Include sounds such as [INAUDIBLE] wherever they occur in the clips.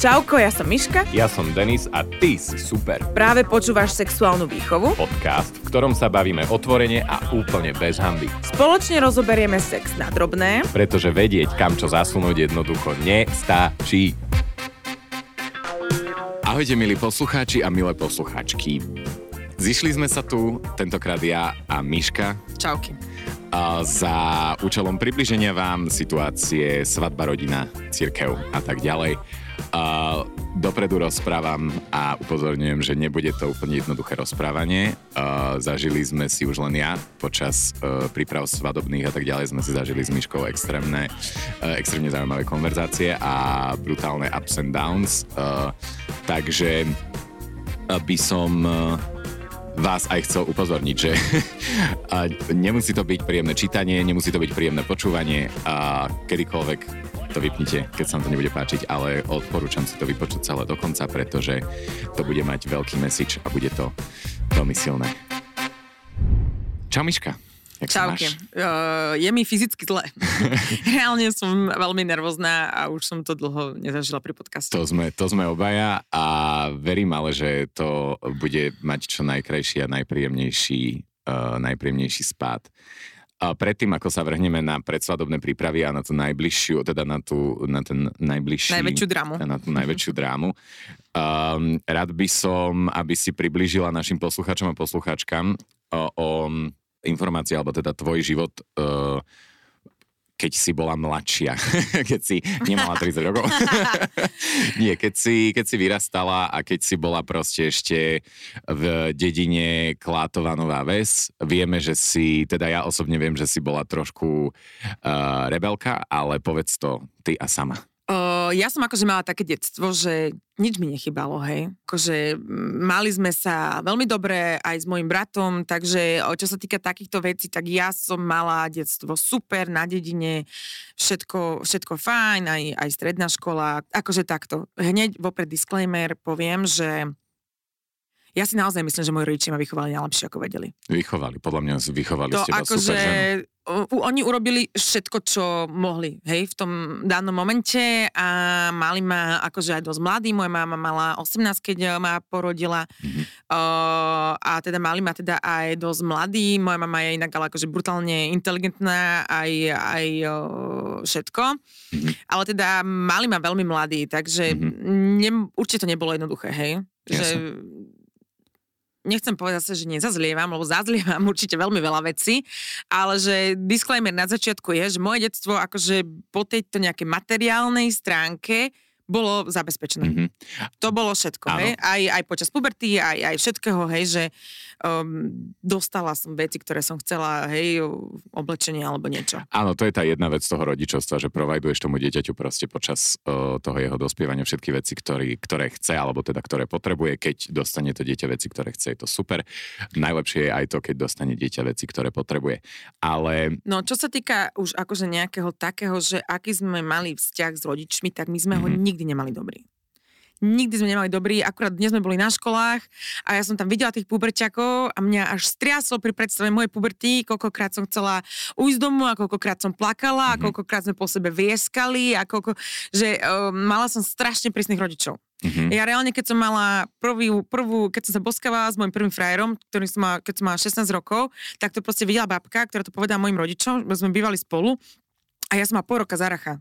Čauko, ja som Miška. Ja som Denis a ty si super. Práve počúvaš sexuálnu výchovu. Podcast, v ktorom sa bavíme otvorene a úplne bez hamby. Spoločne rozoberieme sex na drobné. Pretože vedieť, kam čo zasunúť jednoducho nestačí. Ahojte milí poslucháči a milé poslucháčky. Zišli sme sa tu, tentokrát ja a Miška. Čauky. Za účelom približenia vám situácie svadba, rodina, církev a tak ďalej. Dopredu rozprávam a upozorňujem, že nebude to úplne jednoduché rozprávanie. Zažili sme si už len ja počas uh, príprav svadobných a tak ďalej sme si zažili s Myškou extrémne, uh, extrémne zaujímavé konverzácie a brutálne ups and downs. Uh, takže by som vás aj chcel upozorniť, že [LAUGHS] nemusí to byť príjemné čítanie, nemusí to byť príjemné počúvanie a kedykoľvek to vypnite, keď sa vám to nebude páčiť, ale odporúčam si to vypočuť celé do konca, pretože to bude mať veľký message a bude to veľmi silné. Čau Miška. Jak Čauke. Uh, je mi fyzicky zle. [LAUGHS] Reálne som veľmi nervózna a už som to dlho nezažila pri podcaste. To sme, to sme obaja a verím ale, že to bude mať čo najkrajší a najpríjemnejší, uh, najpríjemnejší spát. A predtým, ako sa vrhneme na predsvadobné prípravy a na tú najbližšiu, teda na, tú, na ten najbližší... Najväčšiu drámu. Na tú najväčšiu drámu. Um, rád by som, aby si priblížila našim posluchačom a posluchačkám o, o informácie, alebo teda tvoj život uh, keď si bola mladšia, [LAUGHS] keď si nemala 30 rokov. [LAUGHS] Nie, keď si, keď si vyrastala a keď si bola proste ešte v dedine Klátova Nová Ves. Vieme, že si, teda ja osobne viem, že si bola trošku uh, rebelka, ale povedz to ty a sama. Ja som akože mala také detstvo, že nič mi nechybalo, hej. Akože mali sme sa veľmi dobre aj s mojim bratom, takže čo sa týka takýchto vecí, tak ja som mala detstvo super na dedine, všetko, všetko fajn, aj, aj stredná škola, akože takto. Hneď vopred disclaimer poviem, že ja si naozaj myslím, že moji rodičia ma vychovali najlepšie, ako vedeli. Vychovali, podľa mňa vychovali to ste ako, super že, ženu. Oni urobili všetko, čo mohli, hej, v tom danom momente a mali ma akože aj dosť mladý, moja mama mala 18, keď ma porodila mm-hmm. uh, a teda mali ma teda aj dosť mladý, moja mama je inak ale akože brutálne inteligentná aj, aj uh, všetko, mm-hmm. ale teda mali ma veľmi mladý, takže mm-hmm. ne, určite to nebolo jednoduché, hej. Že, nechcem povedať sa, že nezazlievam, lebo zazlievam [LAUGHS] určite veľmi veľa vecí, ale že disclaimer na začiatku je, že moje detstvo akože po tejto nejakej materiálnej stránke bolo zabezpečené. Mm-hmm. To bolo všetko, hej? Aj, aj počas puberty, aj, aj všetkého, hej, že um, dostala som veci, ktoré som chcela, hej, oblečenie alebo niečo. Áno, to je tá jedna vec toho rodičovstva, že provajduješ tomu dieťaťu proste počas uh, toho jeho dospievania všetky veci, ktorý, ktoré chce, alebo teda ktoré potrebuje. Keď dostane to dieťa veci, ktoré chce, je to super. Najlepšie je aj to, keď dostane dieťa veci, ktoré potrebuje. Ale... No, čo sa týka už akože nejakého takého, že aký sme mali vzťah s rodičmi, tak my sme mm-hmm. ho nikdy nikdy nemali dobrý. Nikdy sme nemali dobrý, akurát dnes sme boli na školách a ja som tam videla tých puberťakov a mňa až striaslo pri predstave mojej puberty, koľkokrát som chcela ujsť domu a koľkokrát som plakala a mhm. koľkokrát sme po sebe vieskali a koľko, že uh, mala som strašne prísnych rodičov. Mm-hmm. Ja reálne, keď som mala prvú, prvú, keď som sa boskávala s môjim prvým frajerom, ktorý som mala, keď som mala 16 rokov, tak to proste videla babka, ktorá to povedala mojim rodičom, sme bývali spolu a ja som mala pol roka zaracha.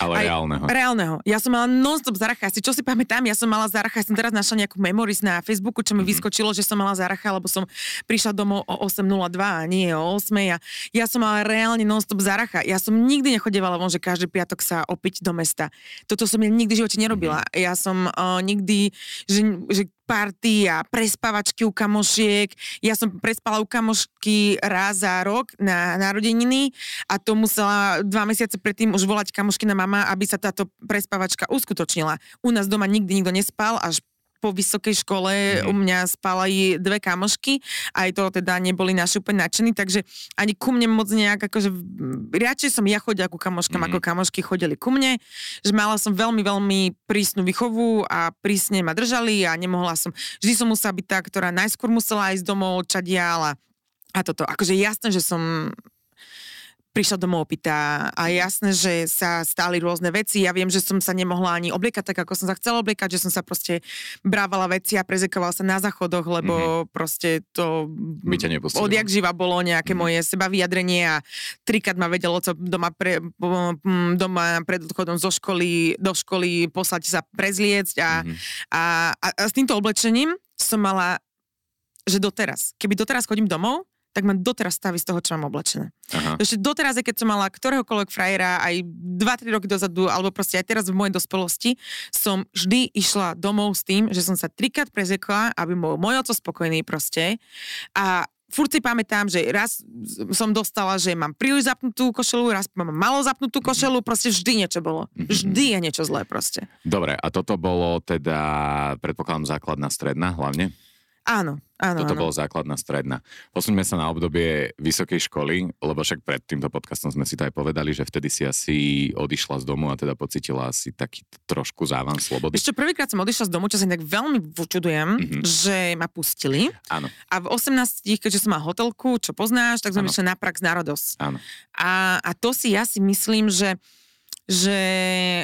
Ale aj reálneho. Reálneho. Ja som mala non-stop zaracha. Si čo si pamätám, ja som mala zaracha. Ja som teraz našla nejakú memories na Facebooku, čo mi mm-hmm. vyskočilo, že som mala zaracha, lebo som prišla domov o 8.02 a nie o 8. A ja som mala reálne non-stop zaracha. Ja som nikdy nechodevala von, že každý piatok sa opiť do mesta. Toto som ja nikdy v živote nerobila. Mm-hmm. Ja som uh, nikdy, že, že party a prespávačky u kamošiek. Ja som prespala u kamošky raz za rok na narodeniny a to musela dva mesiace predtým už volať kamošky na mama, aby sa táto prespávačka uskutočnila. U nás doma nikdy nikto nespal, až po vysokej škole mm. u mňa spali dve kamošky, aj to teda neboli naši úplne nadšení, takže ani ku mne moc nejak, akože radšej som ja chodila ku kamoškám, mm. ako kamošky chodili ku mne, že mala som veľmi, veľmi prísnu výchovu a prísne ma držali a nemohla som, vždy som musela byť tá, ktorá najskôr musela ísť domov, čadiala a toto. Akože jasné, že som prišla domov opýta a jasné, že sa stali rôzne veci. Ja viem, že som sa nemohla ani obliekať tak, ako som sa chcela obliekať, že som sa proste brávala veci a prezekovala sa na záchodoch, lebo mm-hmm. proste to By ťa odjak živa bolo nejaké mm-hmm. moje seba vyjadrenie a trikrát ma vedelo co doma, pre, doma pred odchodom zo školy, do školy poslať sa prezliecť a, mm-hmm. a, a, a s týmto oblečením som mala že doteraz. Keby doteraz chodím domov, tak ma doteraz staví z toho, čo mám oblečené. Aha. Ešte doteraz, keď som mala ktoréhokoľvek frajera aj 2-3 roky dozadu, alebo proste aj teraz v mojej dospelosti, som vždy išla domov s tým, že som sa trikrát prezekla, aby bol môj oco spokojný proste. A furt si pamätám, že raz som dostala, že mám príliš zapnutú košelu, raz mám malo zapnutú košelu, proste vždy niečo bolo. Mhm. Vždy je niečo zlé proste. Dobre, a toto bolo teda, predpokladám, základná stredná hlavne? Áno, áno. Toto áno. bolo základná stredná. Posuňme sa na obdobie vysokej školy, lebo však pred týmto podcastom sme si to aj povedali, že vtedy si asi odišla z domu a teda pocitila asi taký trošku závan slobody. Ešte prvýkrát som odišla z domu, čo sa tak veľmi čudujem, mm-hmm. že ma pustili. Áno. A v 18, keďže som mal hotelku, čo poznáš, tak sme išli na prax na radosť. Áno. A, a to si ja si myslím, že že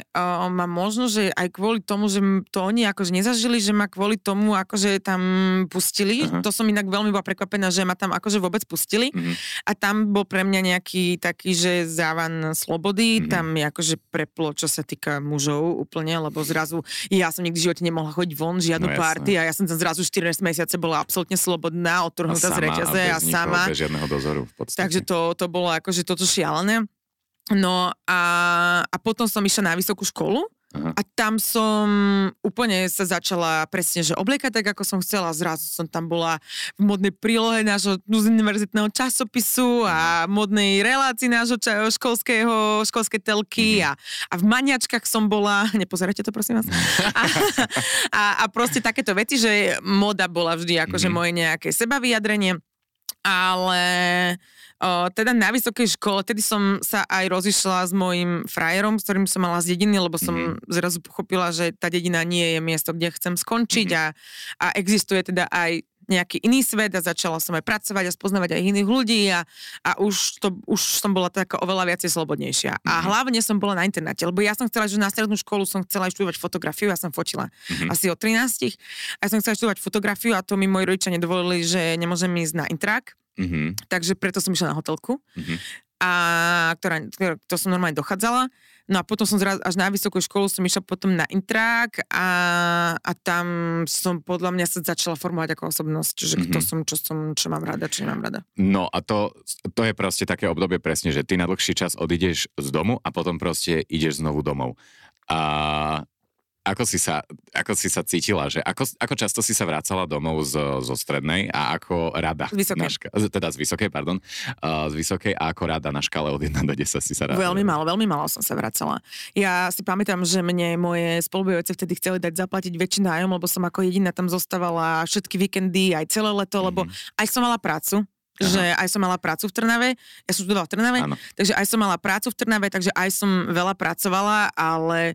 uh, ma možno, že aj kvôli tomu, že to oni akože nezažili, že ma kvôli tomu akože tam pustili. Uh-huh. To som inak veľmi bola prekvapená, že ma tam akože vôbec pustili. Uh-huh. A tam bol pre mňa nejaký taký, že závan slobody. Uh-huh. Tam mi akože preplo, čo sa týka mužov úplne, lebo zrazu ja som nikdy v živote nemohla chodiť von, žiadnu no, party a ja som tam zrazu 4 mesiace bola absolútne slobodná, odtrhnutá z reťaze a, a sama. Bez žiadneho dozoru v podstate. Takže to, to bolo akože toto šialené. No a, a potom som išla na vysokú školu Aha. a tam som úplne sa začala presne, že obliekať tak, ako som chcela. Zrazu som tam bola v modnej prílohe nášho univerzitného časopisu a modnej relácii nášho ča- školského, školskej telky mm-hmm. a, a v maniačkách som bola, [LAUGHS] nepozerajte to prosím vás, a, a, a proste takéto veci, že moda bola vždy akože mm-hmm. moje nejaké sebavyjadrenie, ale O, teda na vysokej škole, tedy som sa aj rozišla s mojim frajerom, s ktorým som mala z dediny, lebo som mm-hmm. zrazu pochopila, že tá dedina nie je miesto, kde chcem skončiť mm-hmm. a, a existuje teda aj nejaký iný svet a začala som aj pracovať a spoznávať aj iných ľudí a, a už, to, už som bola taká oveľa viacej slobodnejšia. Mm-hmm. A mhm. hlavne som bola na internáte, lebo ja som chcela, že na strednú školu som chcela študovať fotografiu, ja som fotila mm-hmm. asi od 13 a ja som chcela študovať fotografiu a to mi moji rodičia nedovolili, že nemôžem ísť na intrak Mm-hmm. Takže preto som išla na hotelku. Mm-hmm. A ktorá, ktorá, to som normálne dochádzala. No a potom som zraz, až na vysokú školu som išla potom na intrák a, a tam som podľa mňa sa začala formovať ako osobnosť, že mm-hmm. kto som, čo som, čo mám rada, čo nemám rada. No a to, to je proste také obdobie presne, že ty na dlhší čas odídeš z domu a potom proste ideš znovu domov. A ako si sa, ako si sa cítila, že ako, ako často si sa vracala domov zo, zo strednej a ako rada? Z vysokej. Na ška- teda z vysokej, pardon. Uh, z vysokej a ako rada na škále od 1 do 10 si sa vracala? Veľmi málo, veľmi málo som sa vracala. Ja si pamätám, že mne moje spolubojovce vtedy chceli dať zaplatiť väčší nájom, lebo som ako jediná tam zostávala všetky víkendy, aj celé leto, mm-hmm. lebo mhm. aj som mala prácu, Aha. že aj som mala prácu v Trnave, ja som študovala v Trnave, Áno. takže aj som mala prácu v Trnave, takže aj som veľa pracovala, ale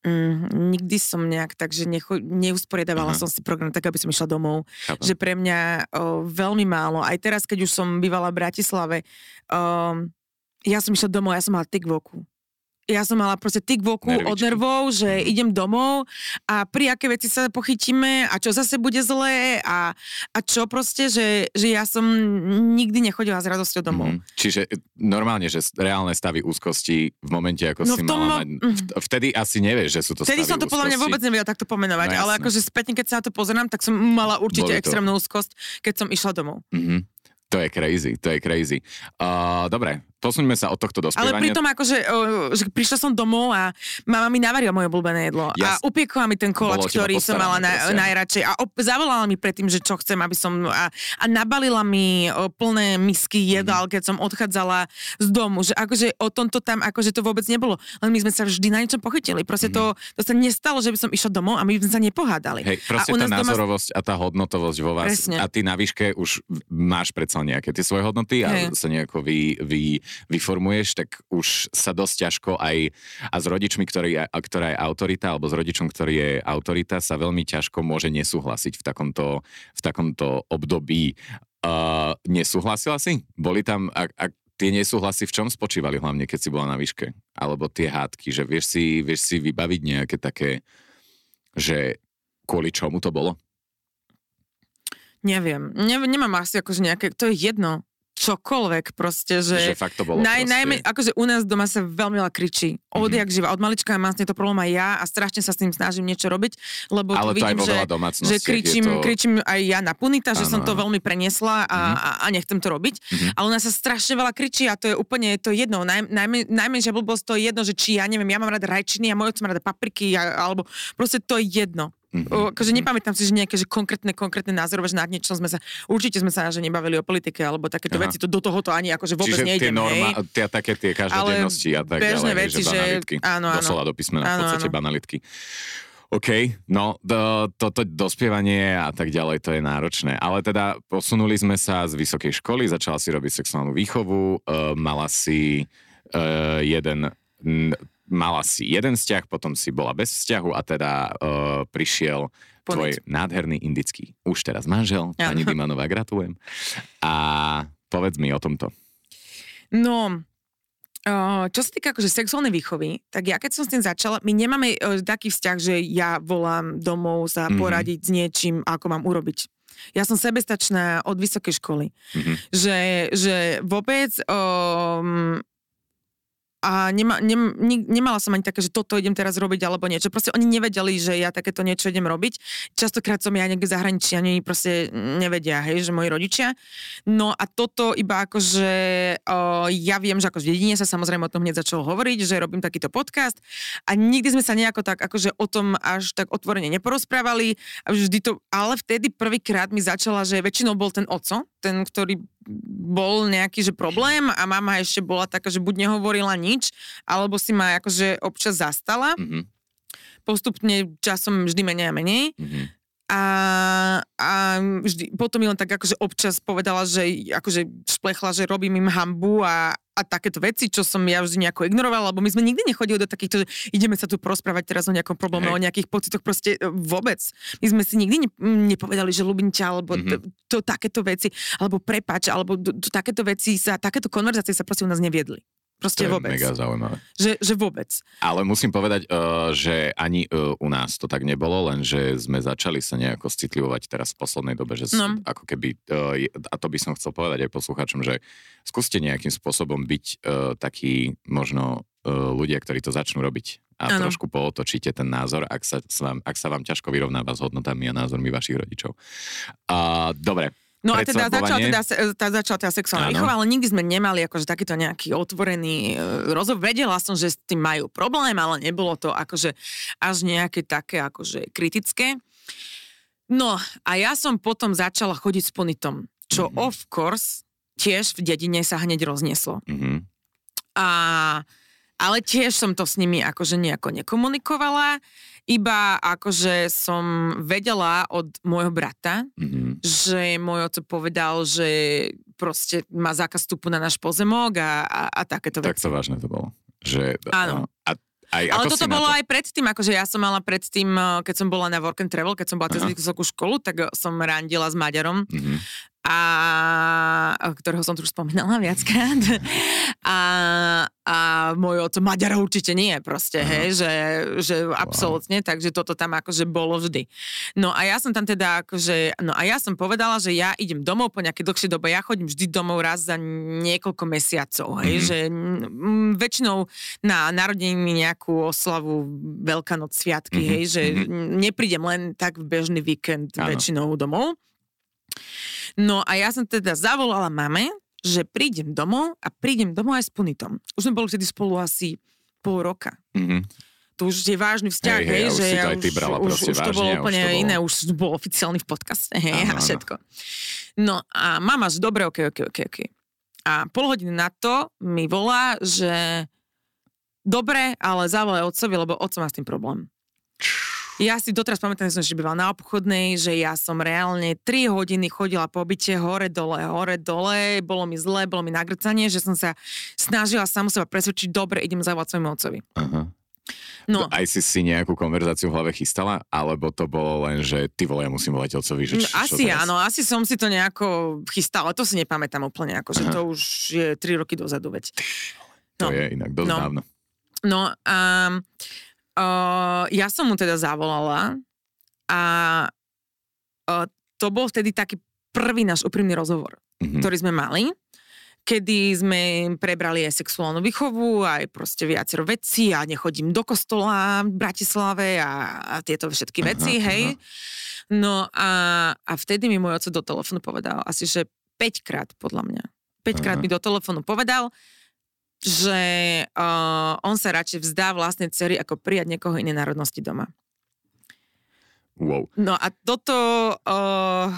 Mm, nikdy som nejak tak, že necho, neusporiadavala uh-huh. som si program tak, aby som išla domov. Chápam. Že pre mňa o, veľmi málo. Aj teraz, keď už som bývala v Bratislave, o, ja som išla domov, ja som mala tik v oku ja som mala proste tik v oku od nervov, že mm. idem domov a pri aké veci sa pochytíme a čo zase bude zlé a, a čo proste, že, že ja som nikdy nechodila s radosťou domov. Mm. Čiže e, normálne, že reálne stavy úzkosti v momente, ako no si tom, mala mať, mhm. vtedy asi nevieš, že sú to Vtedy som to úzkosti. podľa mňa vôbec nevedela takto pomenovať, no, ale akože spätne, keď sa na to pozerám, tak som mala určite extrémnu úzkosť, keď som išla domov. Mm-hmm. To je crazy, to je crazy. Uh, dobre, posuňme sa od tohto dospievania. Ale pritom akože, že prišla som domov a mama mi navarila moje obľúbené jedlo yes. a upiekla mi ten kolač, ktorý som mala na, najradšej a op- zavolala mi predtým, že čo chcem, aby som a, a nabalila mi o, plné misky jedál, mm. keď som odchádzala z domu, že akože o tomto tam akože to vôbec nebolo, len my sme sa vždy na niečom pochytili. Proste mm. to, to sa nestalo, že by som išla domov a my sme sa nepohádali. Hej, proste a tá názorovosť doma... a tá hodnotovosť vo vás Presne. a ty na výške už máš predsa nejaké tie svoje hodnoty a Hej. sa nejako vy, vy vyformuješ, tak už sa dosť ťažko aj a s rodičmi, ktorý, ktorá je autorita, alebo s rodičom, ktorý je autorita, sa veľmi ťažko môže nesúhlasiť v takomto, v takomto období. Uh, nesúhlasila si? Boli tam, ak, ak tie nesúhlasy v čom spočívali hlavne, keď si bola na výške? Alebo tie hádky, že vieš si, vieš si vybaviť nejaké také, že kvôli čomu to bolo? Neviem. Ne, nemám asi akože nejaké, to je jedno čokoľvek proste, že... Že fakt to bolo naj, proste... najmä, akože u nás doma sa veľmi veľa kričí. Odjak mm-hmm. živa. Od malička mám s to problém aj ja a strašne sa s tým snažím niečo robiť, lebo Ale to aj vidím, vo že, že kričím, to- kričím aj ja na punita, že som to veľmi preniesla a, Mhm. a, a nechcem to robiť. Mhm. Ale u nás sa strašne veľa kričí a to je úplne to je jedno. Naj, najmä, najmenšia blbosť to je jedno, že či ja neviem, ja mám rada rajčiny a môj otec má rada papriky a, alebo proste to je jedno. Mhm. O, akože nepamätám si, že nejaké že konkrétne, konkrétne názorové, že nad niečom sme sa, určite sme sa že nebavili o politike alebo takéto Aha. veci, to do tohoto ani akože vôbec Čiže tie nejdem, norma, hej. tie, také tie každodennosti a tak bežné ďalej, veci, že banalitky. áno, áno. Doslova do písmena, v Áno, podstate áno. banalitky. OK, no toto dospievanie a tak ďalej, to je náročné. Ale teda posunuli sme sa z vysokej školy, začala si robiť sexuálnu výchovu, uh, mala si uh, jeden mala si jeden vzťah, potom si bola bez vzťahu a teda uh, prišiel tvoj Punit. nádherný indický už teraz manžel, pani Áno. Dimanová, gratulujem. A povedz mi o tomto. No, o, čo sa týka akože sexuálnej výchovy, tak ja keď som s tým začala, my nemáme o, taký vzťah, že ja volám domov sa Mhm. poradiť s niečím, ako mám urobiť. Ja som sebestačná od vysokej školy. Mhm. Že, že vôbec um, a nema, nem, ni- nemala som ani také, že toto idem teraz robiť alebo niečo. Proste oni nevedeli, že ja takéto niečo idem robiť. Častokrát som ja niekde zahraničí, ani proste nevedia, hej, že moji rodičia. No a toto iba akože, o, ja viem, že ako v dedine sa samozrejme o tom hneď začalo hovoriť, že robím takýto podcast a nikdy sme sa nejako tak akože o tom až tak otvorene neporozprávali. A vždy to, ale vtedy prvýkrát mi začala, že väčšinou bol ten oco, ten, ktorý bol nejaký že problém a mama ešte bola taká, že buď nehovorila nič, alebo si ma akože občas zastala. Mhm. Postupne časom vždy menej a menej. Mhm. A, a vždy, potom mi len tak akože občas povedala, že akože šplechla, že robím im hambu a, a takéto veci, čo som ja vždy nejako ignorovala, lebo my sme nikdy nechodili do takýchto, že ideme sa tu porozprávať teraz o nejakom probléme, Hej. o nejakých pocitoch, proste e, vôbec. My sme si nikdy ne, nepovedali, že ľúbim ťa, alebo Mhm. mm-hmm. to, to, takéto veci, alebo prepač, alebo to, to, takéto veci sa, takéto konverzácie sa proste u nás neviedli. Proste To je vôbec. mega zaujímavé. Že, že vôbec. Ale musím povedať, uh, že ani uh, u nás to tak nebolo, len že sme začali sa nejako citlivovať teraz v poslednej dobe, že No. ako keby, uh, a to by som chcel povedať aj poslucháčom, že skúste nejakým spôsobom byť uh, takí možno uh, ľudia, ktorí to začnú robiť a Áno. trošku pootočíte ten názor, ak sa, ak sa vám ťažko vyrovnáva s hodnotami a názormi vašich rodičov. Uh, dobre, No a teda začala teda, se- tá, začala teda sexuálna výchova, ale nikdy sme nemali akože takýto nejaký otvorený e, rozhovor. Vedela som, že s tým majú problém, ale nebolo to akože až nejaké také akože kritické. No a ja som potom začala chodiť s ponitom, čo Mhm. of course tiež v dedine sa hneď roznieslo. uh-huh. A, ale tiež som to s nimi akože nejako nekomunikovala, iba akože som vedela od môjho brata, Uh-huh. že môj oco povedal, že proste má zákaz vstupu na náš pozemok a, a, a takéto Tak veci. to vážne to bolo. Že, Áno. A, aj, Ale toto bolo to? aj predtým, akože ja som mala predtým, eh, keď som bola na work and travel, keď som bola cez vysokú školu, tak som randila s Maďarom, Uh-huh. A, ktorého som tu už spomínala viackrát. [LAUGHS] A, a môj oco Maďara určite nie, proste, Aha. hej, že, že absolútne, takže toto tam akože bolo vždy. No a ja som tam teda akože, no a ja som povedala, že ja idem domov po nejakej dlhšej dobe, ja chodím vždy domov raz za niekoľko mesiacov, hej, Mhm. že mm, väčšinou na narodeniny nejakú oslavu Veľkanoc, Sviatky, Mhm, hej, že mhm. neprídem len tak v bežný víkend Áno. väčšinou domov. No a ja som teda zavolala mame, že prídem domov a prídem domov aj s Punitom. Už sme boli vtedy spolu asi pol roka. Uh-huh. To už je vážny vzťah, Hej, hej, hej, už že to ja ty brala už, už to vážne bolo a už úplne to bolo- iné, už bol oficiálny v podcaste, hej, Áno, a všetko. No a mama, že dobre, ok, ok, ok, ok. A pol hodiny na to mi volá, že dobre, ale zavolaj otcovi, lebo otco má s tým problém. Ja si doteraz pamätám, že som ešte bývala na obchodnej, že ja som reálne 3 hodiny chodila po byte hore, dole, hore, dole, bolo mi zle, bolo mi nagrcanie, že som sa snažila samu seba presvedčiť, dobre, idem zavolať svojmu otcovi. Aha. No. Aj si si nejakú konverzáciu v hlave chystala? Alebo to bolo len, že ty vole, ja musím volať otcovi, že No, čo, asi čo teraz? áno, asi som si to nejako chystala, to si nepamätám úplne, akože Aha. to už je 3 roky dozadu, veď. To No. je inak dosť No. dávno. No a uh, ja som mu teda zavolala a uh, to bol vtedy taký prvý náš úprimný rozhovor, Mhm. ktorý sme mali, kedy sme prebrali aj sexuálnu výchovu, aj proste viacero vecí a nechodím do kostola v Bratislave a, a tieto všetky Aha, veci, aha. hej. No a, a vtedy mi môj oco do telefónu povedal asi, že 5 krát podľa mňa. 5 krát Aha. mi do telefónu povedal, že uh, on sa radšej vzdá vlastnej cery, ako prijať niekoho inej národnosti doma. Wow. No a toto... Uh,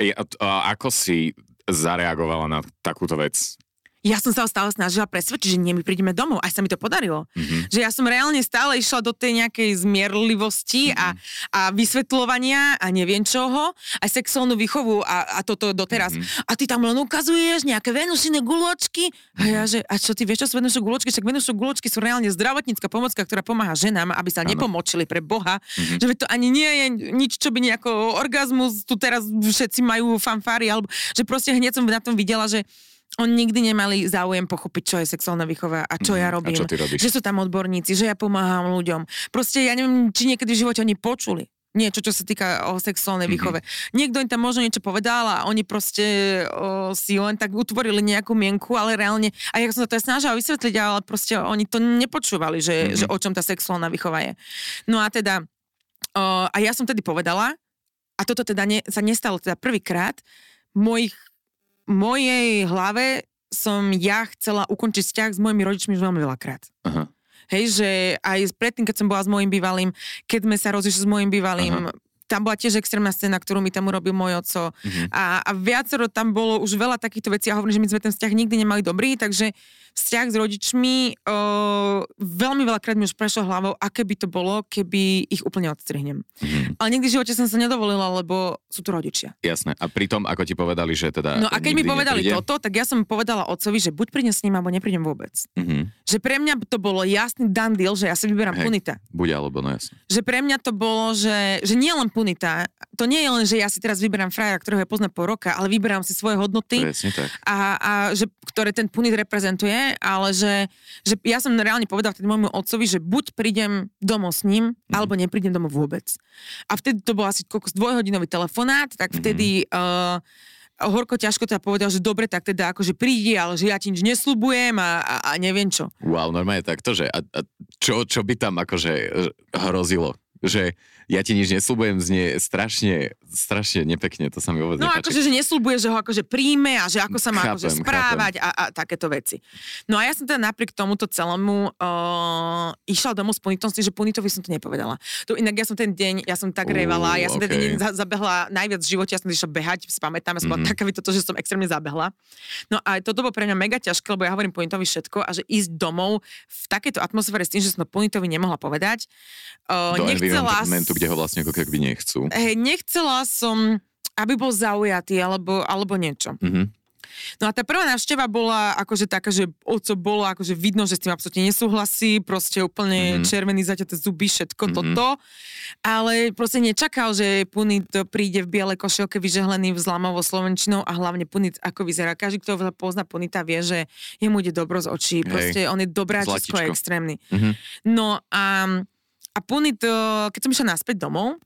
Ja, a ako si zareagovala na takúto vec? Ja som sa ho stále snažila presvedčiť, že nie, my prídeme domov. Aj sa mi to podarilo. Mhm. Že ja som reálne stále išla do tej nejakej zmierlivosti a, Mhm. a vysvetľovania a neviem čoho, aj sexuálnu výchovu a, a toto doteraz. Mhm. A ty tam len ukazuješ nejaké venušine guločky a ja, že a čo ty vieš, čo sú venušine guločky? Však venušine guločky sú reálne zdravotnícka pomocka, ktorá pomáha ženám, aby sa Áno. nepomočili pre Boha. Mhm. Že to ani nie je nič, čo by nejako orgazmus, tu teraz všetci majú fanfári, alebo že proste hneď som na tom videla, že oni nikdy nemali záujem pochopiť, čo je sexuálna výchova a čo Mhm. ja A robím. čo ty robíš? Že sú tam odborníci, že ja pomáham ľuďom. Proste ja neviem, či niekedy v živote oni počuli niečo, čo sa týka o sexuálnej Mhm. výchove. Niekto im tam možno niečo povedal a oni proste o, si len tak utvorili nejakú mienku, ale reálne, a ja som sa to aj snažila vysvetliť, ale proste oni to nepočúvali, Mhm. že, že o čom tá sexuálna výchova je. No a teda, o, a ja som tedy povedala, a toto teda ne, sa nestalo teda prvýkrát, mojich, mojej hlave som ja chcela ukončiť vzťah s mojimi rodičmi už veľmi veľakrát. Aha. Hej, že aj predtým, keď som bola s môjim bývalým, keď sme sa rozišli s môjim bývalým, tam bola tiež extrémna scéna, ktorú mi tam urobil môj oco. Mhm. A, a viacero tam bolo už veľa takýchto vecí a hovorím, že my sme ten vzťah nikdy nemali dobrý, takže vzťah s rodičmi o, veľmi veľakrát mi už prešlo hlavou, aké by to bolo, keby ich úplne odstrihnem. Mhm. Ale nikdy v živote som sa nedovolila, lebo sú to rodičia. Jasné. A pritom, ako ti povedali, že teda No a keď mi povedali nepríde? toto, tak ja som povedala otcovi, že buď prídem s ním, alebo neprídem vôbec. Mhm. Že pre mňa to bolo jasný done deal, že ja si vyberám Hej. punita. Buď alebo, no jasné. že pre mňa to bolo, že, že nie len punita, to nie je len, že ja si teraz vyberám frajera, ktorého ja poznám po roka, ale vyberám si svoje hodnoty, a, a že, ktoré ten punit reprezentuje, ale že, že ja som reálne povedal vtedy môjmu otcovi, že buď prídem domov s ním, Mhm. alebo neprídem domov vôbec. A vtedy to bol asi koľko, dvojhodinový telefonát, tak Mhm. vtedy uh, horko ťažko teda povedal, že dobre, tak teda akože príde, ale že ja ti nič nesľubujem a, a, a neviem čo. Wow, normálne takto, že a, a čo, čo by tam akože e, hrozilo? Že ja ti nič nesľubujem, znie strašne, strašne nepekne, to sa mi vôbec No nepáči. akože, že neslúbuje, že ho akože príjme a že ako sa má Chápem, akože správať a, a takéto veci. No a ja som teda napriek tomuto celému uh, išla domov s Punitom, s tým, že Punitovi som to nepovedala. To inak ja som ten deň, ja som tak Ú, revala, ja som ten okej. deň za, zabehla najviac v živote, ja som išla behať, si pamätám, ja som bola Mhm. taká to, že som extrémne zabehla. No a toto bolo pre mňa mega ťažké, lebo ja hovorím Punitovi všetko a že ísť domov v takejto atmosfére s tým, že som to Punitovi nemohla povedať. Uh, Do nechcela kde ho vlastne ako keby nechcú. hej, nechcela som, aby bol zaujatý alebo, alebo niečo. Mhm. No a tá prvá návšteva bola akože taká, že oco bolo akože vidno, že s tým absolútne nesúhlasí, proste úplne Mhm. mm-hmm. červený, zaťaté zuby, všetko Mhm. mm-hmm. toto. Ale proste nečakal, že Punit príde v bielej košielke vyžehlený vzlamovou slovenčinou a hlavne Punit ako vyzerá. Každý, kto pozná Punita, vie, že jemu ide dobro z očí. Hej. Proste on je dobráčisko extrémny. Mhm. No a, a Punit, eh, keď som išla naspäť domov,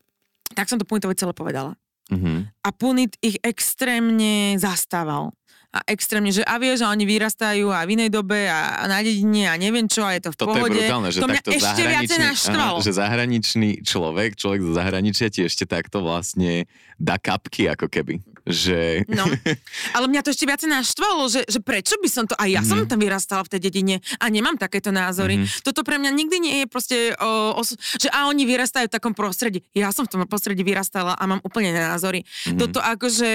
tak som to Punitovi celé povedala Mhm. a Punit ich extrémne zastával. A extrémne, že a vie, že oni vyrastajú a v inej dobe a, a na dedine a neviem čo a je to v Toto pohode. je brutálne, že to takto ešte zahraničný. Aha, že zahraničný človek, človek zo zahraničia ti ešte takto vlastne dá kapky ako keby. Že... No, ale mňa to ešte viacej naštvalo, že, že prečo by som to, a ja mm-hmm. som tam vyrastala v tej dedine a nemám takéto názory. Mhm. Mm-hmm. Toto pre mňa nikdy nie je proste, o, os, že a oni vyrastajú v takom prostredí. Ja som v tom prostredí vyrastala a mám úplne názory. Mhm. Mm-hmm. Toto akože,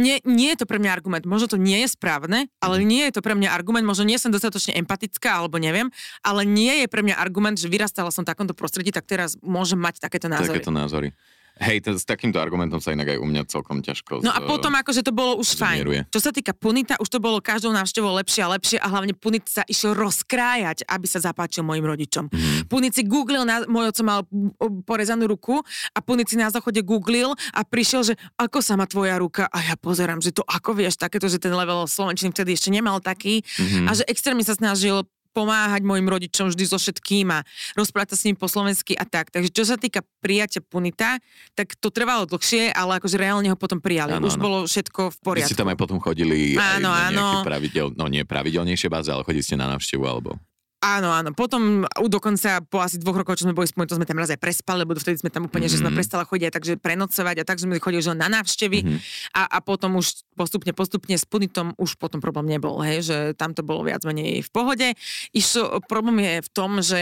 nie, nie je to pre mňa argument. Možno to nie je správne, ale Mhm. nie je to pre mňa argument. Možno nie som dostatočne empatická, alebo neviem, ale nie je pre mňa argument, že vyrastala som v takomto prostredí, tak teraz môžem mať takéto názory. Takéto názory. Hej, to, s takýmto argumentom sa inak aj u mňa celkom ťažko No a z- potom akože to bolo už fajn. zmieruje. Čo sa týka Punita, už to bolo každou návštevou lepšie a lepšie a hlavne Punit sa išiel rozkrájať, aby sa zapáčil mojim rodičom. Mhm. Punit si googlil, na, môj oco mal mm, porezanú ruku a Punit si na záchode googlil a prišiel, že ako sa má tvoja ruka a ja pozerám, že to ako vieš takéto, že ten level slovenčiny vtedy ešte nemal taký Mhm. a že extrémne sa snažil pomáhať mojim rodičom vždy so všetkým a rozprávať sa s ním po slovensky a tak. Takže čo sa týka prijatia Punita, tak to trvalo dlhšie, ale akože reálne ho potom prijali. Áno, Už áno. bolo všetko v Vy poriadku. ste tam aj potom chodili aj Áno, na nejaké áno. pravidel, no nie pravidelnejšie báze, ale chodili ste na návštevu alebo... Áno, áno. Potom dokonca po asi dvoch rokoch, čo sme boli spolu, to sme tam raz aj prespali, lebo vtedy sme tam úplne, mm-hmm. že sme Mhm. prestala chodiť, takže prenocovať a tak sme chodili že na návštevy Mhm. a, a potom už postupne, postupne s Punitom už potom problém nebol, hej, že tam to bolo viac menej v pohode. Išlo, problém je v tom, že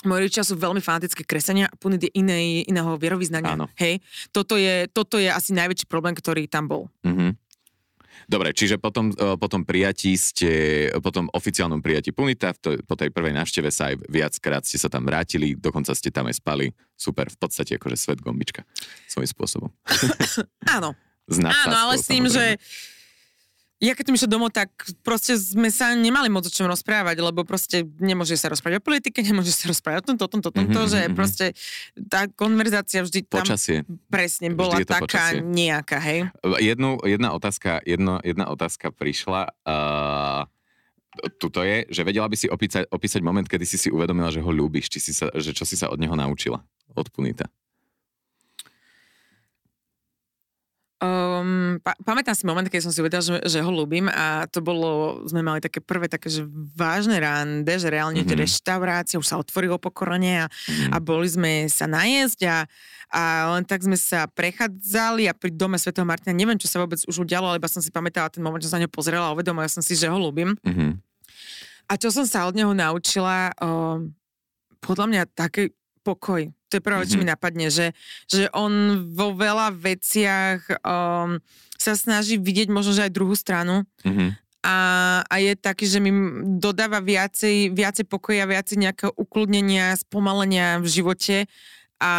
Moji rodičia sú veľmi fanatické kresenia a Punit je inej, iného vierovýznania. Áno. Hej, toto je, toto je asi najväčší problém, ktorý tam bol. Mhm. Dobre, čiže potom, e, potom prijatí ste, po tom oficiálnom prijatí Punita, to, po tej prvej návšteve sa aj viackrát ste sa tam vrátili, dokonca ste tam aj spali. Super, v podstate akože svet gombička svojím spôsobom. [LAUGHS] Áno, Áno, ale s tým, že ja keď som išla domov, tak proste sme sa nemali moc o čom rozprávať, lebo proste nemôže sa rozprávať o politike, [LAUGHS] nemôže sa rozprávať o tomto, tomto, tomto, Mhm, že mhm. proste tá konverzácia vždy tam Počasie. presne bola taká počasie. nejaká, hej. Jednu, jedna, otázka, jedno, jedna otázka prišla. Uh, tuto je, že vedela by si opísať, opísať moment, kedy si si uvedomila, že ho ľúbiš, či si sa, že čo si sa od neho naučila, od Punita. Um, pa- pamätám si moment, keď som si uvedala, že, že ho ľúbim a to bolo, sme mali také prvé také, že vážne rande, že reálne mm-hmm. Mhm. reštaurácie už sa otvorilo po korone a, Mhm. a boli sme sa najesť a, a len tak sme sa prechádzali a pri dome svätého Martina, neviem, čo sa vôbec už udialo, ale iba som si pamätala ten moment, že sa na ňo pozrela a uvedomila som si, že ho ľúbim. Mhm. A čo som sa od neho naučila, um, podľa mňa taký pokoj. To je prvá vec, čo mi napadne, že, že on vo veľa veciach um, sa snaží vidieť možno, že aj druhú stranu. Mhm. a, a je taký, že mi dodáva viacej, viacej pokoja, viacej nejakého ukludnenia, spomalenia v živote. A,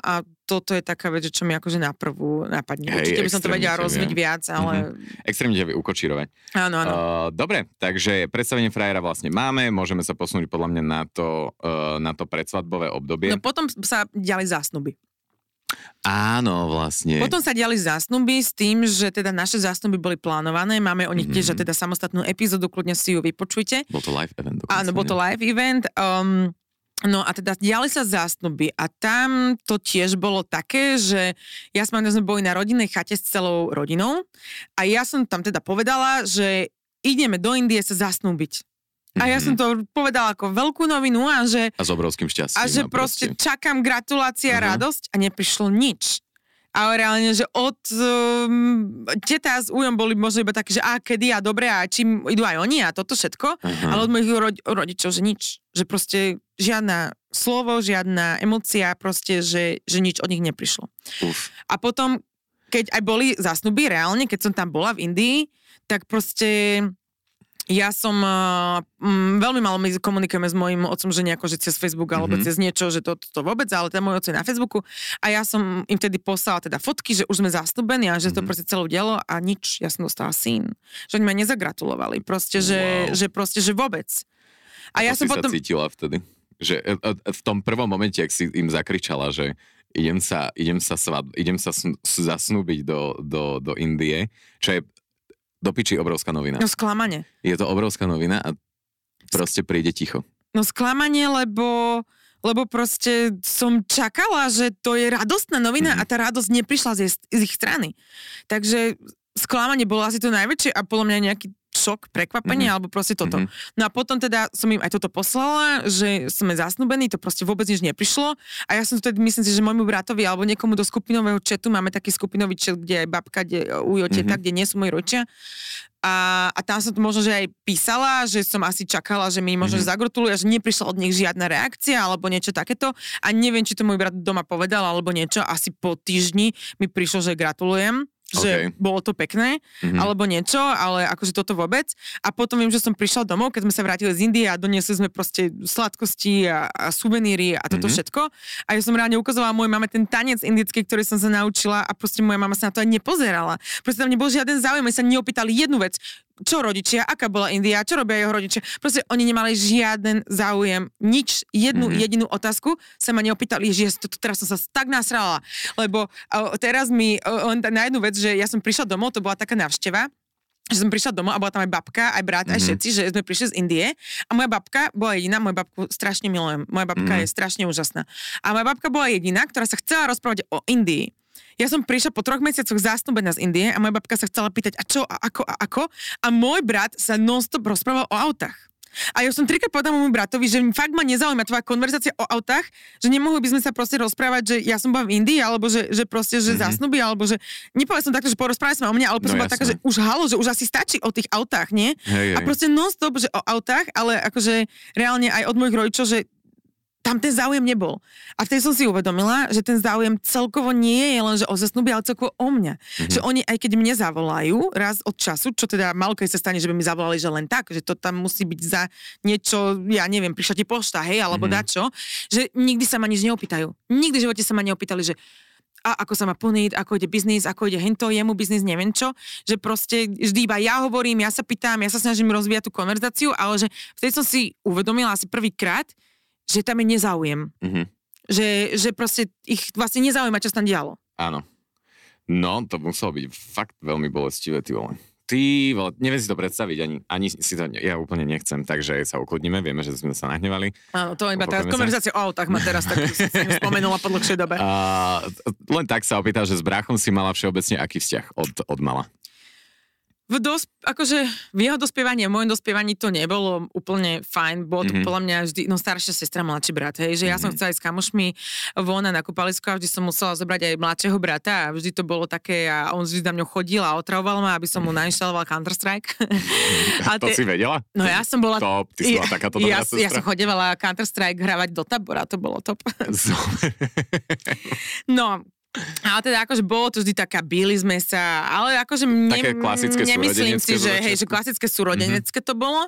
a toto je taká vec, že čo mi akože na prvú napadne. Hej, Určite by som to vedela rozviť vie. viac, ale Extrémne ťa ukočírovať. áno, áno. Uh, dobre, takže predstavenie frajera vlastne máme, môžeme sa posunúť podľa mňa na to, uh, na to predsvadbové obdobie. No potom sa diali zásnuby. Áno, vlastne. Potom sa diali zásnuby s tým, že teda naše zásnuby boli plánované. Máme o nich tiež Mhm. teda samostatnú epizódu, kľudne si ju vypočujte. Bol to live event dokonca, Áno, bol to live event. Um, no a teda diali sa zástupy a tam to tiež bolo také, že ja som sme boli na rodinnej chate s celou rodinou a ja som tam teda povedala, že ideme do Indie sa zasnúbiť. A ja Mhm. som to povedala ako veľkú novinu a že A s obrovským šťastím. a že proste čakám gratulácia, Aha. radosť a neprišlo nič. A reálne, že od um, teta s ujom boli možno iba také, že a kedy a dobre a čím idú aj oni a toto všetko, Aha. ale od mojich rodi- rodičov, že nič. Že proste žiadna slovo, žiadna emocia, proste, že, že nič od nich neprišlo. Uf. A potom, keď aj boli zasnuby reálne, keď som tam bola v Indii, tak proste ja som, uh, veľmi malo my komunikujeme s mojim otcom, že nejako, že cez Facebook alebo Mhm. cez niečo, že to, to, to vôbec, ale ten môj otec je na Facebooku a ja som im vtedy poslala teda fotky, že už sme zasnúbení a že to Mhm. proste celé dielo a nič, ja som dostala syn. Že oni ma nezagratulovali, proste, že, Wow. že proste, že vôbec. A ja Ako som si potom... sa cítila vtedy? Že e, e, v tom prvom momente, ak si im zakričala, že idem sa, idem sa, svad, idem sa sn- zasnúbiť do, do, do Indie, čo je do piči obrovská novina. No sklamanie. Je to obrovská novina a proste príde ticho. No sklamanie, lebo, lebo proste som čakala, že to je radostná novina Mhm. a tá radosť neprišla z, z ich strany. Takže sklamanie bolo asi to najväčšie a podľa mňa nejaký šok, prekvapenie, Mhm. alebo proste toto. Mhm. No a potom teda som im aj toto poslala, že sme zasnúbení, to proste vôbec nič neprišlo. A ja som vtedy, myslím si, že môjmu bratovi alebo niekomu do skupinového četu, máme taký skupinový chat, kde je babka, kde ujo, teta, Mhm. kde nie sú moji rodičia. A, a tam som to možno, že aj písala, že som asi čakala, že mi možno Mhm. mm-hmm. zagratulujú a že neprišla od nich žiadna reakcia alebo niečo takéto. A neviem, či to môj brat doma povedal alebo niečo. Asi po týždni mi prišlo, že gratulujem. Že OK. bolo to pekné, Mhm. alebo niečo, ale akože toto vôbec. A potom viem, že som prišla domov, keď sme sa vrátili z Indie a doniesli sme proste sladkosti a, a suveníry a toto Mhm. všetko. A ja som reálne ukazovala mojej mame ten tanec indický, ktorý som sa naučila a proste moja mama sa na to aj nepozerala. Proste tam nebol žiaden záujem, oni sa neopýtali jednu vec. Čo rodičia, aká bola India, čo robia jeho rodičia. Proste oni nemali žiaden záujem, nič, jednu Mhm. jedinú otázku sa ma neopýtali, že ja to, to, teraz som sa tak nasrala, lebo teraz mi len na jednu vec, že ja som prišla domov, to bola taká návšteva, že som prišla domov a bola tam aj babka, aj brat, aj Mhm. všetci, že sme prišli z Indie a moja babka bola jediná, moju babku strašne milujem, moja babka Mhm. je strašne úžasná. A moja babka bola jediná, ktorá sa chcela rozprávať o Indii. Ja som prišla po troch mesiacoch zásnubená z Indie a moja babka sa chcela pýtať, a čo, a ako, a ako. A môj brat sa non-stop rozprával o autách. A ja som trikrát povedala môjmu bratovi, že fakt ma nezaujíma tvoja konverzácia o autách, že nemohli by sme sa proste rozprávať, že ja som bola v Indii, alebo že, že proste, že mm-hmm. zásnuby, alebo že nepovedala som takto, že porozprávali sme o mne, ale No som bola taká, že už halo, že už asi stačí o tých autách, nie? Hej, A hej. proste non-stop, že o autách, ale akože reálne aj od mojich rodičov, že tam ten záujem nebol. A vtedy som si uvedomila, že ten záujem celkovo nie je len, že o zasnuby, ale celkovo o mňa. Mhm. Mm-hmm. Že oni, aj keď mne zavolajú raz od času, čo teda malo keď sa stane, že by mi zavolali, že len tak, že to tam musí byť za niečo, ja neviem, prišla ti pošta, hej, alebo Mhm. mm-hmm. dačo, že nikdy sa ma nič neopýtajú. Nikdy v živote sa ma neopýtali, že a ako sa má plniť, ako ide biznis, ako ide hento, jemu biznis, neviem čo, že proste vždy iba ja hovorím, ja sa pýtam, ja sa snažím rozvíjať tú konverzáciu, ale že vtedy som si uvedomila asi prvýkrát, že tam je nezáujem. Mhm. Že, že proste ich vlastne nezaujíma, čo sa tam dialo. Áno. No, to muselo byť fakt veľmi bolestivé, ty vole. Ty vole, neviem si to predstaviť, ani, ani si to, ja úplne nechcem, takže sa ukludnime, vieme, že sme sa nahnevali. Áno, to iba sa. konverzácia o autách ma teraz tak spomenula po dlhšej dobe. [LAUGHS] A, len tak sa opýtal, že s bráchom si mala všeobecne aký vzťah od, od mala? V dos, akože v jeho dospievaní a mojom dospievaní to nebolo úplne fajn. Bolo to Mhm. mm-hmm. podľa mňa vždy, no staršia sestra, mladší brat, hej, že ja som Mhm. chcela ísť s kamošmi von a na kúpalisko a vždy som musela zobrať aj mladšieho brata a vždy to bolo také a on vždy za mňou chodil a otravoval ma, aby som mu nainštaloval Counter-Strike. [LAUGHS] a to tie- si vedela? No ja som bola... Top, ty si bola takáto ja, dobrá ja som sestra. chodevala Counter-Strike hravať do tabora, to bolo top. [LAUGHS] No, ale teda akože bolo to vždy taká, bili sme sa, ale akože ne, Také klasické nemyslím si, že, hej, že klasické súrodenecké to bolo.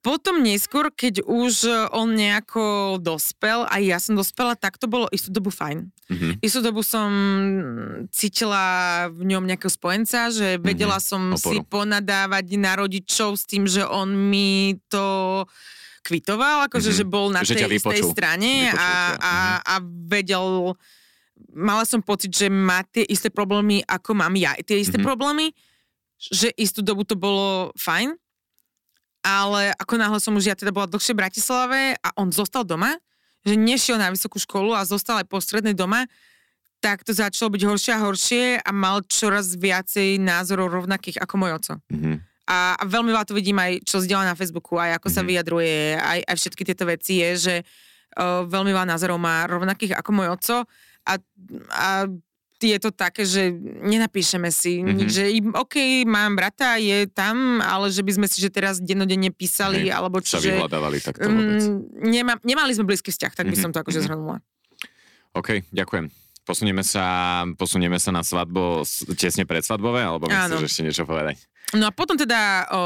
Potom neskôr, keď už on nejako dospel a ja som dospela, tak to bolo istú dobu fajn. Mhm. Istú dobu som cítila v ňom nejakého spojenca, že vedela som si Oporu. ponadávať na rodičov s tým, že on mi to kvitoval, akože, Mhm. že bol na Že tej vypočul. strane a, Vypočul ťa. a, a vedel mala som pocit, že má tie isté problémy, ako mám ja. Tie isté Mhm. problémy, že istú dobu to bolo fajn, ale ako náhle som už ja teda bola dlhšie v Bratislave a on zostal doma, že nešiel na vysokú školu a zostal aj po strednej doma, tak to začalo byť horšie a horšie a mal čoraz viacej názorov rovnakých ako môj oco. Mhm. A, a veľmi veľa to vidím aj, čo zdieľa na Facebooku, aj ako sa Mhm. vyjadruje, aj, aj všetky tieto veci je, že uh, veľmi veľa názorov má rovnakých ako môj oco a, a je to také, že nenapíšeme si, Mhm. mm-hmm. že OK, mám brata, je tam, ale že by sme si že teraz dennodenne písali, Hej, alebo Sa čo, že... vyhľadávali takto vôbec. Nema, nemali sme blízky vzťah, tak by Mhm, som to akože mhm. zhrnula. OK, ďakujem. Posunieme sa, posunieme sa na svadbu tesne pred svadbové, alebo chceš ešte niečo povedať? No a potom teda, o,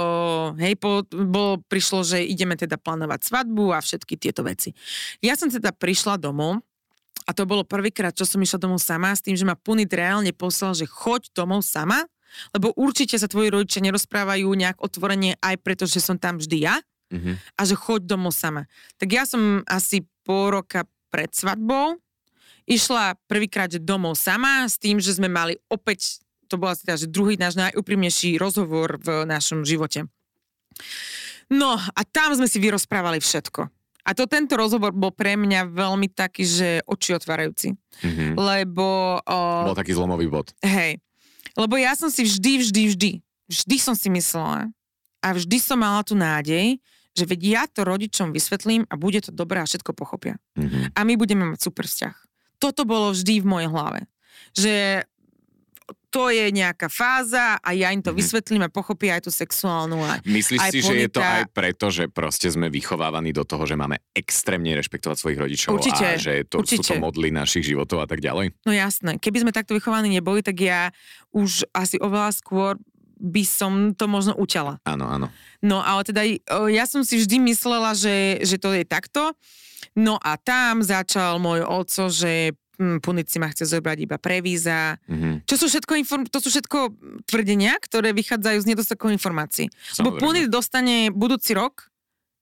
hej, po, bolo, prišlo, že ideme teda plánovať svadbu a všetky tieto veci. Ja som teda prišla domov a to bolo prvýkrát, čo som išla domov sama s tým, že ma Punit reálne poslal, že choď domov sama, lebo určite sa tvoji rodičia nerozprávajú nejak otvorene aj preto, že som tam vždy ja Mhm. a že choď domov sama. Tak ja som asi pol roka pred svadbou išla prvýkrát domov sama s tým, že sme mali opäť, to bol asi teda, že druhý náš najúprimnejší rozhovor v našom živote. No a tam sme si vyrozprávali všetko. A to tento rozhovor bol pre mňa veľmi taký, že oči otvárajúci. Mhm. Lebo... O, Bol taký zlomový bod. Hej. Lebo ja som si vždy, vždy, vždy, vždy som si myslela a vždy som mala tú nádej, že veď ja to rodičom vysvetlím a bude to dobré a všetko pochopia. Mhm. A my budeme mať super vzťah. Toto bolo vždy v mojej hlave. Že to je nejaká fáza a ja im to Mhm. vysvetlím a pochopia aj tú sexuálnu. A, Myslíš aj si, že je to aj preto, že proste sme vychovávaní do toho, že máme extrémne rešpektovať svojich rodičov Určite, a že to, sú to určite. modly našich životov a tak ďalej? no jasné, keby sme takto vychovaní neboli, tak ja už asi oveľa skôr by som to možno učala. Áno, áno. No ale teda o, ja som si vždy myslela, že, že to je takto. No a tam začal môj oco, že hm, Punic si ma chce zobrať iba pre víza. Mhm. Čo sú všetko, inform- to sú všetko tvrdenia, ktoré vychádzajú z nedostatkom informácií. Lebo Samozrejme. Punit dostane budúci rok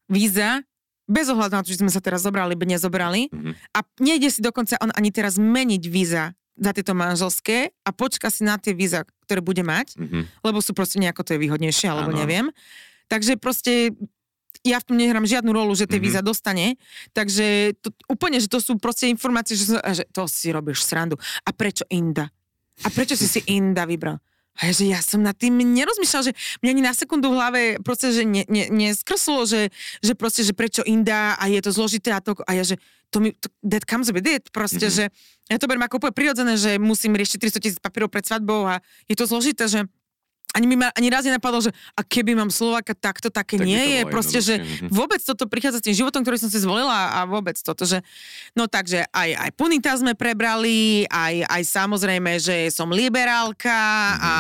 víza bez ohľadu na to, že sme sa teraz zobrali, alebo nezobrali. Mhm. A nejde si dokonca on ani teraz meniť víza za tieto manželské a počka si na tie víza, ktoré bude mať Mhm. lebo sú proste nejako to je výhodnejšie, alebo Áno. neviem. Takže proste ja v tom nehrám žiadnu rolu, že tie Mhm. víza dostane. Takže to, úplne, že to sú proste informácie, že, som- že to si robíš srandu. A prečo Inda? A prečo si si Inda vybral? A ja, že ja som nad tým nerozmýšľal, že mňa ani na sekundu v hlave proste, že ne, ne, neskrslo, že, že proste, že prečo Inda a je to zložité a to, a ja, že to mi, to, that comes with it, proste, Mhm. že ja to beriem ako úplne prirodzené, že musím riešiť 300 tisíc papierov pred svadbou a je to zložité, že ani mi ma ani raz nenapadlo, že a keby mám Slováka takto, také Tak nie to je. Proste, že mhm. vôbec toto prichádza s tým životom, ktorý som si zvolila a vôbec toto, že no takže aj, aj Punita sme prebrali, aj, aj samozrejme, že som liberálka a,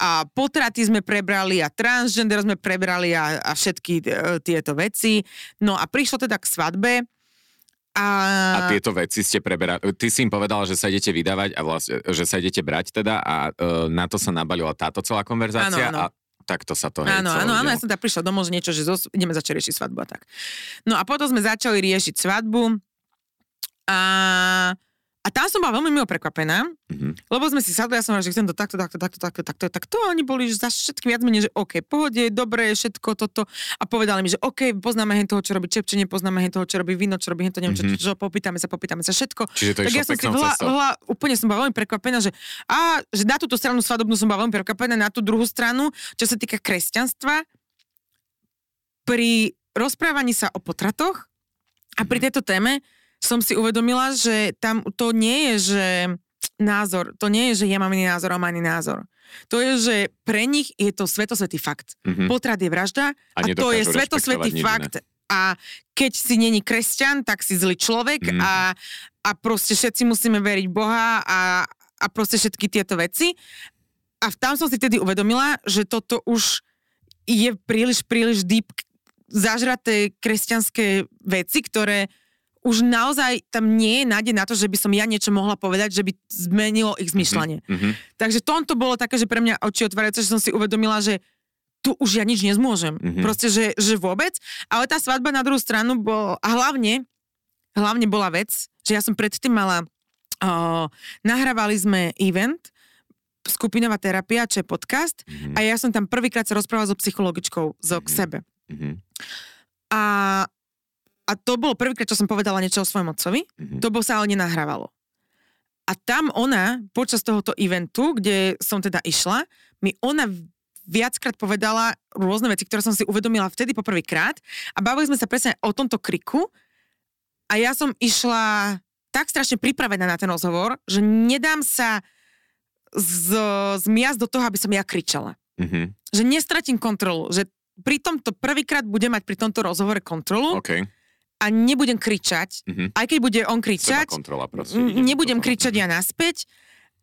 a potraty sme prebrali a transgender sme prebrali a, a všetky e, tieto veci. No a prišlo teda k svadbe a... A tieto veci ste preberali. Ty si im povedala, že sa idete vydávať a vlastne, že sa idete brať teda a e, na to sa nabalila táto celá konverzácia Áno, áno. a takto sa to Áno, áno, áno, ja som tam prišla domov, že niečo, že zos, ideme začať riešiť svadbu a tak. No a potom sme začali riešiť svadbu a, a tam som bola veľmi milo prekvapená, Mhm. lebo sme si sadli, ja som hovorila, že chcem to takto, takto, takto, takto, takto, takto. A oni boli že za všetkým viac menej, že OK, pohode, dobre, všetko toto. A povedali mi, že OK, poznáme hen toho, čo robí Čepče, nepoznáme hen toho, čo robí víno, čo robí hen to, neviem, čo, Mhm. čo, čo, popýtame sa, popýtame sa, všetko. Čiže to tak ja som si cestou. veľa, úplne som bola veľmi prekvapená, že, a, že na túto stranu svadobnú som bola veľmi prekvapená, na tú druhú stranu, čo sa týka kresťanstva, pri rozprávaní sa o potratoch a pri Mhm. tejto téme som si uvedomila, že tam to nie je, že názor, to nie je, že ja mám iný názor a mám iný názor. To je, že pre nich je to svetosvetý fakt. Mhm. Potrat je vražda A a, to je svetosvetý fakt. A keď si není kresťan, tak si zlý človek Mhm. a, a proste všetci musíme veriť Boha a, a proste všetky tieto veci. A tam som si tedy uvedomila, že toto už je príliš, príliš deep zažraté kresťanské veci, ktoré už naozaj tam nie je nádej na to, že by som ja niečo mohla povedať, že by zmenilo ich zmyšľanie. Mhm. Takže tomto bolo také, že pre mňa oči otvárajúce, že som si uvedomila, že tu už ja nič nezmôžem. Mhm. Proste, že, že vôbec. Ale tá svadba na druhú stranu bol, a hlavne, hlavne bola vec, že ja som predtým mala, o, nahrávali sme event, skupinová terapia, čo je podcast, Mhm. a ja som tam prvýkrát sa rozprávala so psychologičkou, zo k Mhm. sebe. Mhm. A, a to bolo prvýkrát, čo som povedala niečo o svojom otcovi, Mhm. to bol sa ale nenahrávalo. A tam ona, počas tohoto eventu, kde som teda išla, mi ona viackrát povedala rôzne veci, ktoré som si uvedomila vtedy poprvýkrát a bavili sme sa presne o tomto kriku a ja som išla tak strašne pripravená na ten rozhovor, že nedám sa z, zmiasť do toho, aby som ja kričala. Mhm. Že nestratím kontrolu, že pri tomto prvýkrát budem mať pri tomto rozhovore kontrolu OK. A nebudem kričať, Mhm. aj keď bude on kričať, nebudem kričať ja naspäť.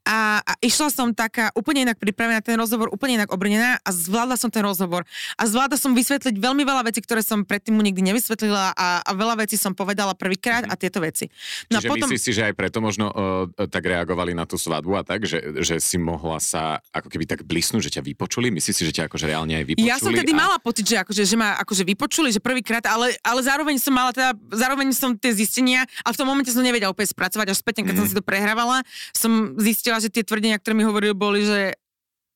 A, a išla som taká úplne inak pripravená ten rozhovor, úplne inak obrnená a zvládla som ten rozhovor. A zvládla som vysvetliť veľmi veľa vecí, ktoré som predtým mu nikdy nevysvetlila a, a veľa vecí som povedala prvýkrát a tieto veci. No Čiže a potom... myslíš si, že aj preto možno uh, tak reagovali na tú svadbu a tak, že, že si mohla sa ako keby tak blisnúť, že ťa vypočuli? Myslíš si, že ťa akože reálne aj vypočuli? Ja som tedy a... mala pocit, že, akože, že ma akože vypočuli, že prvýkrát, ale, ale zároveň som mala teda, zároveň som tie zistenia, a v tom momente som nevedela úplne spracovať, až späť, keď som Mhm. si to prehrávala, som zistila, že tie tvrdenia, ktoré mi hovorili, boli, že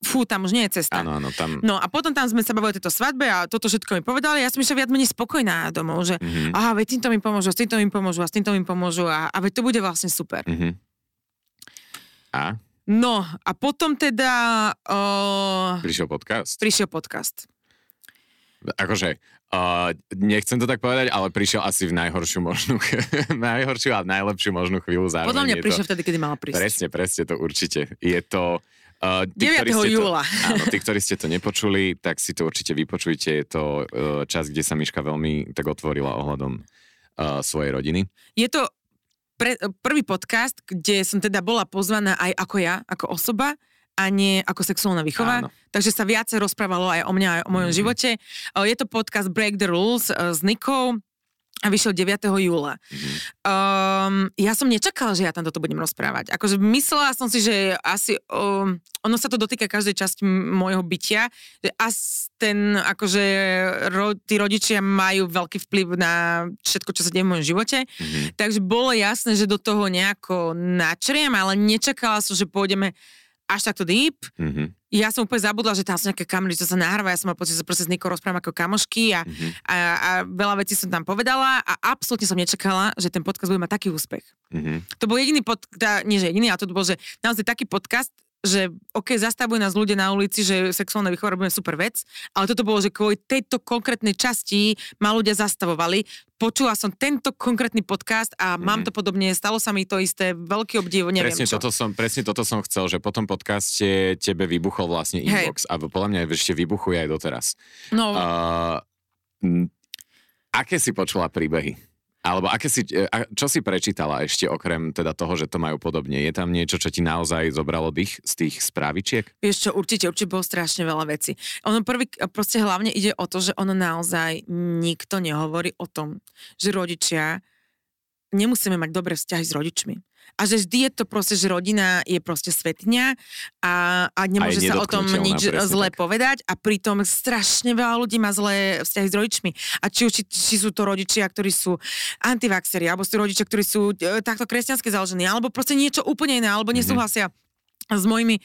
fú, tam už nie je cesta. Áno, áno, tam... No a potom tam sme sa bavili o tejto svadbe a toto všetko mi povedali. Ja som išla viac menej spokojná domov, že Mhm. aha, veď týmto mi pomôžu, s týmto mi pomôžu a s týmto mi pomôžu a, a veď to bude vlastne super. Mhm. A? No a potom teda uh, Prišiel podcast? prišiel podcast. Akože, uh, nechcem to tak povedať, ale prišiel asi v najhoršiu možnú, [LAUGHS] najhoršiu a najlepšiu možnú chvíľu zároveň. Podľa mňa je to- prišiel vtedy, kedy mala prísť. Presne, presne to určite. Je to... Uh, 9. ste júla. To, [LAUGHS] áno, tí, ktorí ste to nepočuli, tak si to určite vypočujte. Je to uh, čas, kde sa Miška veľmi tak otvorila ohľadom uh, svojej rodiny. Je to pre, prvý podcast, kde som teda bola pozvaná aj ako ja, ako osoba, a nie ako sexuálna výchova. Áno. Takže sa viacej rozprávalo aj o mňa, aj o mojom Mhm. živote. O, Je to podcast Break the Rules e, s Nikou a vyšiel 9. júla. Mhm. Um, ja som nečakala, že ja tam toto budem rozprávať. Akože myslela som si, že asi um, ono sa to dotýka každej časti môjho bytia, že as ten, akože ro, tí rodičia majú veľký vplyv na všetko, čo sa deje v mojom živote. Mhm. Takže bolo jasné, že do toho nejako načriem, ale nečakala som, že pôjdeme až takto deep. Mhm. Ja som úplne zabudla, že tam sú nejaké kamery, čo sa nahráva. Ja som mal pocit, že proste s Nikou rozprávam ako kamošky a, Mhm. a, a veľa vecí som tam povedala a absolútne som nečakala, že ten podcast bude mať taký úspech. Mhm. To bol jediný podcast, nie že jediný, ale to bol, že naozaj taký podcast, že OK, zastavujú nás ľudia na ulici, že sexuálne výchova robíme super vec, ale toto bolo, že kvôli tejto konkrétnej časti ma ľudia zastavovali. Počula som tento konkrétny podcast a mám to podobne, stalo sa mi to isté, veľký obdiv, neviem Presne čo. toto, som, presne toto som chcel, že po tom podcaste tebe vybuchol vlastne Hej. inbox a podľa mňa ešte vybuchuje aj doteraz. No, Uh, aké si počula príbehy? Alebo aké si, e, čo si prečítala ešte okrem teda toho, že to majú podobne? Je tam niečo, čo ti naozaj zobralo dých z tých správičiek? Vieš čo, určite, určite bolo strašne veľa vecí. Ono prvý, proste hlavne ide o to, že ono naozaj nikto nehovorí o tom, že rodičia nemusíme mať dobré vzťahy s rodičmi. A že vždy je to proste, že rodina je proste svetňa a, a nemôže sa o tom nič zle tak. povedať a pritom strašne veľa ľudí má zlé vzťahy s rodičmi. A či či, či sú to rodičia, ktorí sú antivaxeri, alebo sú rodičia, ktorí sú e, takto kresťansky založení, alebo proste niečo úplne iné, alebo nesúhlasia s mojimi e,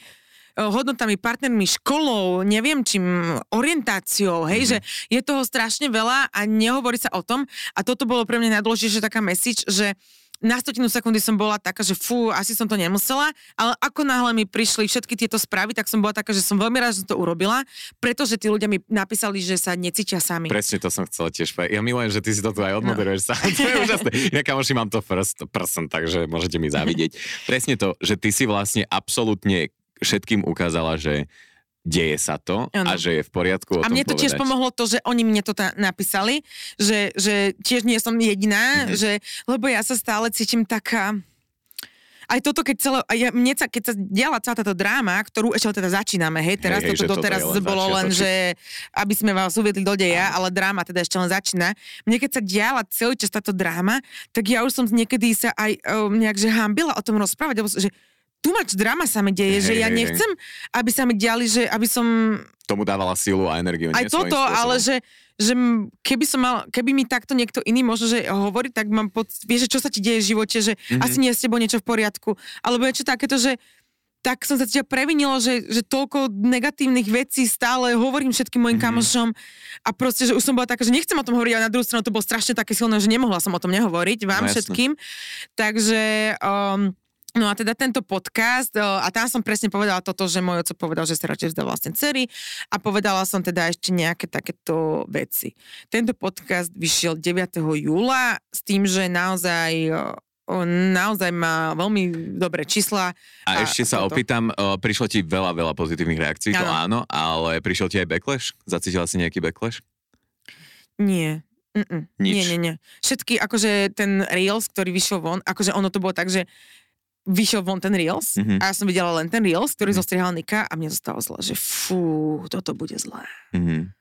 hodnotami, partnermi, školou, neviem čím, orientáciou, hej, mm-hmm. že je toho strašne veľa a nehovorí sa o tom a toto bolo pre mňa najdôležitejšia taká message, že na stotinu sekundy som bola taká, že fú, asi som to nemusela, ale ako náhle mi prišli všetky tieto správy, tak som bola taká, že som veľmi rád, že som to urobila, pretože tí ľudia mi napísali, že sa necítia sami. Presne to som chcela tiež. Ja milujem, že ty si to tu aj odmoderuješ sa. [LAUGHS] To je úžasné. Ja kamoši mám to first person, takže môžete mi závidieť. Presne to, že ty si vlastne absolútne všetkým ukázala, že deje sa to Áno. a že je v poriadku A mne to tiež povedať. pomohlo to, že oni mne to tá napísali, že, že tiež nie som jediná, Mhm. že, lebo ja sa stále cítim taká... Aj toto, keď celé, ja, mne sa, keď sa diala celá táto dráma, ktorú ešte teda začíname, hej, teraz Hej, hej, toto toto doteraz len bolo len, že aby sme vás uviedli do deja, ale dráma teda ešte len začína. Mne keď sa diala celý čas táto dráma, tak ja už som niekedy sa aj um, nejak že hambila o tom rozprávať, že tu mač drama sa mi deje, že Hej, ja nechcem, aby sa mi diali, že aby som Tomu dávala silu a energiu. aj nie, toto, ale že, že keby som mal, keby mi takto niekto iný možno, že hovorí, tak mám pocit, vieš, že čo sa ti deje v živote, že Mhm. mm-hmm. asi nie je s tebou niečo v poriadku, alebo niečo takéto, že tak som sa cítila previnilo, že, že toľko negatívnych vecí stále hovorím všetkým mojim mm-hmm. kamošom a proste, že už som bola taká, že nechcem o tom hovoriť, ale na druhú stranu to bolo strašne také silné, že nemohla som o tom nehovoriť No vám jasné. všetkým. Takže... Um, No a teda tento podcast, a tam som presne povedala toto, že môj oco povedal, že sa radšej vzdal vlastne dcery a povedala som teda ešte nejaké takéto veci. Tento podcast vyšiel 9. júla s tým, že naozaj naozaj má veľmi dobré čísla. A ešte sa toto. opýtam, prišlo ti veľa, veľa pozitívnych reakcií, to áno, Áno. ale prišiel ti aj backlash? Zacítila si nejaký backlash? Nie. Mm-mm. Nič. Nie, nie, nie. Všetky, akože ten Reels, ktorý vyšiel von, akože ono to bolo tak, že vyšiel von ten Reels Mhm. a ja som videla len ten Reels, ktorý zostrihal Nika a mne zostalo zle, že fú, toto bude zlé. Mhm.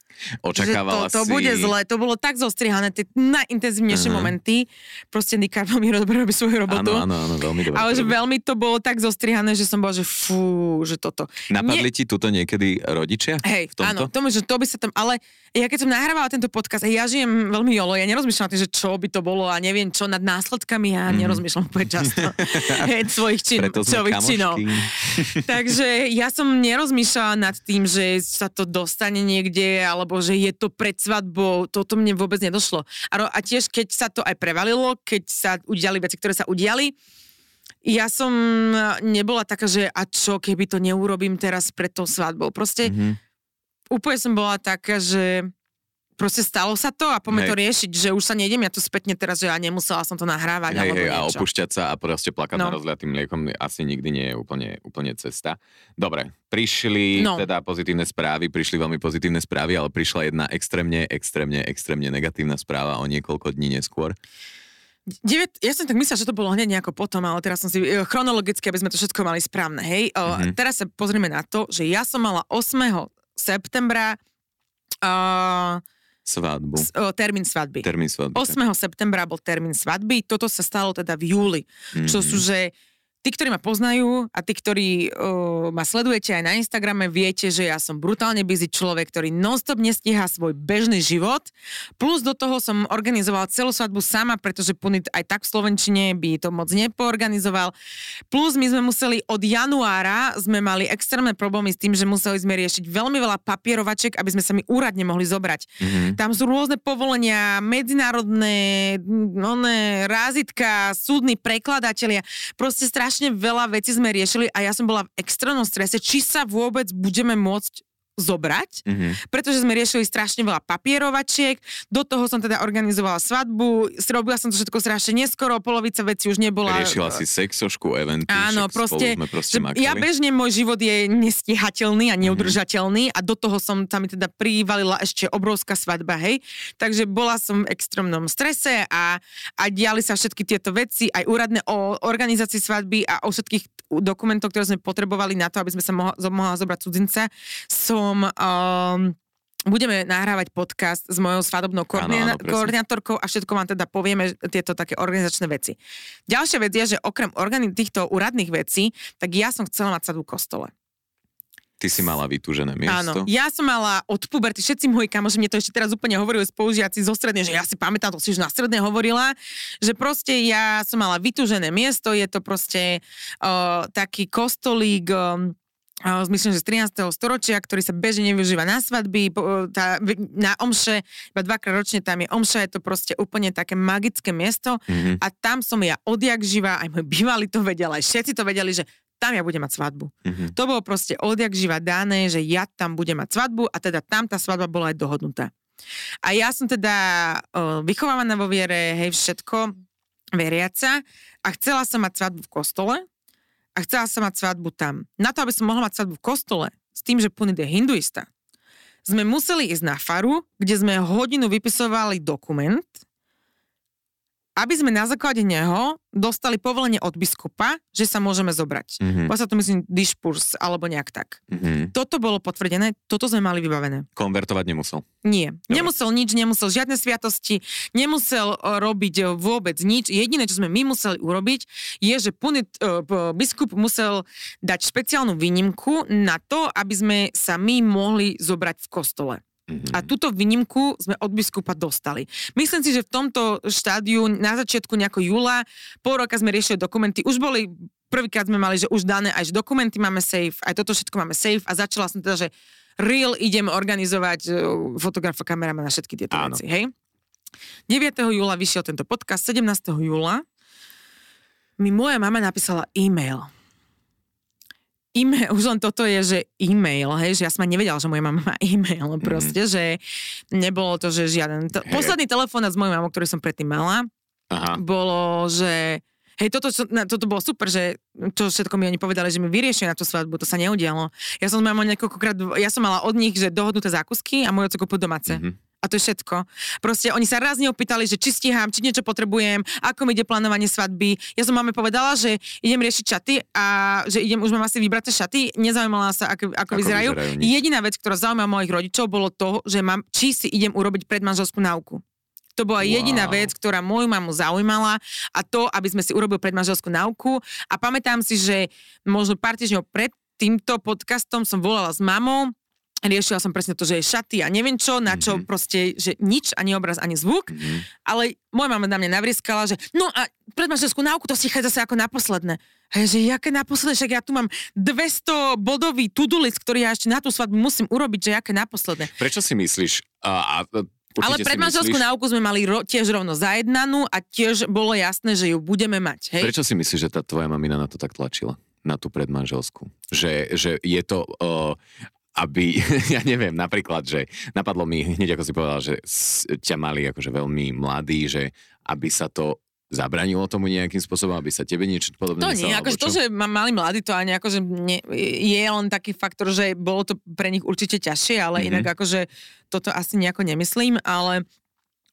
Očakávala že to, to si... bude zle, to bolo tak zostrihané, tie najintenzívnejšie Aha. momenty. Proste Nika veľmi dobre robí svoju robotu. Áno, áno, áno, veľmi dobre. Ale že veľmi to bolo tak zostrihané, že som bola, že fú, že toto. Napadli ti tuto niekedy rodičia? Hej, v tomto? áno, tomu, že to by sa tam, ale ja keď som nahrávala tento podcast, ja žijem veľmi jolo, ja nerozmýšľam tým, že čo by to bolo a neviem čo nad následkami, ja mm. nerozmýšľam úplne často [LAUGHS] svojich čin, svojich činov. Takže ja som nerozmýšľala nad tým, že sa to dostane niekde, alebo že je to pred svadbou, toto mne vôbec nedošlo. A, a tiež, keď sa to aj prevalilo, keď sa udiali veci, ktoré sa udiali, ja som nebola taká, že a čo, keby to neurobím teraz pred tou svadbou. Proste Mhm. úplne som bola taká, že proste stalo sa to a poďme to riešiť, že už sa nejdem ja tu spätne teraz, že ja nemusela som to nahrávať Hej, alebo hej, a niečo. opúšťať sa a proste plakať No. na rozliatým mliekom asi nikdy nie je úplne, úplne cesta. Dobre, prišli No. teda pozitívne správy, prišli veľmi pozitívne správy, ale prišla jedna extrémne, extrémne, extrémne negatívna správa o niekoľko dní neskôr. 9, ja som tak myslela, že to bolo hneď nejako potom, ale teraz som si e, chronologicky, aby sme to všetko mali správne, hej. O, Mhm. Teraz sa pozrieme na to, že ja som mala 8. septembra uh, Svadbu. o, termín svadby. Termín svadby. 8. septembra bol termín svadby, toto sa stalo teda v júli, čo Mhm. sú, že tí, ktorí ma poznajú a tí, ktorí uh, ma sledujete aj na Instagrame, viete, že ja som brutálne busy človek, ktorý nonstop nestíha svoj bežný život. Plus do toho som organizovala celú svadbu sama, pretože Punit aj tak v Slovenčine by to moc nepoorganizoval. Plus my sme museli od januára, sme mali extrémne problémy s tým, že museli sme riešiť veľmi veľa papierovaček, aby sme sa mi úradne mohli zobrať. Mhm. Tam sú rôzne povolenia, medzinárodné, oné, rázitka, súdni prekladatelia. Proste strašne veľa vecí sme riešili a ja som bola v extrémnom strese, či sa vôbec budeme môcť zobrať, Mhm. pretože sme riešili strašne veľa papierovačiek, do toho som teda organizovala svadbu, robila som to všetko strašne neskoro, polovica vecí už nebola... Riešila si sexošku, eventy, Áno, proste, proste makali. ja bežne môj život je nestihateľný Mhm. a neudržateľný a do toho som tam teda privalila ešte obrovská svadba, hej. Takže bola som v extrémnom strese a, a diali sa všetky tieto veci, aj úradné o organizácii svadby a o všetkých dokumentoch, ktoré sme potrebovali na to, aby sme sa mohla, mohla zobrať cudzinca, som... Um, Budeme nahrávať podcast s mojou svadobnou koordina- áno, koordinátorkou a všetko vám teda povieme tieto také organizačné veci. Ďalšia vec je, že okrem organi- týchto úradných vecí, tak ja som chcela mať svadbu v kostole. Ty si mala vytúžené Áno, miesto. ja som mala od puberty, všetci moji kamoši, mne to ešte teraz úplne hovorili spolužiaci zo strednej, že ja si pamätám, to si už na strednej hovorila, že proste ja som mala vytúžené miesto, je to proste uh, taký kostolík, um, myslím, že z 13. storočia, ktorý sa bežne nevyužíva na svadby, po- tá, na omše, iba dvakrát ročne tam je omša, je to proste úplne také magické miesto Mhm. a tam som ja odjak živa, aj môj bývalý to vedel, aj všetci to vedeli, že tam ja budem mať svadbu. Mhm. To bolo proste odjak živa dané, že ja tam budem mať svadbu a teda tam tá svadba bola aj dohodnutá. A ja som teda uh, vychovávaná vo viere, hej, všetko, veriaca a chcela som mať svadbu v kostole a chcela som mať svadbu tam. Na to, aby som mohla mať svadbu v kostole, s tým, že Punit je hinduista, sme museli ísť na faru, kde sme hodinu vypisovali dokument, aby sme na základe neho dostali povolenie od biskupa, že sa môžeme zobrať. Mhm. Bola sa to myslím dišpurs, alebo nejak tak. Mhm. Toto bolo potvrdené, toto sme mali vybavené. Konvertovať nemusel. Nie. Dobre. Nemusel nič, nemusel žiadne sviatosti, nemusel o, robiť o, vôbec nič. Jediné, čo sme my museli urobiť, je, že punit, p- biskup musel dať špeciálnu výnimku na to, aby sme sa my mohli zobrať v kostole. Mhm. A túto výnimku sme od biskupa dostali. Myslím si, že v tomto štádiu na začiatku nejako júla, pol roka sme riešili dokumenty, už boli prvýkrát sme mali, že už dané aj že dokumenty máme safe, aj toto všetko máme safe a začala som teda, že real idem organizovať e, fotografa, kamerama na všetky tieto Áno. veci, hej? 9. júla vyšiel tento podcast, 17. júla mi moja mama napísala e-mail. E-mail, už len toto je, že e-mail, hej, že ja som nevedela, že moja mama má e-mail, proste, že nebolo to, že žiaden... To, posledný telefón s mojou mamou, ktorý som predtým mala, Aha. bolo, že hej, toto, toto bolo super, že čo všetko mi oni povedali, že mi vyriešia na tú svadbu, to sa neudialo. Ja som mala niekoľkokrát, ja som mala od nich, že dohodnuté zákusky a môj oco kúpil domáce. Mhm. A to je všetko. Proste oni sa raz neopýtali, že či stíham, či niečo potrebujem, ako mi ide plánovanie svadby. Ja som máme povedala, že idem riešiť šaty a že idem, už mám asi vybraté šaty. Nezaujímala sa, ako, ako, Ako vyzerajú. vyzerajú. Jediná vec, ktorá zaujímala mojich rodičov, bolo to, že mám, či si idem urobiť predmanželskú náuku. To bola Wow. jediná vec, ktorá moju mamu zaujímala a to, aby sme si urobili predmanželskú náuku. A pamätám si, že možno pár týždňov pred týmto podcastom som volala s mamou riešila som presne to, že je šaty a neviem čo, na čo Mhm. proste, že nič, ani obraz, ani zvuk, Mhm. ale moja mama na mňa navrieskala, že no a predmanželskú náuku to si chaj zase ako naposledné. Hej, že jaké naposledné, však ja tu mám 200 bodový to-do list, ktorý ja ešte na tú svadbu musím urobiť, že jaké naposledné. Prečo si myslíš, a, a, určite Ale predmanželskú myslíš, náuku sme mali ro- tiež rovno zajednanú a tiež bolo jasné, že ju budeme mať. Hej? Prečo si myslíš, že tá tvoja mamina na to tak tlačila? Na tú predmanželskú? Že, že je to... Uh, aby, [LAUGHS] ja neviem, napríklad, že napadlo mi hneď, ako si povedal, že ťa mali akože veľmi mladí, že aby sa to zabranilo tomu nejakým spôsobom, aby sa tebe niečo podobné To nie, akože to, že ma mali mladí, to ani akože nie, je len taký faktor, že bolo to pre nich určite ťažšie, ale Mhm. mm-hmm. inak akože toto asi nejako nemyslím, ale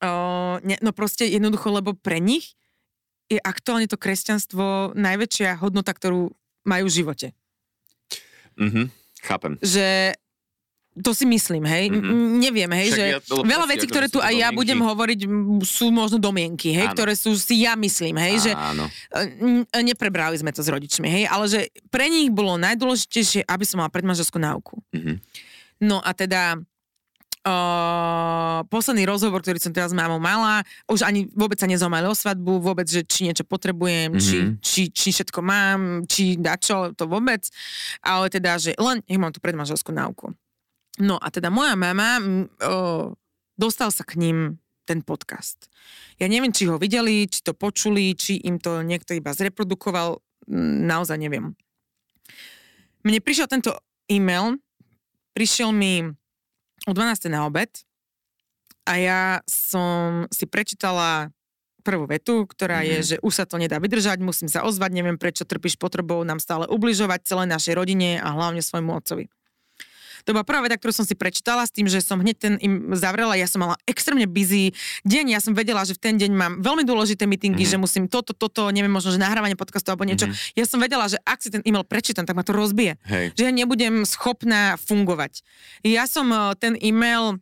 uh, ne, no proste jednoducho, lebo pre nich je aktuálne to kresťanstvo najväčšia hodnota, ktorú majú v živote. Mhm, chápem. Že to si myslím, hej. Mhm. Mm-hmm. Neviem, hej, Však že ja veľa vecí, ktoré tu aj ja domienky. budem hovoriť, sú možno domienky, hej, Áno. ktoré sú si ja myslím, hej, že Áno. N- neprebrali sme to s rodičmi, hej, ale že pre nich bolo najdôležitejšie, aby som mala predmanželskú náuku. Mhm. No a teda uh, posledný rozhovor, ktorý som teraz s mámou mala, už ani vôbec sa nezaujímali o svadbu, vôbec, že či niečo potrebujem, mm-hmm. či, Mhm. či, či všetko mám, či dačo, to vôbec. Ale teda, že len nech mám tú predmanželskú náuku. No a teda moja mama, o, dostal sa k ním ten podcast. Ja neviem, či ho videli, či to počuli, či im to niekto iba zreprodukoval, naozaj neviem. Mne prišiel tento e-mail, prišiel mi o 12. na obed a ja som si prečítala prvú vetu, ktorá Mhm. je, že už sa to nedá vydržať, musím sa ozvať, neviem prečo trpíš potrebou nám stále ubližovať celej našej rodine a hlavne svojmu otcovi. To bola prvá veta, ktorú som si prečítala s tým, že som hneď ten im zavrela. Ja som mala extrémne busy deň. Ja som vedela, že v ten deň mám veľmi dôležité meetingy, Mhm. že musím toto, toto, neviem, možno, že nahrávanie podcastu alebo niečo. Mhm. Ja som vedela, že ak si ten e-mail prečítam, tak ma to rozbije Hej. že ja nebudem schopná fungovať. Ja som eh, ten e-mail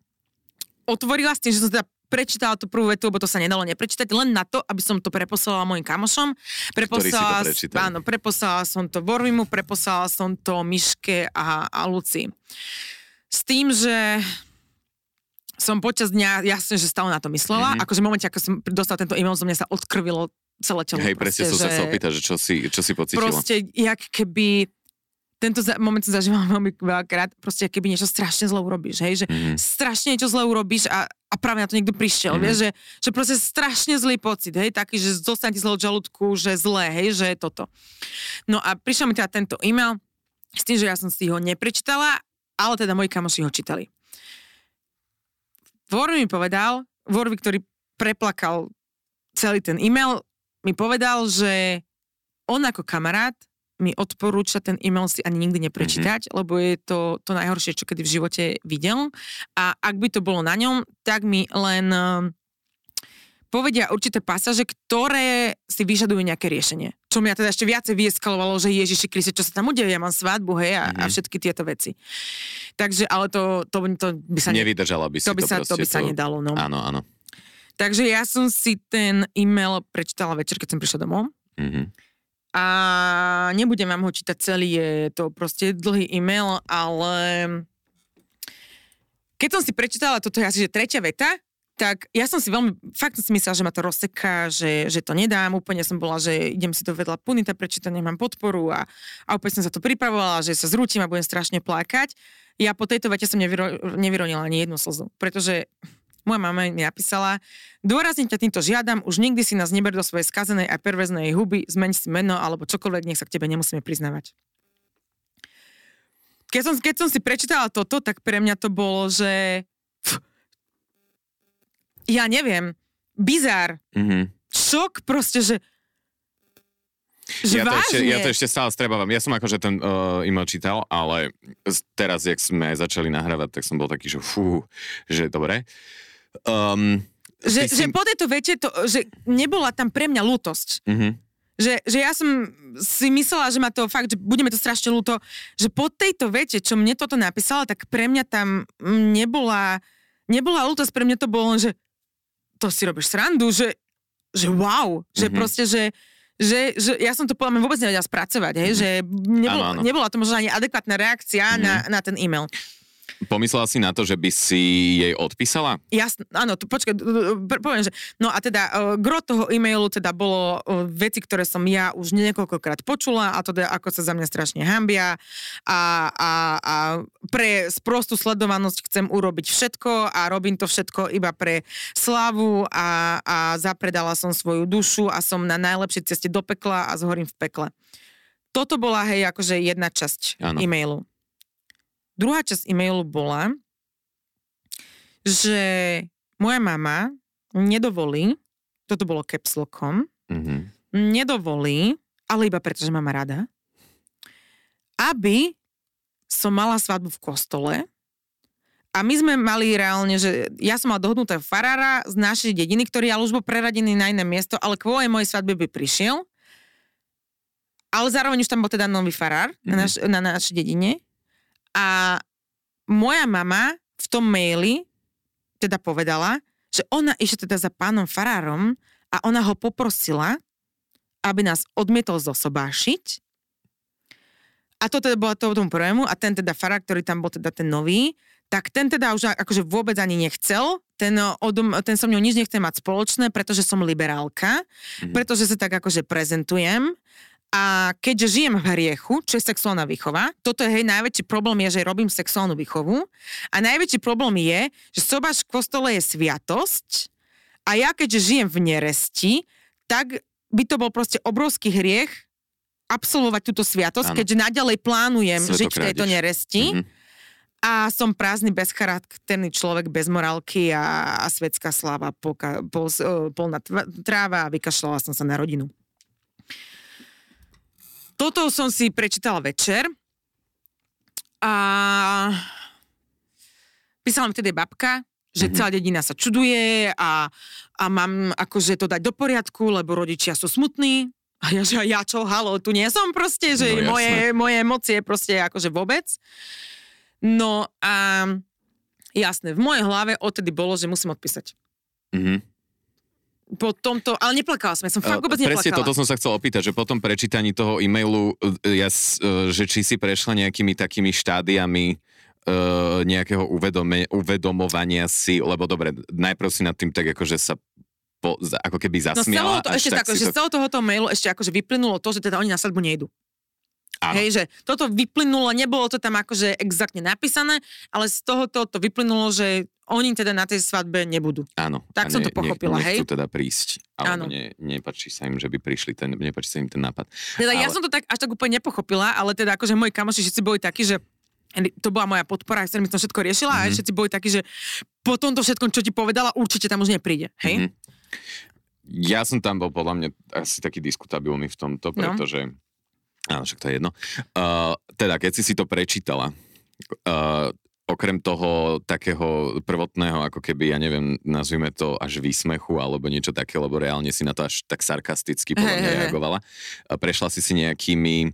otvorila s tým, že som teda prečítala tú prvú vetu, lebo to sa nedalo neprečítať, len na to, aby som to preposlala mojim kamošom. Preposlala, áno, preposlala som to Vorvimu, preposlala som to Miške a, a Luci. S tým, že som počas dňa, jasne, že stále na to myslela, Mhm. mm-hmm. akože v momente, ako som dostala tento e-mail, zo mňa sa odkrvilo celé telo. Hej, presne som sa chcel opýtať, že čo si, čo si pocitila. Proste, jak keby tento za- moment som zažívala [LAUGHS] veľmi veľakrát, proste keby niečo strašne zle urobíš, hej, že Mhm. strašne niečo zle urobíš a, a práve na to niekto prišiel, Mhm. vieš, že, že proste strašne zlý pocit, hej, taký, že zostane ti zle od žalúdku, že zlé, hej, že je toto. No a prišiel mi teda tento e-mail s tým, že ja som si ho neprečítala, ale teda moji kamoši ho čítali. Vorvi mi povedal, Vorvi, ktorý preplakal celý ten e-mail, mi povedal, že on ako kamarát mi odporúča ten e-mail si ani nikdy neprečítať, mm-hmm. lebo je to to najhoršie, čo kedy v živote videl. A ak by to bolo na ňom, tak mi len eh, povedia určité pasáže, ktoré si vyžadujú nejaké riešenie. Čo mňa teda ešte viacej vyeskalovalo, že Ježiši Kriste, čo sa tam udeje, ja mám svadbu, hej, a, mm-hmm. a Mhm. všetky tieto veci. Takže, ale to, to, to by sa, ne, Nevydržala by si to to, by sa, to by sa nedalo. No. Áno, áno. Takže ja som si ten e-mail prečítala večer, keď som prišla domov. Mhm. A nebudem vám ho čítať celý, je to proste dlhý e-mail, ale keď som si prečítala, toto asi že tretia veta, tak ja som si veľmi, fakt som si myslela, že ma to rozseká, že, že to nedám, úplne som bola, že idem si to vedľa punita, prečo to nemám podporu a, a úplne som sa to pripravovala, že sa zrútim a budem strašne plakať. Ja po tejto vete som nevyro, nevyronila ani jednu slzu, pretože moja mama mi napísala, dôrazne ťa týmto žiadam, už nikdy si nás neber do svojej skazenej a perveznej huby, zmeň si meno alebo čokoľvek, nech sa k tebe nemusíme priznávať. Keď som, keď som si prečítala toto, tak pre mňa to bolo, že... Pf, ja neviem, bizár, Mhm. šok proste, že... Že Ja to, ešte, ja to ešte stále strebávam. Ja som akože ten uh, e-mail čítal, ale teraz, jak sme začali nahrávať, tak som bol taký, že fú, že dobre. Um, že, ty že si- po tejto vete, to, že nebola tam pre mňa lútosť. Mhm. Že, že ja som si myslela, že ma to fakt, že budeme to strašne ľúto, že po tejto vete, čo mne toto napísala, tak pre mňa tam nebola, nebola ľútosť, pre mňa to bolo len, že to si robíš srandu, že, že wow, že Mhm. proste, že že, že ja som to podľa mňa vôbec nevedela spracovať, hej, že nebolo, Áno, áno. nebola to možno ani adekvátna reakcia Mhm. na, na ten e-mail. Pomyslela si na to, že by si jej odpísala? Jasne, áno, tu, počkaj, poviem, že, no a teda uh, gro toho e-mailu teda bolo uh, veci, ktoré som ja už niekoľkokrát počula a teda ako sa za mňa strašne hambia a, a, a pre sprostú sledovanosť chcem urobiť všetko a robím to všetko iba pre slavu a, a zapredala som svoju dušu a som na najlepšej ceste do pekla a zhorím v pekle. Toto bola, hej, akože jedna časť Áno. e-mailu. Druhá časť e-mailu bola, že moja mama nedovolí, toto bolo capslockom, Mhm. nedovolí, ale iba preto, že mám rada, aby som mala svadbu v kostole a my sme mali reálne, že ja som mala dohodnutého farára z našej dediny, ktorý ale už bol preradený na iné miesto, ale kvôli mojej svadbe by prišiel. Ale zároveň už tam bol teda nový farár mm-hmm. na, naš, na našej dedine. A moja mama v tom maili teda povedala, že ona išla teda za pánom farárom a ona ho poprosila, aby nás odmietol zosobášiť. A to teda bolo to tomu prvému a ten teda farár, ktorý tam bol teda ten nový, tak ten teda už akože vôbec ani nechcel, ten, odom, ten so mnou nič nechce mať spoločné, pretože som liberálka, mm-hmm. pretože sa tak akože prezentujem a keďže žijem v hriechu, čo je sexuálna výchova, toto je hej, najväčší problém je, že robím sexuálnu výchovu a najväčší problém je, že sobáš v kostole je sviatosť a ja keďže žijem v neresti, tak by to bol proste obrovský hriech absolvovať túto sviatosť, Áno. keďže naďalej plánujem žiť v tejto neresti. Mhm. A som prázdny, bezcharakterný človek, bez morálky a, a svetská sláva, polka, pol, polná tráva a vykašľala som sa na rodinu. Toto som si prečítala večer a písala mi vtedy babka, že celá dedina sa čuduje a, a mám akože to dať do poriadku, lebo rodičia sú smutní. A ja, že ja čo, halo, tu nie som proste, že No, moje, moje emócie proste akože vôbec. No a jasné, v mojej hlave odtedy bolo, že musím odpísať. Mhm. Po tomto, ale neplakala som, ja som fakt vôbec Uh, Presne neplakala. toto som sa chcel opýtať, že po tom prečítaní toho e-mailu, uh, ja, uh, že či si prešla nejakými takými štádiami uh, nejakého uvedome, uvedomovania si, lebo dobre, najprv si nad tým tak akože sa po, ako keby No zasmiala. to, až ešte tak tak, že z celého tohoto mailu ešte akože vyplynulo to, že teda oni na svadbu nejdu. Áno. Hej, že toto vyplynulo, nebolo to tam akože exaktne napísané, ale z tohoto to vyplynulo, že oni teda na tej svadbe nebudú. Áno. Tak a som to pochopila, nechcú hej? teda prísť. Áno. Ne, nepačí sa im, že by prišli, ten, nepačí sa im ten nápad. Teda ja Ale- som to tak až tak úplne nepochopila, ale teda akože moji kamoši všetci boli takí, že to bola moja podpora, s ktorými som všetko riešila Mhm. mm-hmm. a všetci boli takí, že po tomto všetkom, čo ti povedala, určite tam už nepríde. Hej? Mhm. Ja som tam bol podľa mňa asi taký diskutabilný v tomto, No. pretože... Áno, však to je jedno. Uh, teda, keď si si to prečítala, uh, okrem toho takého prvotného, ako keby, ja neviem, nazvime to až výsmechu alebo niečo také, lebo reálne si na to až tak sarkasticky podľa mňa reagovala. Prešla si si nejakými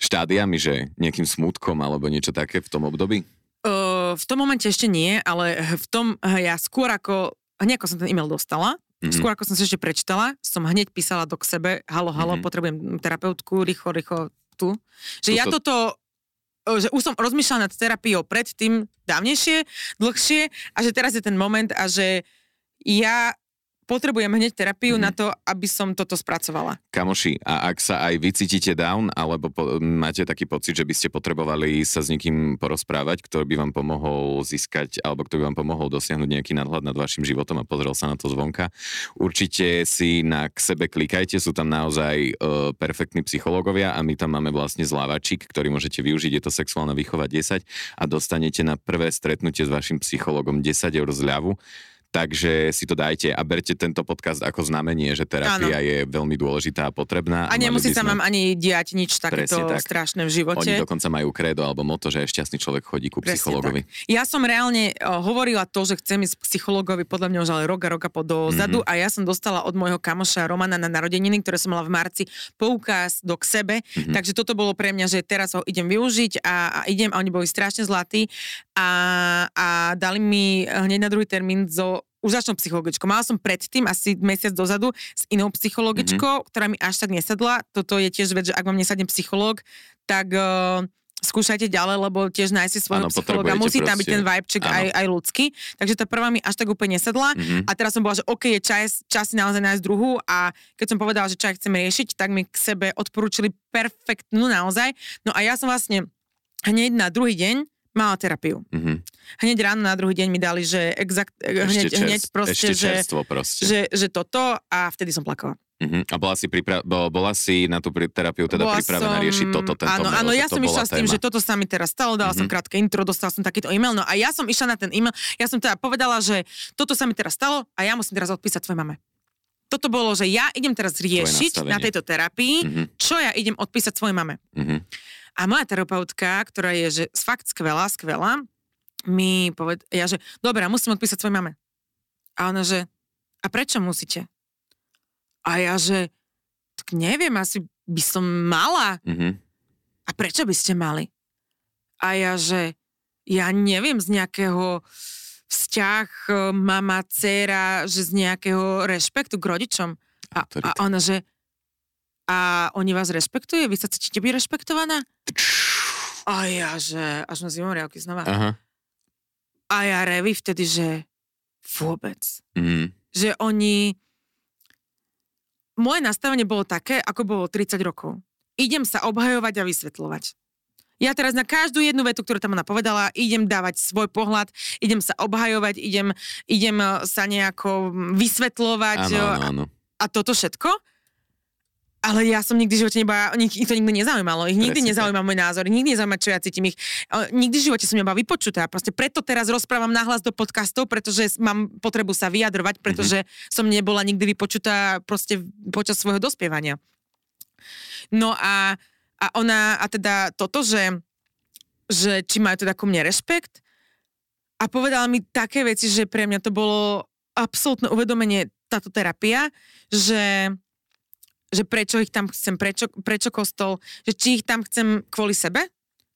štádiami, že nejakým smutkom alebo niečo také v tom období? Uh, v tom momente ešte nie, ale v tom ja skôr ako, hneď ako som ten e-mail dostala, Mhm. mm-hmm. skôr ako som si ešte prečítala, som hneď písala do k sebe, halo, halo, Mhm. mm-hmm. potrebujem terapeutku, rýchlo, rýchlo, tu. Že Tu ja to- toto, že už som rozmýšľala nad terapiou predtým dávnejšie, dlhšie a že teraz je ten moment a že ja potrebujem hneď terapiu Mhm. mm-hmm. na to, aby som toto spracovala. Kamoši, a ak sa aj vy cítite down, alebo po, máte taký pocit, že by ste potrebovali sa s niekým porozprávať, ktorý by vám pomohol získať, alebo ktorý by vám pomohol dosiahnuť nejaký nadhľad nad vašim životom a pozrel sa na to zvonka, určite si na k sebe klikajte, sú tam naozaj uh, perfektní psychológovia a my tam máme vlastne zlávačik, ktorý môžete využiť, je to sexuálna výchova 10 a dostanete na prvé stretnutie s vašim psychologom 10 eur zľavu. Takže si to dajte a berte tento podcast ako znamenie, že terapia je veľmi dôležitá a potrebná. A nemusí sa vám ani diať nič takéto tak. strašné v živote. Oni dokonca majú kredo alebo moto, že šťastný človek chodí ku Presne psychologovi. Ja som reálne uh, hovorila to, že chcem ísť k psychologovi podľa mňa už ale rok a roka po dozadu Mhm. mm-hmm. a ja som dostala od môjho kamoša Romana na narodeniny, ktoré som mala v marci, poukaz do k sebe, Mhm. mm-hmm. takže toto bolo pre mňa, že teraz ho idem využiť a, a idem a oni boli strašne zlatí a, a dali mi hneď na druhý termín zo úžasnou psychologičkou. Mala som predtým, asi mesiac dozadu, s inou psychologičkou, Mhm. mm-hmm. ktorá mi až tak nesadla. Toto je tiež vec, že ak vám nesadne psychológ, tak uh, skúšajte ďalej, lebo tiež nájsť si svojho Áno, psychologa. Musí tam byť proste- ten vibeček aj, aj ľudský. Takže tá prvá mi až tak úplne nesadla. Mhm. A teraz som bola, že OK, je čas, čas si naozaj nájsť druhú a keď som povedala, že čo chcem riešiť, tak mi k sebe odporúčili perfektnú naozaj. No a ja som vlastne hneď na druhý deň mala terapiu. Mhm. Hneď ráno na druhý deň mi dali, že exakt, hneď, Ešte, čers- hneď proste, ešte že, proste. že, že toto a vtedy som plakala. Uh-huh. A bola si, pripra- bo, bola si na tú terapiu teda Bola pripravená som- riešiť toto, tento Áno, mail, áno, ja som išla s tým, téma. že toto sa mi teraz stalo, dala som Mhm. krátke intro, dostala som takýto e-mail, no a ja som išla na ten e-mail, ja som teda povedala, že toto sa mi teraz stalo a ja musím teraz odpísať tvojej mame. Toto bolo, že ja idem teraz riešiť na tejto terapii, Mhm, čo ja idem odpísať svojej mame. mhm. A moja terapeutka, ktorá je že fakt skvelá, skvelá, mi poved, ja že, dobre, musím odpísať svojej mame. A ona že, a prečo musíte? A ja že, tak neviem, asi by som mala. Mhm. A prečo by ste mali? A ja že, ja neviem z nejakého vzťah e, mama, dcera, že z nejakého rešpektu k rodičom. A, a ona že, a oni vás rešpektuje? Vy sa cítite byť rešpektovaná? A ja že, až na zimomriavky znova. Aha. A ja revi vtedy, že vôbec. Mhm. Že oni... Moje nastavenie bolo také, ako bolo 30 rokov. Idem sa obhajovať a vysvetľovať. Ja teraz na každú jednu vetu, ktorú tam ona povedala, idem dávať svoj pohľad, idem sa obhajovať, idem, idem eh, sa nejako vysvetľovať Áno, eh, áno, áno. a toto všetko. Ale ja som nikdy v živote nebola, ich, ich to nikdy nezaujímalo, ich nikdy Presne nezaujíma môj názor, nikdy nezaujíma, čo ja cítim ich. Nikdy v živote som nebola vypočutá. Proste preto teraz rozprávam nahlas do podcastov, pretože mám potrebu sa vyjadrovať, pretože som nebola nikdy vypočutá proste počas svojho dospievania. No a, a ona, a teda toto, že, že či majú teda ku mne rešpekt a povedala mi také veci, že pre mňa to bolo absolútne uvedomenie táto terapia, že že prečo ich tam chcem, prečo, prečo kostol, že či ich tam chcem kvôli sebe,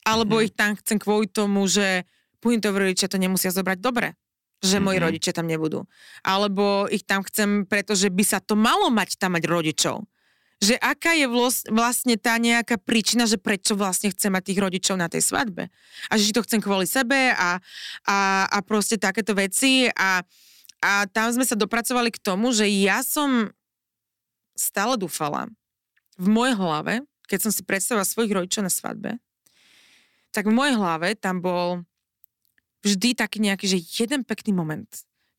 alebo Mhm. ich tam chcem kvôli tomu, že Puintovi rodičia to nemusia zobrať dobre, že moji Mhm. rodičia tam nebudú. Alebo ich tam chcem, pretože by sa to malo mať tam mať rodičov. Že aká je vlastne tá nejaká príčina, že prečo vlastne chcem mať tých rodičov na tej svadbe. A že to chcem kvôli sebe a, a, a proste takéto veci. A, a tam sme sa dopracovali k tomu, že ja som stále dúfala v mojej hlave, keď som si predstavila svojich rodičov na svadbe, tak v mojej hlave tam bol vždy taký nejaký, že jeden pekný moment,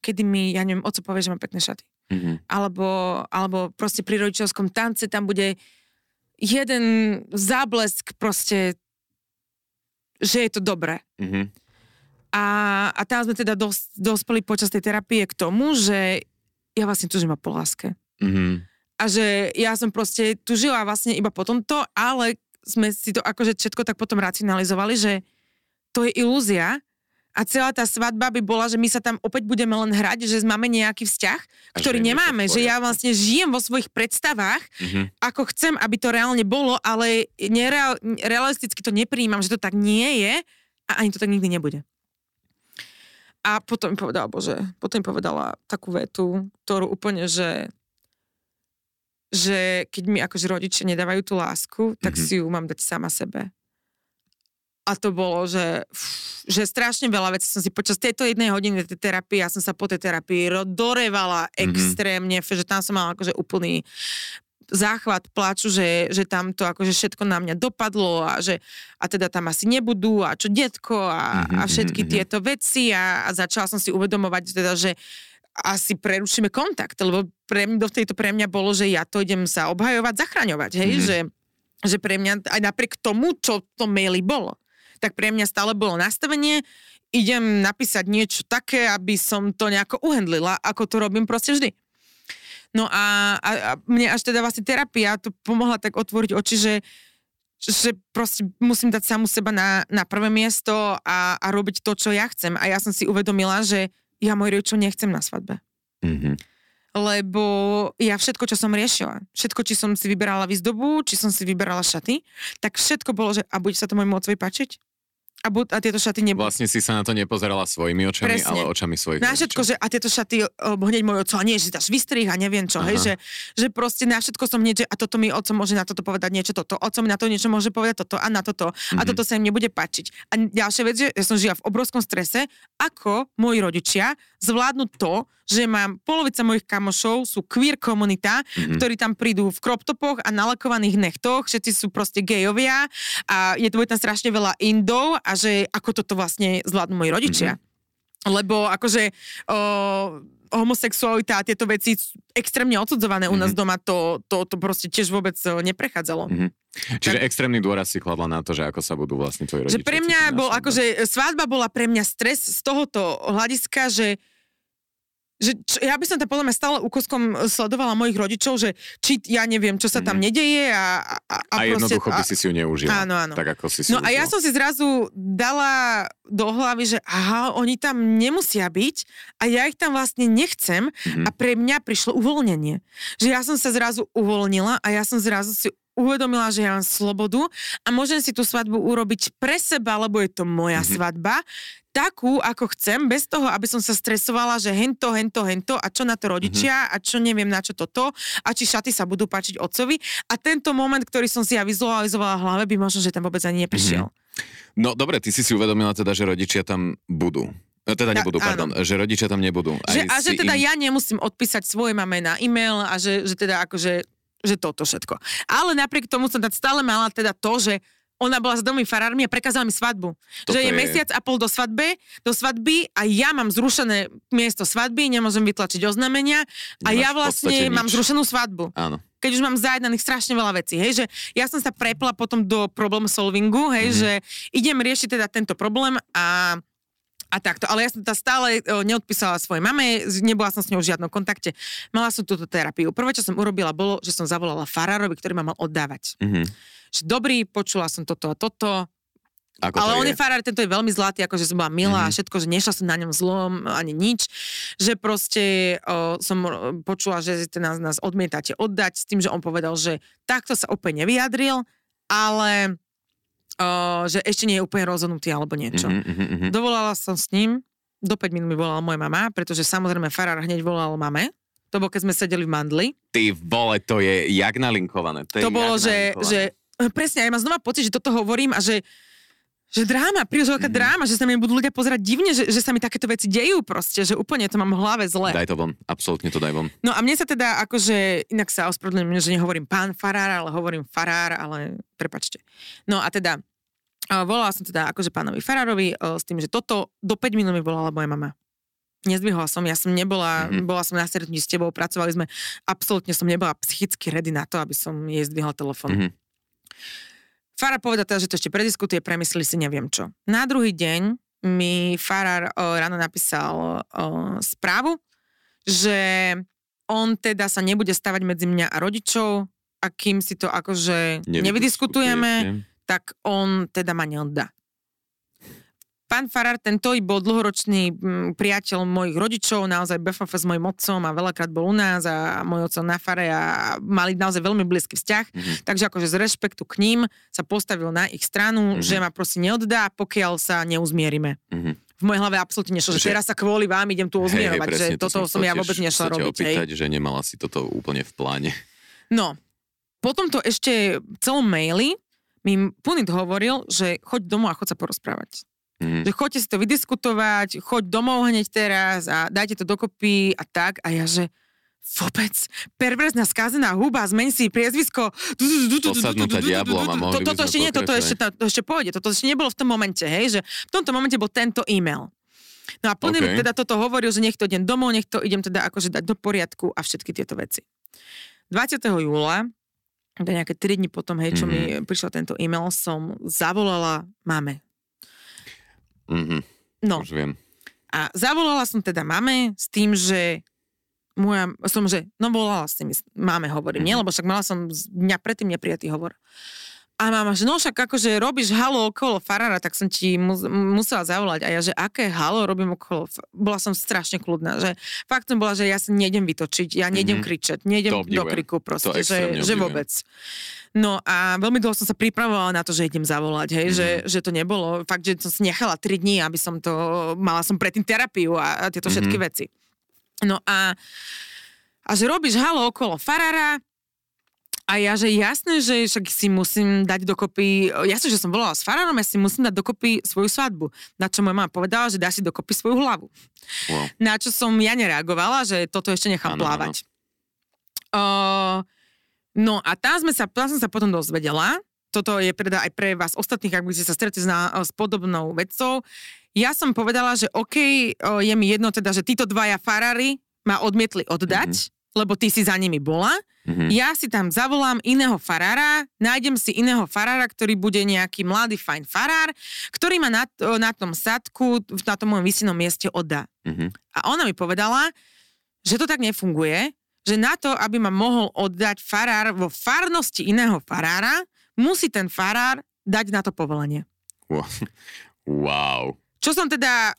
kedy mi, ja neviem, oco povie, že mám pekné šaty. Mhm. Alebo, alebo proste pri rodičovskom tance tam bude jeden záblesk proste, že je to dobré. Mhm. A, a tam sme teda dos, dospeli počas tej terapie k tomu, že ja vlastne tužím po láske. Mhm. A že ja som proste tu žila vlastne iba po tomto, ale sme si to akože všetko tak potom racionalizovali, že to je ilúzia a celá tá svadba by bola, že my sa tam opäť budeme len hrať, že máme nejaký vzťah, A ktorý nemáme, že ja vlastne žijem vo svojich predstavách, Mhm. ako chcem, aby to reálne bolo, ale nereal, realisticky to nepríjmam, že to tak nie je a ani to tak nikdy nebude. A potom povedala, bože, potom povedala takú vetu, ktorú úplne, že že keď mi akože rodičia nedávajú tú lásku, tak Mhm. si ju mám dať sama sebe. A to bolo, že, že strašne veľa vecí som si počas tejto jednej hodiny tej terapie, ja som sa po tej terapii dorevala Mhm. extrémne, že tam som mala akože úplný záchvat plaču, že, že tam to akože všetko na mňa dopadlo a že a teda tam asi nebudú a čo detko a, Mhm, a všetky mhm, mhm. tieto veci a, a začala som si uvedomovať teda, že asi prerušíme kontakt, lebo pre mňa, do tejto pre mňa bolo, že ja to idem sa obhajovať, zachraňovať, hej, Mhm. že, že pre mňa, aj napriek tomu, čo to maili bolo, tak pre mňa stále bolo nastavenie, idem napísať niečo také, aby som to nejako uhendlila, ako to robím proste vždy. No a, a, a mne až teda vlastne terapia to pomohla tak otvoriť oči, že že proste musím dať samu seba na, na prvé miesto a, a robiť to, čo ja chcem. A ja som si uvedomila, že ja môj rodičov nechcem na svadbe. Mhm. Lebo ja všetko, čo som riešila, všetko, či som si vyberala výzdobu, či som si vyberala šaty, tak všetko bolo, že a bude sa to môjmu otcovi páčiť? A, bu- a tieto šaty nebudú. Vlastne si sa na to nepozerala svojimi očami, Presne. ale očami svojich Na všetko, že a tieto šaty, o, hneď môj oco, a nie, že dáš vystrih a neviem čo, hej, Aha. že, že proste na všetko som že a toto mi oco môže na toto povedať niečo, toto, oco mi na to niečo môže povedať toto a na toto a Mhm. toto sa im nebude páčiť. A ďalšia vec, že ja som žila v obrovskom strese, ako moji rodičia zvládnu to, že mám polovica mojich kamošov sú queer komunita, Mhm. ktorí tam prídu v crop topoch a nalakovaných nechtoch, všetci sú proste gejovia a je to tam strašne veľa indov a že ako toto vlastne zvládnu moji rodičia. Lebo akože o, homosexualita a tieto veci extrémne odsudzované u nás Mhm. doma, to, to, to proste tiež vôbec e, neprechádzalo. Mhm. Čiže extrémny dôraz si kladla na to, že ako sa budú vlastne tvoji rodičia Že pre mňa bol, akože svadba bola pre mňa stres z tohoto hľadiska, že že čo, ja by som tam podľa mňa stále úkoskom sledovala mojich rodičov, že či ja neviem, čo sa tam Mhm. nedeje a, a, a, A proste, jednoducho by si si ju neužila. Áno, áno. Tak ako si si No a ja užila. som si zrazu dala do hlavy, že aha, oni tam nemusia byť a ja ich tam vlastne nechcem Mhm. a pre mňa prišlo uvoľnenie. Že ja som sa zrazu uvoľnila a ja som zrazu si uvedomila, že ja mám slobodu a môžem si tú svadbu urobiť pre seba, lebo je to moja Mhm. svadba, takú, ako chcem, bez toho, aby som sa stresovala, že hento, hento, hento a čo na to rodičia a čo neviem na čo toto a či šaty sa budú páčiť otcovi. A tento moment, ktorý som si ja vizualizovala v hlave, by možno, že tam vôbec ani neprišiel. No dobre, ty si si uvedomila teda, že rodičia tam budú. No, teda nebudú, áno. pardon. Že rodičia tam nebudú. Že, a že teda im- ja nemusím odpísať svoje mame na e-mail a že, že teda akože že toto všetko. Ale napriek tomu som tam stále mala teda to, že ona bola s domými farármi a prekázala mi svadbu. Toto že je, je- mesiac a pol do svadby, do svadby a ja mám zrušené miesto svadby, nemôžem vytlačiť oznámenia a Nemáš ja vlastne mám zrušenú svadbu. Áno. Keď už mám zajednaných strašne veľa vecí, hej, že ja som sa prepla potom do problem solvingu, hej, Mhm. že idem riešiť teda tento problém a a takto, ale ja som teda stále o, neodpísala svojej mame, nebola som s ňou v žiadnom kontakte. Mala som túto terapiu. Prvé, čo som urobila, bolo, že som zavolala farárovi, ktorý ma mal oddávať. Mhm. Že dobrý, počula som toto a toto, Ako ale on je? je farár, tento je veľmi zlatý, akože som bola milá a Mhm. všetko, že nešla som na ňom zlom, ani nič. Že proste o, som o, počula, že nás, nás odmietate oddať s tým, že on povedal, že takto sa úplne nevyjadril, ale že ešte nie je úplne rozhodnutý alebo niečo. Mhm, mhm, mhm. Dovolala som s ním, do 5 minút mi volala moja mama, pretože samozrejme farár hneď volal mame. To bolo, keď sme sedeli v mandli. Ty vole, to je jak nalinkované. To, je To bolo, jak že, že presne, ja mám znova pocit, že toto hovorím a že že dráma, príliš veľká Mhm. dráma, že sa mi budú ľudia pozerať divne, že, že sa mi takéto veci dejú proste, že úplne to mám v hlave zle. Daj to von, absolútne to daj von. No a mne sa teda akože, inak sa ospravedlňujem, že nehovorím pán farár, ale hovorím farár, ale prepačte. No a teda, volala som teda akože pánovi farárovi o, s tým, že toto do 5 minút mi volala moja mama. Nezdvihla som, ja som nebola, Mhm. mm-hmm. bola som na stretnutí s tebou, pracovali sme, absolútne som nebola psychicky ready na to, aby som jej zdvihla telefón. Mhm. Farár povedal teda, že to ešte prediskutuje, premyslí si neviem čo. Na druhý deň mi Farár o, ráno napísal o, správu, že on teda sa nebude stavať medzi mňa a rodičov a kým si to akože nevydiskutujeme, tak on teda ma neoddá. Pán Farár, tento bol dlhoročný mm, priateľ mojich rodičov, naozaj BFF s mojim otcom a veľakrát bol u nás a môj otco na fare a mali naozaj veľmi blízky vzťah. Mhm. Takže akože z rešpektu k ním sa postavil na ich stranu, Mhm. že ma proste neoddá, pokiaľ sa neuzmierime. Mhm. V mojej hlave absolútne nešlo, že Že- teraz sa kvôli vám idem tu ozmierovať, že presne, to toto som chcel ja vôbec nešla robiť. Hej. opýtať, že nemala si toto úplne v pláne. No, potom to ešte v celom maili mi Punit hovoril, že choď domov a choď sa porozprávať. Mhm. Že choďte si to vydiskutovať, choď domov hneď teraz a dajte to dokopy a tak. A ja, že vôbec, perverzná skazená huba, zmeň si priezvisko. Posadnutá diablom a mohli Toto ešte nie, toto ešte, to ešte pôjde, toto ešte nebolo v tom momente, hej, že v tomto momente bol tento e-mail. No a Punit OK. teda toto hovoril, že nech to idem domov, nech to idem teda akože dať do poriadku a všetky tieto veci. 20. júla, teda nejaké 3 dní potom, hej, čo mi prišiel tento e-mail, som zavolala mame. Mhm. No, Už viem. a zavolala som teda mame s tým, že moja, som, že, no volala s tým, máme hovorím, nie? Mhm. Lebo však mala som dňa predtým neprijatý hovor. A mama, že no však akože robíš halo okolo farára, tak som ti mu, musela zavolať. A ja, že aké halo robím okolo... Bola som strašne kľudná, že fakt som bola, že ja sa nejdem vytočiť, ja nejdem Mhm. kričať, nejdem do kriku proste, že, že vôbec. No a veľmi dlho som sa pripravovala na to, že idem zavolať, hej, Mhm. že, že to nebolo. Fakt, že som si nechala 3 dní, aby som to, mala som predtým terapiu a, a tieto všetky Mhm. veci. No a, a že robíš halo okolo farára, a ja, že jasné, že však si musím dať dokopy, jasné, že som volala s farárom, ja si musím dať dokopy svoju svadbu. Na čo moja mama povedala, že dá si dokopy svoju hlavu. Wow. Na čo som ja nereagovala, že toto ešte nechám Áno, plávať. Uh, no a tam, sme sa, tam som sa potom dozvedela, toto je teda aj pre vás ostatných, ak by ste sa stretli s, na, s podobnou vecou. Ja som povedala, že OK, je mi jedno teda, že títo dvaja farári ma odmietli oddať, mm-hmm. Lebo ty si za nimi bola. Mhm. Ja si tam zavolám iného farára, nájdem si iného farára, ktorý bude nejaký mladý, fajn farár, ktorý ma na, na tom sadku, na tom mojom vysinom mieste oddá. Mhm. A ona mi povedala, že to tak nefunguje, že na to, aby ma mohol oddať farár vo farnosti iného farára, musí ten farár dať na to povolenie. Wow. [LAUGHS] wow. Čo som teda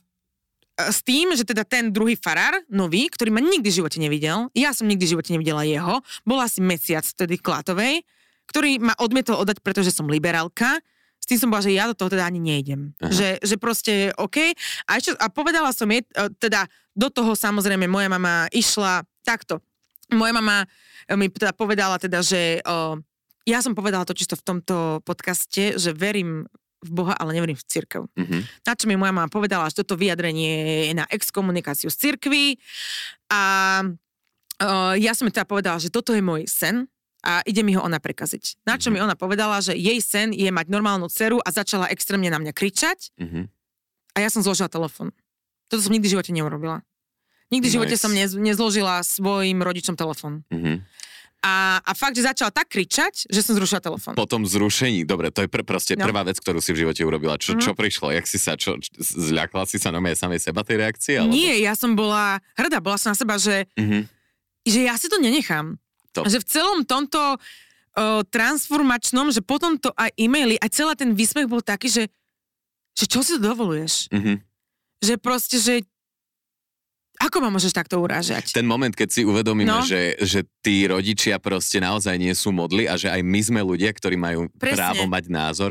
s tým, že teda ten druhý farár, nový, ktorý ma nikdy v živote nevidel, ja som nikdy v živote nevidela jeho, bol asi mesiac vtedy Klatovej, ktorý ma odmietol oddať, pretože som liberálka, s tým som bola, že ja do toho teda ani nejdem. Aha. Že, že proste OK. A, ešte, a povedala som jej, e, teda do toho samozrejme moja mama išla takto. Moja mama e, mi teda povedala teda, že o, ja som povedala to čisto v tomto podcaste, že verím v Boha, ale neverím v církev. Mhm. Na čo mi moja mama povedala, že toto vyjadrenie je na exkomunikáciu z cirkvi a uh, ja som jej teda povedala, že toto je môj sen a ide mi ho ona prekaziť. Na čo mi ona povedala, že jej sen je mať normálnu dceru a začala extrémne na mňa kričať Mhm. a ja som zložila telefon. Toto som nikdy v živote neurobila. Nikdy v živote Nice. som nez, nezložila svojim rodičom telefon. Mhm. A, a fakt, že začala tak kričať, že som zrušila telefon. Po tom zrušení, dobre, to je pr- proste No. prvá vec, ktorú si v živote urobila. Čo, Mhm. čo prišlo? Jak si sa, čo, zľakla si sa na samej seba tej reakcie? Alebo... Nie, ja som bola hrdá, bola som na seba, že Mhm. že ja si to nenechám. To. Že v celom tomto o, transformačnom, že potom to aj e-maily, aj celý ten výsmech bol taký, že, že čo si to dovoluješ? Mhm. Že proste, že ako ma môžeš takto urážať? Ten moment, keď si uvedomíme, No. že, že tí rodičia proste naozaj nie sú modli a že aj my sme ľudia, ktorí majú Presne. právo mať názor,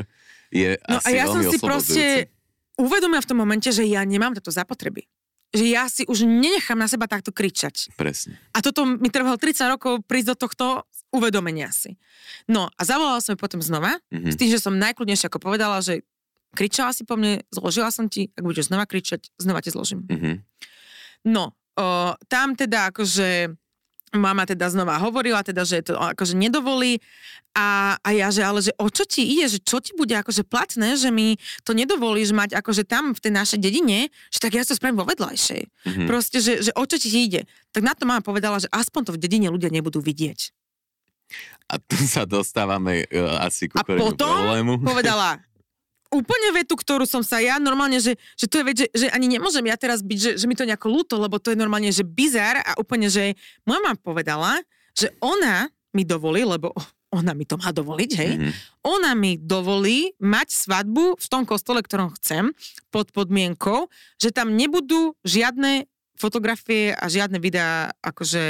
je No a asi ja som si proste uvedomila v tom momente, že ja nemám toto zapotreby. Že ja si už nenechám na seba takto kričať. Presne. A toto mi trvalo 30 rokov prísť do tohto uvedomenia si. No a zavolala som ju potom znova, Mhm. s tým, že som najkľudnejšie ako povedala, že kričala si po mne, zložila som ti, ak budeš znova kričať, znova ti zložím. Mhm. No, o, tam teda akože mama teda znova hovorila, teda, že to akože nedovolí a, a ja, že ale že o čo ti ide, že čo ti bude akože platné, že mi to nedovolíš mať akože tam v tej našej dedine, že tak ja to spravím vo vedľajšej. Mhm. Proste, že, že o čo ti ide. Tak na to mama povedala, že aspoň to v dedine ľudia nebudú vidieť. A tu sa dostávame uh, asi ku A potom problému. povedala [LAUGHS] úplne vetu, ktorú som sa ja normálne, že, že to je vec, že, že ani nemôžem ja teraz byť, že, že mi to nejako ľúto, lebo to je normálne, že bizar a úplne, že moja mama povedala, že ona mi dovolí, lebo [LAUGHS] ona mi to má dovoliť, hej, Mhm. ona mi dovolí mať svadbu v tom kostole, ktorom chcem, pod podmienkou, že tam nebudú žiadne fotografie a žiadne videá, akože...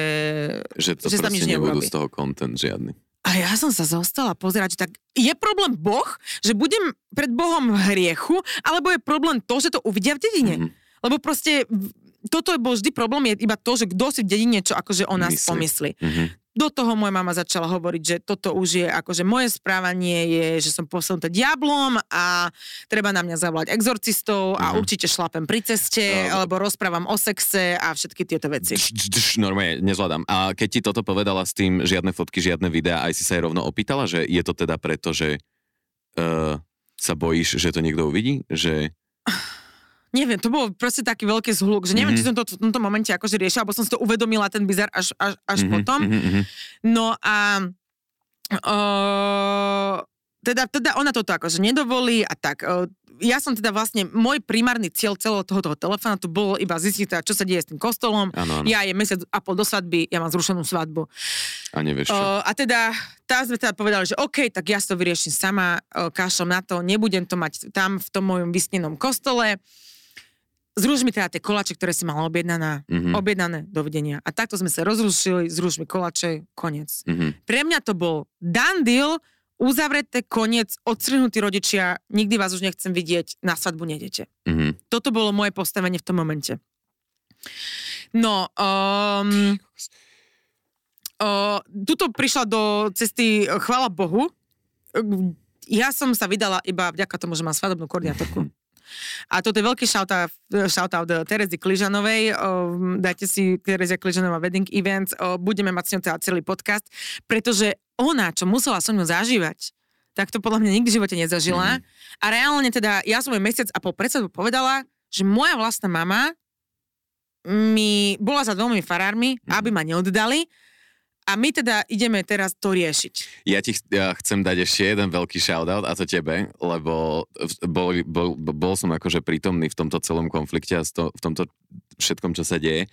Že to že tam nič nebudú z toho content žiadny. A ja som sa zostala pozerať, že tak je problém Boh, že budem pred Bohom v hriechu, alebo je problém to, že to uvidia v dedine. Mhm. Lebo proste toto bol vždy problém, je iba to, že kto si v dedine čo akože o nás Myslí. pomyslí. Mhm. Do toho moja mama začala hovoriť, že toto už je akože moje správanie je, že som posunutá diablom a treba na mňa zavolať exorcistov a Mhm. určite šlapem pri ceste, Dobre. alebo rozprávam o sexe a všetky tieto veci. Normálne, nezvládam. A keď ti toto povedala s tým, žiadne fotky, žiadne videá, aj si sa jej rovno opýtala, že je to teda preto, že uh, sa bojíš, že to niekto uvidí? Že... Neviem, to bol proste taký veľký zhluk, že neviem, Mhm. či som to v tomto momente akože riešila, alebo som si to uvedomila, ten bizar až, až, až Mhm, potom. mhm, mhm. No a o, teda, teda ona toto akože nedovolí a tak. O, ja som teda vlastne, môj primárny cieľ celého tohoto telefóna tu bolo iba zistiť teda, čo sa deje s tým kostolom. Áno, áno. Ja je mesiac a pol do svadby, ja mám zrušenú svadbu. A nevieš čo? O, a teda, tam sme teda povedali, že OK, tak ja to vyrieším sama, o, kašlom na to, nebudem to mať tam v tom mojom vysnenom kostole. Zruž mi teda tie kolače, ktoré si mala objednaná, Mhm. objednané, dovidenia. A takto sme sa rozrušili, zruž mi kolače, koniec. Mhm. Pre mňa to bol done deal, uzavreté, koniec, odstrhnutí rodičia, nikdy vás už nechcem vidieť, na svadbu nedete. Mhm. Toto bolo moje postavenie v tom momente. No, um, uh, tuto prišla do cesty, chvála Bohu. Ja som sa vydala iba vďaka tomu, že mám svadobnú koordinátorku. [LAUGHS] A toto je veľký shoutout, shoutout Terezy Kližanovej. Um, dajte si Terezia Kližanová Wedding Event. Uh, budeme mať s ňou teda celý podcast, pretože ona, čo musela so mnou zažívať, tak to podľa mňa nikdy v živote nezažila. Mm-hmm. A reálne teda, ja som jej mesiac a pol pred sebou povedala, že moja vlastná mama mi bola za dvomi farármi, Mhm. aby ma neoddali a my teda ideme teraz to riešiť. Ja ti ch- ja chcem dať ešte jeden veľký shoutout a to tebe, lebo bol, bol, bol som akože prítomný v tomto celom konflikte a sto, v tomto všetkom, čo sa deje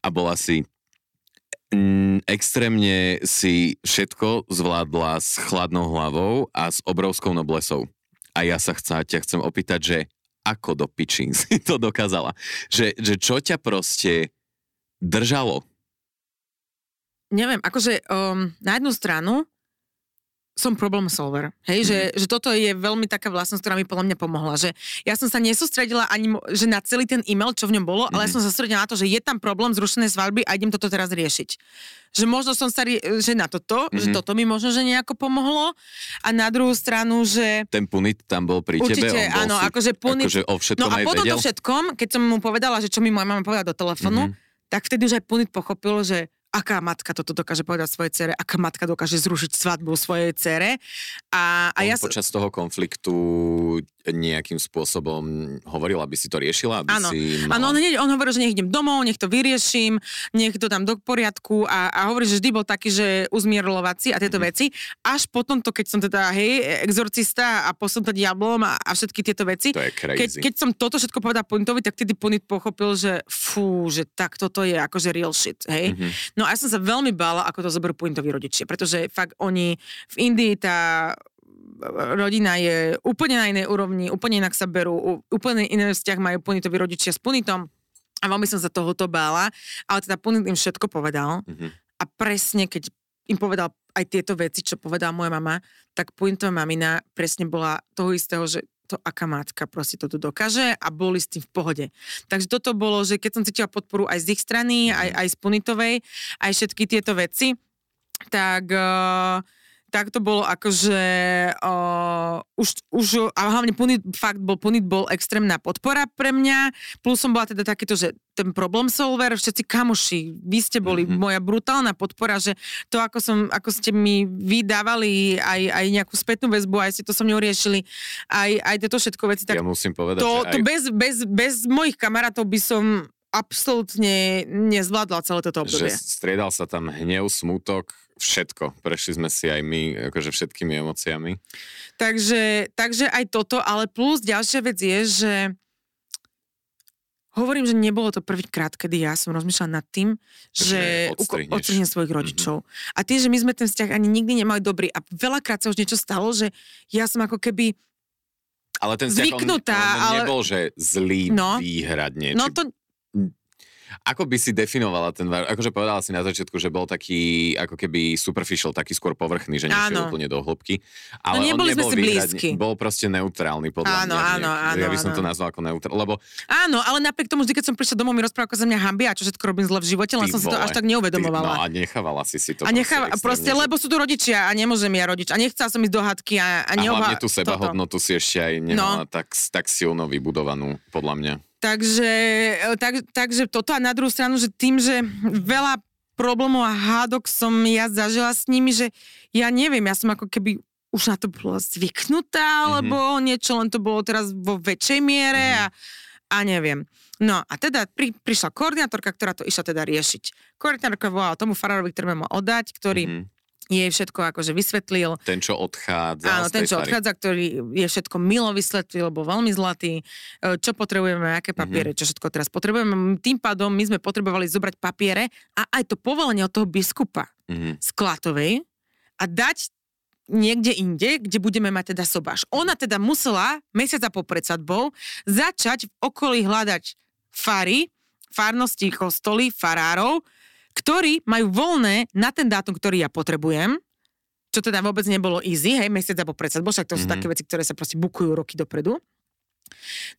a bola si mm, extrémne si všetko zvládla s chladnou hlavou a s obrovskou noblesou. A ja sa chca, ťa chcem opýtať, že ako do pičín [LAUGHS] si to dokázala? Že, že čo ťa proste držalo? Neviem, akože um, na jednu stranu som problem solver. Hej, Mhm. že, že toto je veľmi taká vlastnosť, ktorá mi podľa mňa pomohla. Že ja som sa nesústredila ani že na celý ten e-mail, čo v ňom bolo, ale ja Mhm. som sa sústredila na to, že je tam problém zrušené svadby a idem toto teraz riešiť. Že možno som sa, že na toto, že Mhm. toto mi možno, že nejako pomohlo a na druhú stranu, že Ten punit tam bol pri Určite, tebe? On bol áno, si- akože punit- Akože o všetkom No a potom vedel? to všetkom, keď som mu povedala, že čo mi moja mama povedala do telefónu, Mhm. tak vtedy už aj Punit pochopil, že aká matka toto dokáže povedať svojej cere, aká matka dokáže zrušiť svadbu svojej cere. A, a On ja... počas toho konfliktu nejakým spôsobom hovoril, aby si to riešila? Aby Áno, si Áno, on, mala... hneď- on hovoril, že nech idem domov, nech to vyrieším, nech to dám do poriadku a, a hovorí, že vždy bol taký, že uzmierlovací a tieto veci. Až potom to, keď som teda, hej, exorcista a poslom to diablom a, a všetky tieto veci, To je keď, crazy. keď som toto všetko povedal Punitovi, tak vtedy Punit pochopil, že fú, že tak toto je akože real shit, hej. Mhm. No a ja som sa veľmi bála, ako to zoberú Punitovi rodičia, pretože fakt oni v Indii tá rodina je úplne na inej úrovni, úplne inak sa berú, úplne iný vzťah majú Punitovi rodičia s Punitom a veľmi som sa tohoto bála, ale teda Punit im všetko povedal Mhm. a presne keď im povedal aj tieto veci, čo povedala moja mama, tak Punitová mamina presne bola toho istého, že to aká matka proste to tu dokáže a boli s tým v pohode. Takže toto bolo, že keď som cítila podporu aj z ich strany, aj, aj z Punitovej, aj všetky tieto veci, tak, uh, tak to bolo akože uh, už, už, a hlavne Punit, fakt bol, Punit bol extrémna podpora pre mňa, plus som bola teda takéto, že ten problem solver, všetci kamoši, vy ste boli Mhm. mm-hmm. moja brutálna podpora, že to, ako, som, ako ste mi vydávali aj, aj nejakú spätnú väzbu, aj ste to so mnou riešili, aj, aj tieto všetko veci, tak ja musím povedať, to, že to aj... bez, bez, bez mojich kamarátov by som absolútne nezvládla celé toto že obdobie. striedal sa tam hnev, smutok, všetko. Prešli sme si aj my, akože všetkými emóciami. Takže, takže aj toto, ale plus ďalšia vec je, že hovorím, že nebolo to prvýkrát, kedy ja som rozmýšľala nad tým, že. Mhm. odstrihnem svojich rodičov. A tým, že my sme ten vzťah ani nikdy nemali dobrý a veľakrát sa už niečo stalo, že ja som ako keby, Ale ten vzťah, on, on ale- nebol, že zlý No. výhradne. no to, Ako by si definovala ten var? Akože povedala si na začiatku, že bol taký ako keby superficial, taký skôr povrchný, že nešiel úplne do hĺbky. Ale No neboli on sme nebol si výhradne- blízki. Bol proste neutrálny podľa Áno, mňa. áno, áno, Ja by som áno. to nazval ako neutrálny, lebo áno, ale napriek tomu, vždy, keď som prišla domov, mi rozprával, ako za mňa hambia a čo všetko robím zle v živote, len som si to až tak Ty, no neuvedomovala. a nechávala si si to. a necháva, proste, že- lebo sú tu rodičia a nemôžem ja rodič. A nechcela som ísť do hádky a, a, A neoha- hlavne tú toto. sebahodnotu si ešte aj nemala tak, tak silno vybudovanú, podľa mňa. Takže, e, tak, takže toto a na druhú stranu, že tým, že veľa problémov a hádok som ja zažila s nimi, že ja neviem, ja som ako keby už na to bola zvyknutá, Mhm. alebo niečo, len to bolo teraz vo väčšej miere a, a neviem. No a teda pri, prišla koordinátorka, ktorá to išla teda riešiť. Koordinátorka volala tomu farárovi, ktorý mal oddať, ktorý Mhm. jej všetko akože vysvetlil. Ten, čo odchádza Áno, ten, čo odchádza, ktorý je všetko milo vysvetlil, lebo veľmi zlatý, e, čo potrebujeme, aké Mhm. papiere, čo všetko teraz potrebujeme. Tým pádom my sme potrebovali zobrať papiere a aj to povolenie od toho biskupa Mhm. z Klatovej a dať niekde inde, kde budeme mať teda sobáš. Ona teda musela mesiaca po predsadbou začať v okolí hľadať fary, farnosti, kostoly, farárov, ktorí majú voľné na ten dátum, ktorý ja potrebujem, čo teda vôbec nebolo easy, hej, mesiac po predsadbou, však to sú Mhm. také veci, ktoré sa proste bukujú roky dopredu.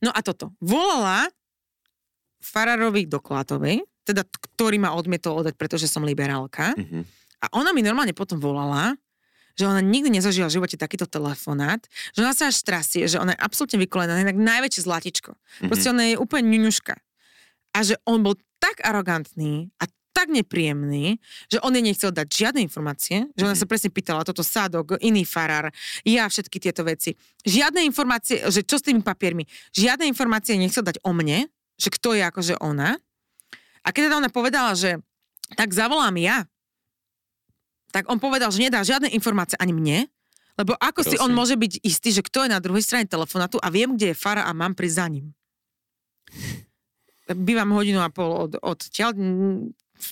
No a toto. Volala farárovi do Klatovej, teda ktorý ma odmietol oddať, pretože som liberálka. Mhm. A ona mi normálne potom volala, že ona nikdy nezažila v živote takýto telefonát, že ona sa až trasie, že ona je absolútne vykolená, inak najväčšie zlatičko. Mhm. Proste ona je úplne ňuňuška. A že on bol tak arogantný a tak nepríjemný, že on jej nechcel dať žiadne informácie, že ona Mhm. sa presne pýtala, toto sádok, iný farár, ja všetky tieto veci. Žiadne informácie, že čo s tými papiermi, žiadne informácie nechcel dať o mne, že kto je akože ona. A keď teda ona povedala, že tak zavolám ja, tak on povedal, že nedá žiadne informácie ani mne, lebo ako si on Prosím. môže byť istý, že kto je na druhej strane telefonátu a viem, kde je Fara a mám prísť za ním. [LAUGHS] Bývam hodinu a pol od, od tiaľ,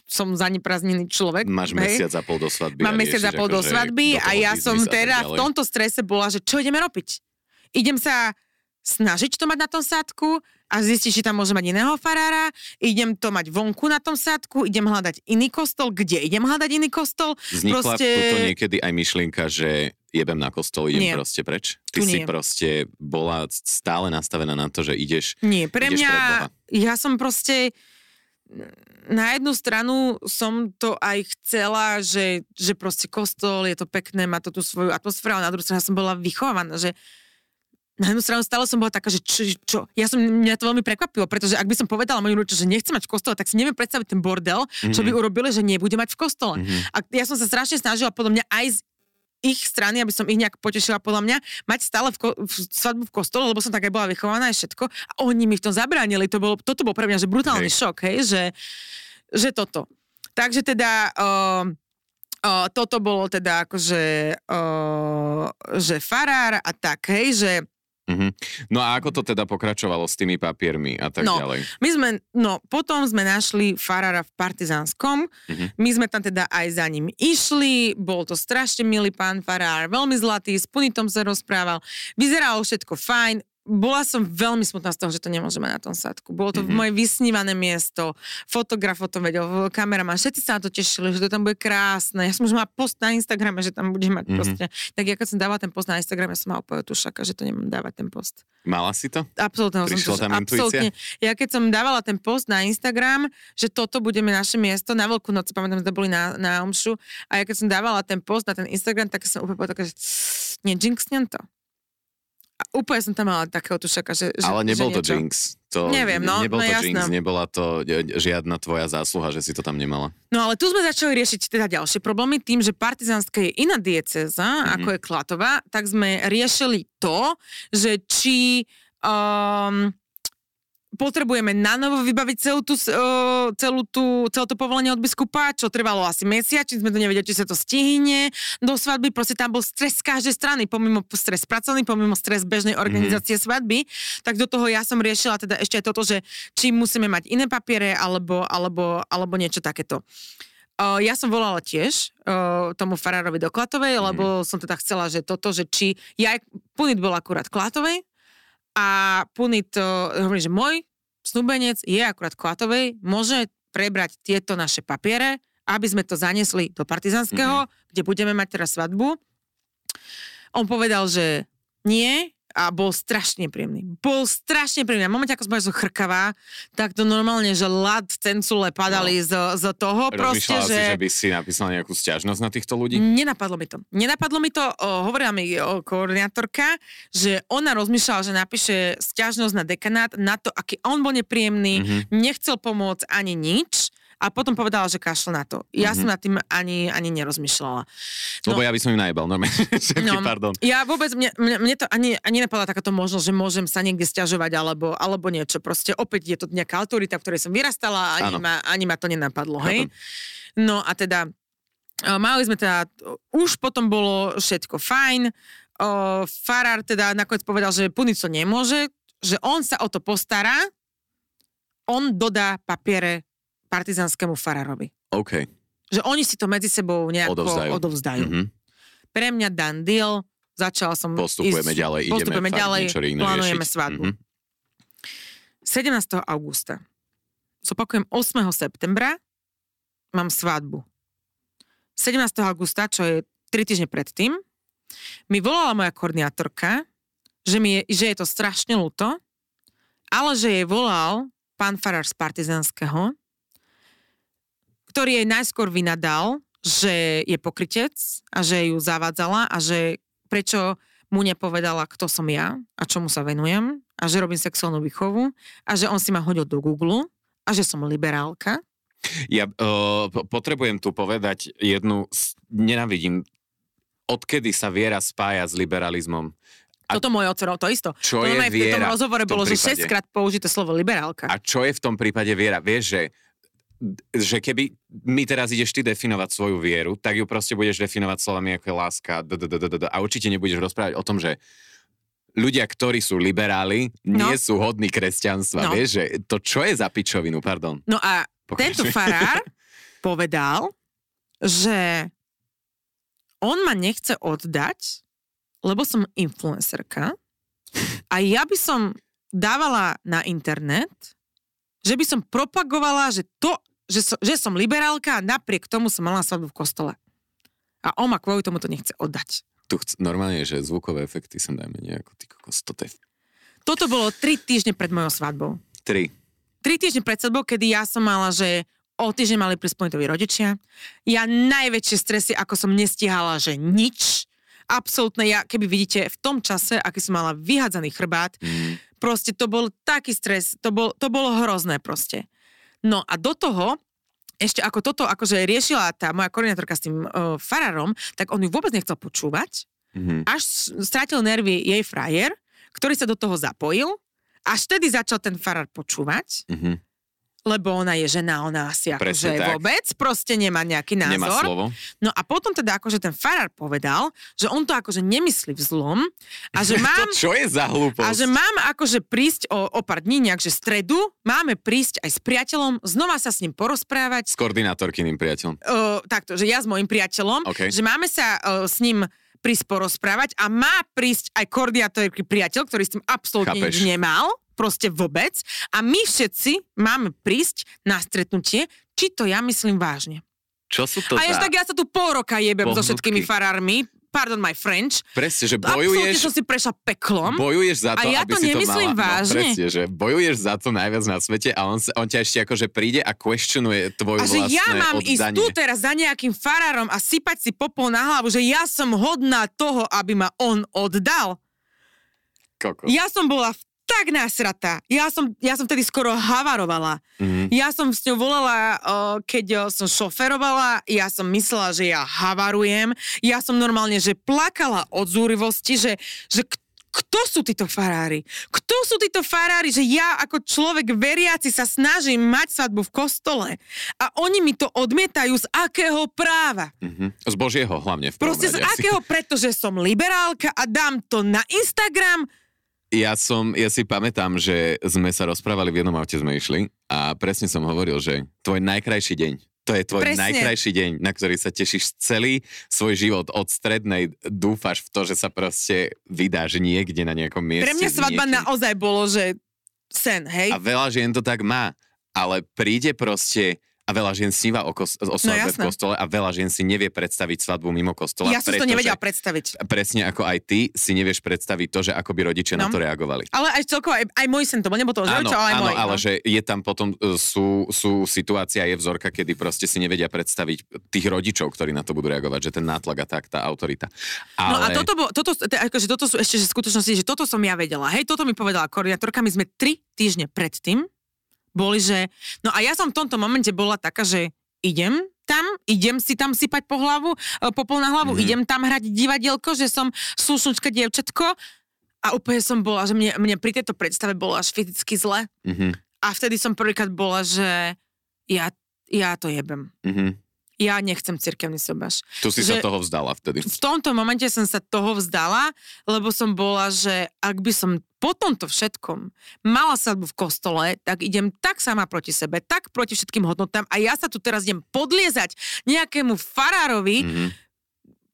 som zanepraznený človek. Máš hej. mesiac a pol do svadby. Mám a mesiac a pol do akože svadby do a toho ja som a teda v tomto strese bola, že čo ideme robiť? Idem sa snažiť to mať na tom sádku a zistiť, či tam môže mať iného farára, idem to mať vonku na tom sádku, idem hľadať iný kostol, kde idem hľadať iný kostol. Vznikla proste- tuto niekedy aj myšlienka, že jebem na kostol, idem Nie. proste preč? Ty Tu si nie. proste bola stále nastavená na to, že ideš... Nie, pre Ideš mňa, Boha. ja som proste, na jednu stranu som to aj chcela, že, že proste kostol, je to pekné, má to tú svoju atmosféru, ale na druhú stranu som bola vychovaná, že na jednu stranu stále som bola taká, že čo, čo, ja som, mňa to veľmi prekvapilo, pretože ak by som povedala mojim rodičom, že nechcem mať v kostole, tak si neviem predstaviť ten bordel, čo by urobili, že nebude mať v kostole. Mhm. A ja som sa strašne snažila podľa mňa aj z ich strany, aby som ich nejak potešila podľa mňa, mať stále v, ko- v svadbu v kostole, lebo som tak aj bola vychovaná aj všetko. A oni mi v tom zabránili. To bolo, toto bol pre mňa že brutálny Hej. šok, hej, že, že toto. Takže teda uh, uh, toto bolo teda akože uh, že farár a tak, hej, že Mhm. No a ako to teda pokračovalo s tými papiermi a tak No. ďalej? My sme, no potom sme našli farára v Partizánskom, Mhm. my sme tam teda aj za ním išli, bol to strašne milý pán farár, veľmi zlatý, s Punitom sa rozprával, vyzeralo všetko fajn, bola som veľmi smutná z toho, že to nemôžeme na tom sadku. Bolo to Mhm. mm-hmm. moje vysnívané miesto, fotograf o tom vedel, kameraman, všetci sa na to tešili, že to tam bude krásne. Ja som už mala post na Instagrame, že tam bude mať Mhm. mm-hmm. proste. Tak ja keď som dávala ten post na Instagrame, som mala úplne tušaka, že to nemám dávať ten post. Mala si to? Absolútne, som Prišla to, tam absolútne. Ja keď som dávala ten post na Instagram, že toto budeme naše miesto, na Veľkú noc, pamätám, že to boli na, na Omšu, a ja keď som dávala ten post na ten Instagram, tak som úplne taká, že [SNIFFS] nie, jinxnem to. Úplne som tam mala takého tušaka, že, že Ale nebol že to niečo. jinx. To, Neviem, no, nebol no to jasné. jinx, nebola to e, žiadna tvoja zásluha, že si to tam nemala. No ale tu sme začali riešiť teda ďalšie problémy tým, že partizánska je iná dieceza, Mhm. mm-hmm. ako je Klatová, tak sme riešili to, že či um, potrebujeme na novo vybaviť celú tú, celú tú, celé to povolenie od biskupa, čo trvalo asi mesiac, či sme to nevedeli, či sa to stihne do svadby, proste tam bol stres z každej strany, pomimo stres pracovný, pomimo stres bežnej organizácie mm-hmm. svadby, tak do toho ja som riešila teda ešte aj toto, že či musíme mať iné papiere, alebo, alebo, alebo niečo takéto. Uh, ja som volala tiež uh, tomu farárovi do Klatovej, lebo som teda chcela, že toto, že či... Ja, Punit bol akurát Klatovej a Punit uh, hovorí, že môj snúbenec je akurát Klatovej, môže prebrať tieto naše papiere, aby sme to zanesli do Partizanského, mm-hmm. kde budeme mať teraz svadbu. On povedal, že nie a bol strašne príjemný. Bol strašne príjemný. A v momente, ako som bola zo chrkavá, tak to normálne, že lad, cencule padali no. z, z toho. Proste, Rozmýšľala že... si, že by si napísala nejakú stiažnosť na týchto ľudí? Nenapadlo mi to. Nenapadlo mi to, o, hovorila mi o, koordinátorka, že ona rozmýšľala, že napíše stiažnosť na dekanát na to, aký on bol nepríjemný, Mhm. mm-hmm. nechcel pomôcť ani nič a potom povedala, že kašle na to. Ja Mhm. som nad tým ani, ani nerozmýšľala. Lebo ja by som im najebal, normálne. [LAUGHS] No, pardon. Ja vôbec, mne, mne, mne to ani, ani nenapadla takáto možnosť, že môžem sa niekde stiažovať alebo, alebo niečo. Proste opäť je to nejaká autorita, v ktorej som vyrastala a ani, ma, ani ma to nenapadlo. Hej? No a teda e, mali sme teda, už potom bolo všetko fajn. O, farár teda nakoniec povedal, že Punico nemôže, že on sa o to postará, on dodá papiere partizánskému farárovi. OK. Že oni si to medzi sebou nejako Odovzdajú. odovzdajú. Mhm. Pre mňa done deal, začala som Postupujeme ísť, ďalej, ideme postupujeme fakt ďalej, plánujeme riešiť. svadbu. Mhm. 17. augusta. Zopakujem 8. septembra mám svadbu. 17. augusta, čo je 3 týždne predtým, mi volala moja koordinátorka, že, mi je, že je to strašne ľúto, ale že jej volal pán Farár z Partizanského, ktorý jej najskôr vynadal, že je pokrytec a že ju zavádzala a že prečo mu nepovedala, kto som ja a čomu sa venujem a že robím sexuálnu výchovu a že on si ma hodil do Google a že som liberálka. Ja uh, potrebujem tu povedať jednu, nenávidím, odkedy sa viera spája s liberalizmom. A- Toto môj ocero, to isto. Čo to je normálne v tom viera rozhovore v tom bolo, že prípade? 6 krát použité slovo liberálka. A čo je v tom prípade viera? Vieš, že že keby mi teraz ideš ty definovať svoju vieru, tak ju proste budeš definovať slovami ako je láska a určite nebudeš rozprávať o tom, že ľudia, ktorí sú liberáli, No. nie sú hodní kresťanstva. No. Vieš, že to čo je za pičovinu, pardon. No a Pokračuj. tento farár [LAUGHS] povedal, že on ma nechce oddať, lebo som influencerka a ja by som dávala na internet, že by som propagovala, že to, že, so, že som liberálka a napriek tomu som mala svadbu v kostole. A on ma kvôli tomu to nechce oddať. Tu chc- normálne, že zvukové efekty sem dajme nejako, ty kokos, toto je Toto bolo tri týždne pred mojou svadbou. tri. tri týždne pred sebou, kedy ja som mala, že o týždeň mali prísť pointoví rodičia. Ja najväčšie stresy, ako som nestihala, že nič. Absolútne, ja, keby vidíte, v tom čase, aký som mala vyhádzaný chrbát, Mm. proste to bol taký stres, to, bol, to bolo hrozné proste. No a do toho, ešte ako toto akože riešila tá moja koordinátorka s tým uh, farárom, tak on ju vôbec nechcel počúvať, Mhm. až strátil nervy jej frajer, ktorý sa do toho zapojil, až vtedy začal ten farár počúvať, Mhm. Lebo ona je žena, ona asi akože vôbec proste nemá nejaký názor. Nemá slovo. No a potom teda akože ten farár povedal, že on to akože nemyslí v zlom a že [LAUGHS] mám, To čo je za hlúposť? a že mám akože prísť o, o pár dní, nejak, že stredu, máme prísť aj s priateľom, znova sa s ním porozprávať, S koordinátorkyným priateľom. uh, takto, že ja s mojim priateľom, OK. že máme sa uh, s ním prísť porozprávať a má prísť aj koordinátorky priateľ, ktorý s tým absolútne nič nemal, proste vôbec. A my všetci máme prísť na stretnutie, či to ja myslím vážne. Čo sú to a za... tak ja sa tu pol roka jebem so pohnutky? všetkými farármi, pardon my French, Presne, že bojuješ... som si prešla peklom. Bojuješ za to, A ja aby to si to nemyslím mala. vážne. No, presne, že bojuješ za to najviac na svete a on, on ťa ešte akože príde a questionuje tvoju A že ja mám ísť oddanie. tu teraz za nejakým farárom a sypať si popol na hlavu, že ja som hodná toho, aby ma on oddal. Koko. Ja som bola v- tak nasratá. Ja som, ja som tedy skoro havarovala. Mhm. Ja som s ňou volala, keď som šoferovala, ja som myslela, že ja havarujem. Ja som normálne, že plakala od zúrivosti, že, že kto sú títo farári? Kto sú títo farári, že ja ako človek veriaci sa snažím mať svadbu v kostole a oni mi to odmietajú z akého práva? Mhm. Z Božieho hlavne v Proste z akého? Pretože som liberálka a dám to na Instagram. Ja som, ja si pamätám, že sme sa rozprávali, v jednom aute sme išli a presne som hovoril, že tvoj najkrajší deň, to je tvoj Presne. najkrajší deň, na ktorý sa tešíš celý svoj život od strednej, dúfaš v to, že sa proste vydáš niekde na nejakom mieste. Pre mňa svadba niekým. naozaj bolo, že sen, hej? A veľa žien to tak má, ale príde proste a veľa žien sníva o, kos- o svadbe v jasné. kostole a veľa žien si nevie predstaviť svadbu mimo kostola. Ja som to nevedela predstaviť. Presne ako aj ty si nevieš predstaviť to, že ako by rodičia na No. to reagovali. Ale aj celkovo, aj, aj môj sen to bol, nebol to Áno, rodičov, ale áno, môj. ale no. že je tam potom, e, sú, sú situácia, je vzorka, kedy proste si nevedia predstaviť tých rodičov, ktorí na to budú reagovať, že ten nátlak a tak, tá autorita. Ale... No a toto, bol, toto, akože toto sú ešte že skutočnosti, že toto som ja vedela. Hej, toto mi povedala koordinátorka, my sme tri týždne predtým boli, že... No a ja som v tomto momente bola taká, že idem tam, idem si tam sypať po hlavu, e, popol na hlavu, mm-hmm. idem tam hrať divadielko, že som slušnučka dievčatko a úplne som bola, že mne, mne pri tejto predstave bolo až fyzicky zle Mhm, a vtedy som prvýkrát bola, že ja, ja to jebem. mhm. Ja nechcem cirkevný sobaš. Tu si sa Že- toho vzdala vtedy. v tomto momente som sa toho vzdala, lebo som bola, že ak by som po tomto všetkom mala sadbu v kostole, tak idem tak sama proti sebe, tak proti všetkým hodnotám a ja sa tu teraz idem podliezať nejakému farárovi, Mhm.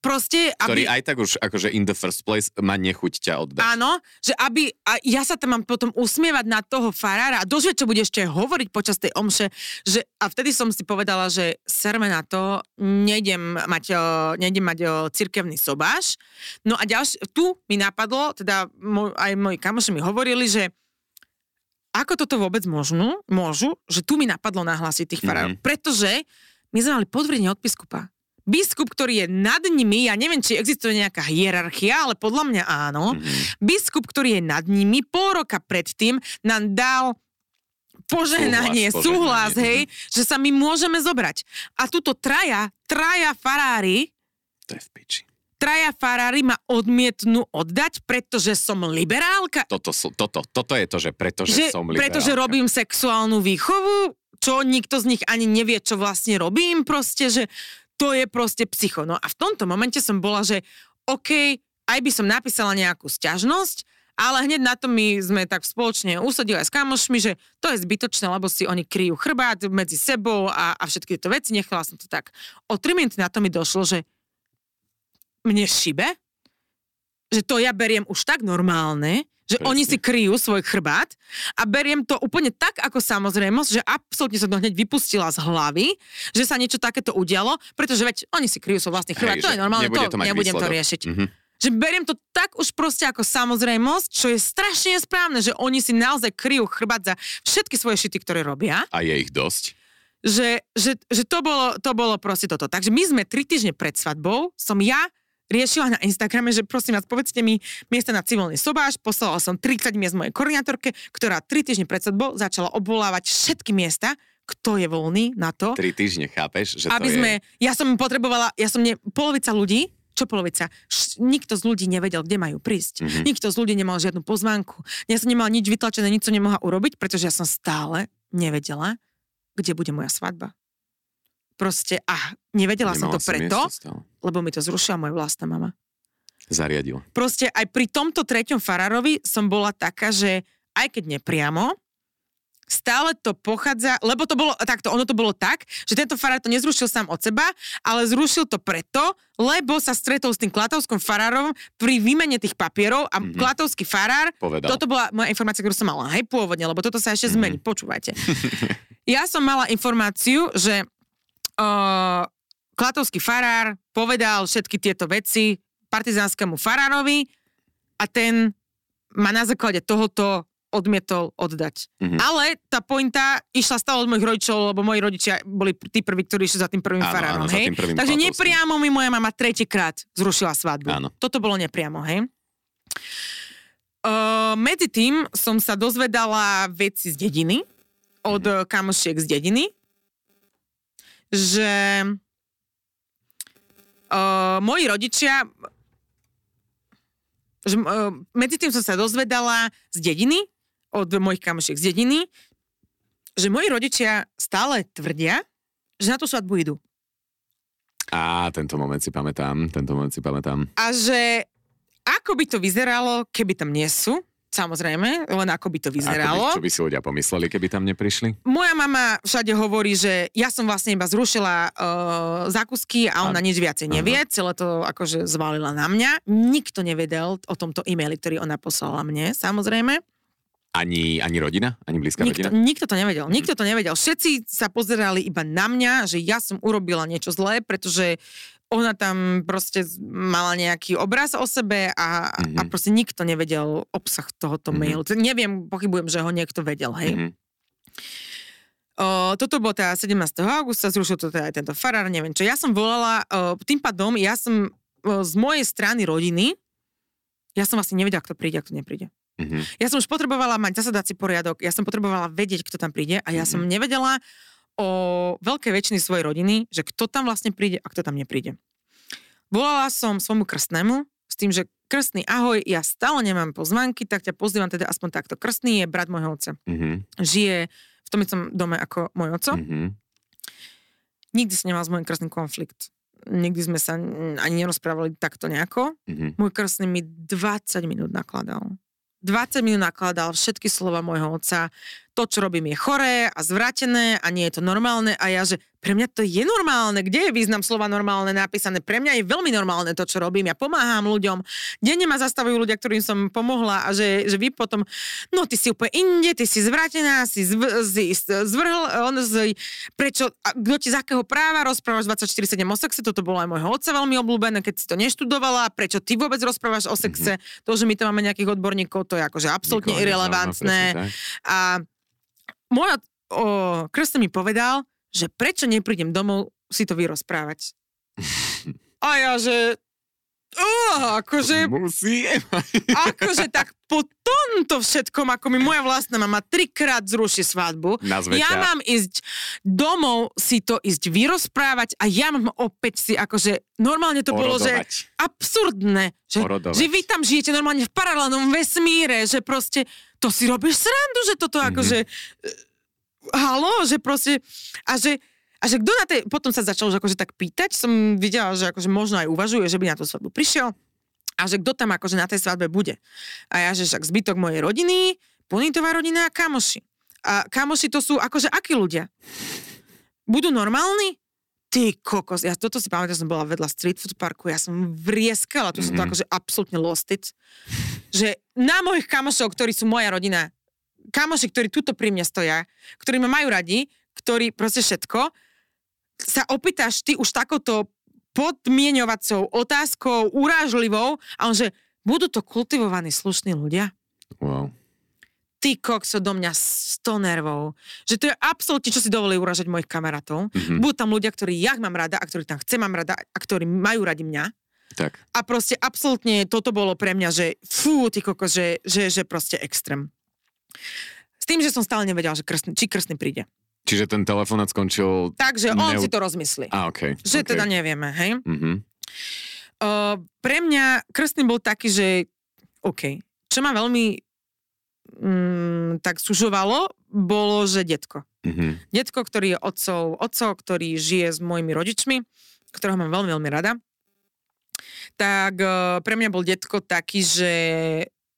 Proste, Ktorý aby... aj tak už akože in the first place má nechuť ťa oddať. Áno, že aby, a ja sa tam mám potom usmievať na toho farára a dožve, čo bude ešte hovoriť počas tej omše, že, a vtedy som si povedala, že serme na to, nejdem mať, o, nejdem mať o, cirkevný sobáš. No a ďalšie, tu mi napadlo, teda môj, aj moji kamoši mi hovorili, že ako toto vôbec môžu, môžu, že tu mi napadlo nahlásiť tých farárov. Mhm. Pretože my sme mali podvredenie od biskupa. Biskup, ktorý je nad nimi, ja neviem, či existuje nejaká hierarchia, ale podľa mňa áno. Mhm. Biskup, ktorý je nad nimi, pol roka predtým nám dal požehnanie, Súhlas, súhlas, požehnanie, hej, že sa my môžeme zobrať. A tuto traja, traja farári, To je v piči. traja farári ma odmietnú oddať, pretože som liberálka. Toto, sú- toto, toto je to, že pretože že, som liberálka. pretože robím sexuálnu výchovu, čo, nikto z nich ani nevie, čo vlastne robím, proste, že to je proste psycho. No a v tomto momente som bola, že OK, aj by som napísala nejakú sťažnosť, ale hneď na to my sme tak spoločne usadili aj s kamošmi, že to je zbytočné, lebo si oni kryjú chrbát medzi sebou a, a všetky tieto veci. Nechala som to tak. O 3 minúty na to mi došlo, že mne šibe, že to ja beriem už tak normálne, že Presne. oni si kryjú svoj chrbát a beriem to úplne tak ako samozrejmosť, že absolútne som to hneď vypustila z hlavy, že sa niečo takéto udialo, pretože veď oni si kryjú svoj vlastný chrbát, Hej, to je normálne, to, to nebudem to výsledok. riešiť. Mhm. Že beriem to tak už proste ako samozrejmosť, čo je strašne nesprávne, že oni si naozaj kryjú chrbát za všetky svoje šity, ktoré robia A je ich dosť? že, že, že to, bolo, to bolo proste toto. Takže my sme tri týždne pred svadbou, som ja riešila na Instagrame, že prosím vás, povedzte mi miesta na civilný sobáš, poslala som 30 miest mojej koordinátorke, ktorá tri týždne pred svadbou začala obvolávať všetky miesta, kto je voľný na to, Tri týždne, chápeš? Že aby to sme, je... ja som potrebovala, ja som ne, polovica ľudí, čo polovica? Š, nikto z ľudí nevedel, kde majú prísť. Mhm. Nikto z ľudí nemal žiadnu pozvánku. Ja som nemala nič vytlačené, nič som nemohla urobiť, pretože ja som stále nevedela, kde bude moja svadba. Proste, a nevedela som to Nemala preto, lebo mi to zrušila moja vlastná mama. Zariadila. Proste aj pri tomto treťom farárovi som bola taká, že aj keď nepriamo, stále to pochádza, lebo to bolo takto, ono to bolo tak, že tento farár to nezrušil sám od seba, ale zrušil to preto, lebo sa stretol s tým klatovským farárom pri výmene tých papierov a mm-hmm. klatovský farár, Povedal. toto bola moja informácia, ktorú som mala, hej, pôvodne, lebo toto sa ešte zmení, počúvajte. [LAUGHS] ja som mala informáciu, že uh, klatovský farár povedal všetky tieto veci partizánskému farárovi a ten ma na základe tohoto odmietol oddať. Mhm. Ale tá pointa išla stále od mojich rodičov, lebo moji rodičia boli tí prví, ktorí išli za tým prvým Áno, farárom. áno, hej? tým prvým Takže Klatovským. nepriamo mi moja mama tretíkrát zrušila svadbu. Áno. Toto bolo nepriamo, hej? Uh, medzi tým som sa dozvedala veci z dediny, od Mhm. mm. kamošiek z dediny, že uh, moji rodičia že, uh, medzi tým som sa dozvedala z dediny, od mojich kamošiek z dediny, že moji rodičia stále tvrdia, že na tú svadbu idú. Á, tento moment si pamätám, tento moment si pamätám. A že ako by to vyzeralo, keby tam nie sú, samozrejme, len ako by to Ako by, vyzeralo. čo by si ľudia pomysleli, keby tam neprišli? Moja mama všade hovorí, že ja som vlastne iba zrušila uh, zákusky a ona A- nič viacej nevie, celé to akože zvalila na mňa. Nikto nevedel o tomto e-maili, ktorý ona poslala mne, samozrejme. Ani, ani rodina? Ani blízka Nikto, rodina? nikto to nevedel. Nikto to nevedel. Všetci sa pozerali iba na mňa, že ja som urobila niečo zlé, pretože ona tam proste mala nejaký obraz o sebe a, mm-hmm. a Mhm. proste nikto nevedel obsah tohoto Mhm. mm-hmm. mailu. Neviem, pochybujem, že ho niekto vedel, hej. Mhm. O, toto bolo teda 17. augusta, zrušil to teda aj tento farár, neviem čo. Ja som volala, o, tým pádom, ja som o, z mojej strany rodiny, ja som vlastne nevedela, kto príde a kto nepríde. Mhm. Ja som už potrebovala mať zasadací poriadok, ja som potrebovala vedieť, kto tam príde a ja som nevedela o veľkej väčšiny svojej rodiny, že kto tam vlastne príde a kto tam nepríde. Volala som svojmu krstnému s tým, že krstný, ahoj, ja stále nemám pozvánky, tak ťa pozývam teda aspoň takto. Krstný je brat môjho otca. Mhm. Žije v tom istom dome ako môj oco. Mhm. Nikdy som nemal s mojim krstným konflikt. Nikdy sme sa ani nerozprávali takto nejako. Mhm. Môj krstný mi 20 minút nakladal. 20 minút nakladal všetky slova môjho otca. To, čo robím, je choré a zvrátené a nie je to normálne. A ja, že pre mňa to je normálne. Kde je význam slova normálne napísané? Pre mňa je veľmi normálne to, čo robím. Ja pomáham ľuďom. Denne ma zastavujú ľudia, ktorým som pomohla a že, že vy potom, no ty si úplne inde, ty si zvrátená, si, zv, si zvrhl, on z, prečo, a kto ti z akého práva rozprávaš 24-7 o sexe, toto bolo aj môjho otca veľmi obľúbené, keď si to neštudovala, prečo ty vôbec rozprávaš o sexe, mm-hmm. to, že my tam máme nejakých odborníkov, to je akože absolútne Nikoho irrelevantné. A môj o, krstný mi povedal, že prečo neprídem domov si to vyrozprávať. [LAUGHS] A ja, že... Uh, akože, Musí. [LAUGHS] akože tak po tomto všetkom, ako mi moja vlastná mama trikrát zruší svadbu, Nazve ja mám ísť domov si to ísť vyrozprávať a ja mám opäť si akože normálne to bolo, že absurdné, že, Orodovať. že vy tam žijete normálne v paralelnom vesmíre, že proste to si robíš srandu, že toto Mhm. akože halo, že proste, a že, a že kto na tej, potom sa začal už akože tak pýtať, som videla, že akože možno aj uvažuje, že by na tú svadbu prišiel a že kto tam akože na tej svadbe bude. A ja, že však zbytok mojej rodiny, Ponitová rodina a kamoši. A kamoši to sú akože akí ľudia? Budú normálni? Ty kokos, ja toto si pamätám, som bola vedľa street food parku, ja som vrieskala, tu mm-hmm. som to akože absolútne lost it. Že na mojich kamošov, ktorí sú moja rodina, kamoši, ktorí tuto pri mne stoja, ktorí ma majú radi, ktorí proste všetko, sa opýtaš ty už takouto podmienovacou otázkou, urážlivou a on že, budú to kultivovaní slušní ľudia? Wow. Ty kokso do mňa 100 nervov. Že to je absolútne, čo si dovolí uražať mojich kamarátov. Mm-hmm. Budú tam ľudia, ktorí ja mám rada a ktorí tam chcem mám rada a ktorí majú radi mňa. Tak. A proste absolútne toto bolo pre mňa, že fú, ty kokos, že, že, že proste extrém. S tým, že som stále nevedela, že krstný, či krstný príde. Čiže ten telefonát skončil... Takže on neu... si to rozmyslí. A, okay. Že okay. teda nevieme, hej? Mm-hmm. Uh, pre mňa krstný bol taký, že OK. Čo ma veľmi mm, tak sužovalo, bolo, že detko. Mm-hmm. Detko, ktorý je otcov, otcov, ktorý žije s mojimi rodičmi, ktorého mám veľmi, veľmi rada. Tak uh, pre mňa bol detko taký, že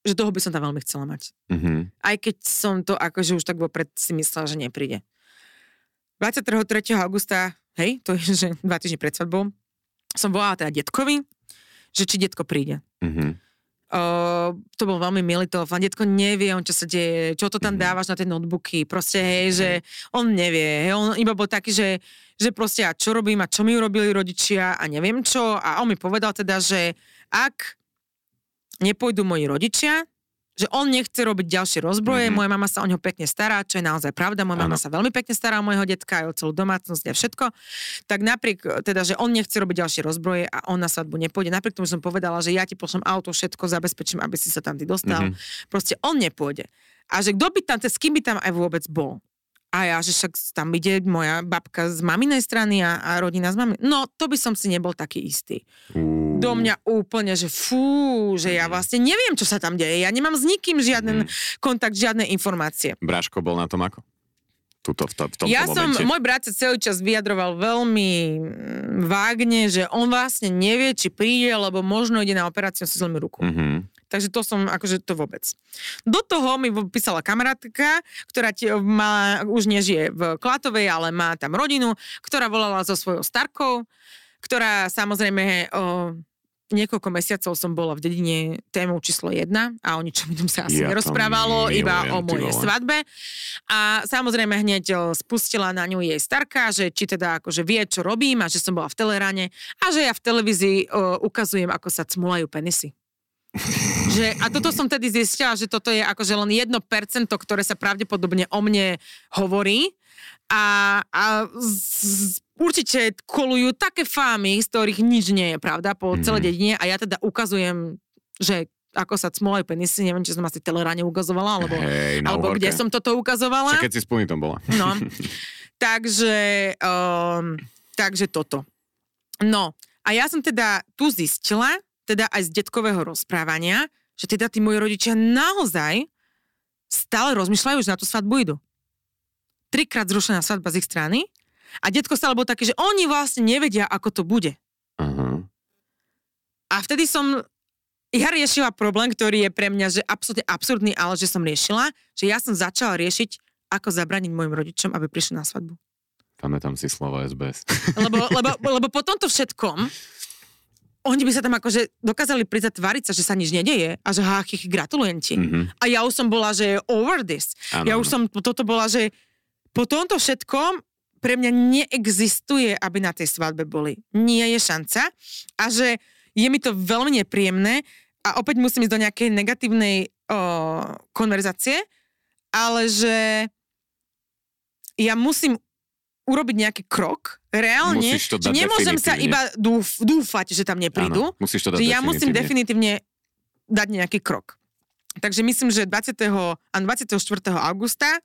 že toho by som tam veľmi chcela mať. Mm-hmm. Aj keď som to akože už tak vopred si myslela, že nepríde. 23. augusta, hej, to je že dva týždne pred svadbou, som volala teda detkovi, že či detko príde. Mm-hmm. Uh, to bol veľmi milý telefón. Detko nevie, on čo sa deje, čo to tam mm-hmm. dávaš na tie notebooky. Proste, hej, že on nevie. Hej, on iba bol taký, že, že proste a čo robím a čo mi urobili rodičia a neviem čo. A on mi povedal teda, že ak nepôjdu moji rodičia, že on nechce robiť ďalšie rozbroje, mm-hmm. moja mama sa o neho pekne stará, čo je naozaj pravda, moja mama sa veľmi pekne stará o môjho detka, aj o celú domácnosť a všetko. Tak napriek teda, že on nechce robiť ďalšie rozbroje a on na svadbu nepôjde, napriek tomu som povedala, že ja ti pošlem auto, všetko zabezpečím, aby si sa tam ty dostal. Mm-hmm. Proste on nepôjde. A že kto by tam, s kým by tam aj vôbec bol. A ja, že však tam ide moja babka z maminej strany a, a rodina z mami. No, to by som si nebol taký istý. Uh. Do mňa úplne, že fú, že ja vlastne neviem, čo sa tam deje. Ja nemám s nikým žiaden mm. kontakt, žiadne informácie. Bráško bol na tom ako? Tuto, v, to, v tomto ja momente. som, môj brat sa celý čas vyjadroval veľmi mm, vágne, že on vlastne nevie, či príde, lebo možno ide na operáciu s zlými ruku. Mm-hmm. Takže to som, akože to vôbec. Do toho mi písala kamarátka, ktorá tie, má, už nežije v Klatovej, ale má tam rodinu, ktorá volala so svojou starkou, ktorá samozrejme o, niekoľko mesiacov som bola v dedine témou číslo jedna a o ničom inom sa asi ja nerozprávalo, iba o mojej svadbe. A samozrejme hneď spustila na ňu jej starka, že či teda akože vie, čo robím a že som bola v Telerane a že ja v televízii o, ukazujem, ako sa cmulajú penisy [LAUGHS] že, a toto som tedy zistila, že toto je akože len 1%, ktoré sa pravdepodobne o mne hovorí. A, a z, určite kolujú také fámy, z ktorých nič nie je pravda po mm-hmm. celej dedine a ja teda ukazujem, že ako sa cmolajú penisy, neviem, či som asi teleráne ukazovala, alebo, hey, alebo kde som toto ukazovala. Čo keď si s tom bola. No, [LAUGHS] takže, um, takže toto. No, a ja som teda tu zistila, teda aj z detkového rozprávania, že teda tí moji rodičia naozaj stále rozmýšľajú, že na tú svadbu idú. Trikrát zrušená svadba z ich strany a detko stále bol taký, že oni vlastne nevedia, ako to bude. Uh-huh. A vtedy som ja riešila problém, ktorý je pre mňa že absolútne absurdný, ale že som riešila, že ja som začala riešiť, ako zabraniť mojim rodičom, aby prišli na svadbu. Pamätám si slovo SBS. Lebo, lebo, lebo po tomto všetkom oni by sa tam akože dokázali prísť tváriť sa, že sa nič nedeje a že hách, gratulujem ti. Mm-hmm. A ja už som bola, že over this. Ano, ja už som toto bola, že po tomto všetkom pre mňa neexistuje, aby na tej svadbe boli. Nie je šanca. A že je mi to veľmi nepríjemné a opäť musím ísť do nejakej negatívnej o, konverzácie, ale že ja musím urobiť nejaký krok, reálne, že nemôžem sa iba dúf, dúfať, že tam neprídu. Áno, musíš to dať že ja musím definitívne dať nejaký krok. Takže myslím, že 20. a 24. augusta,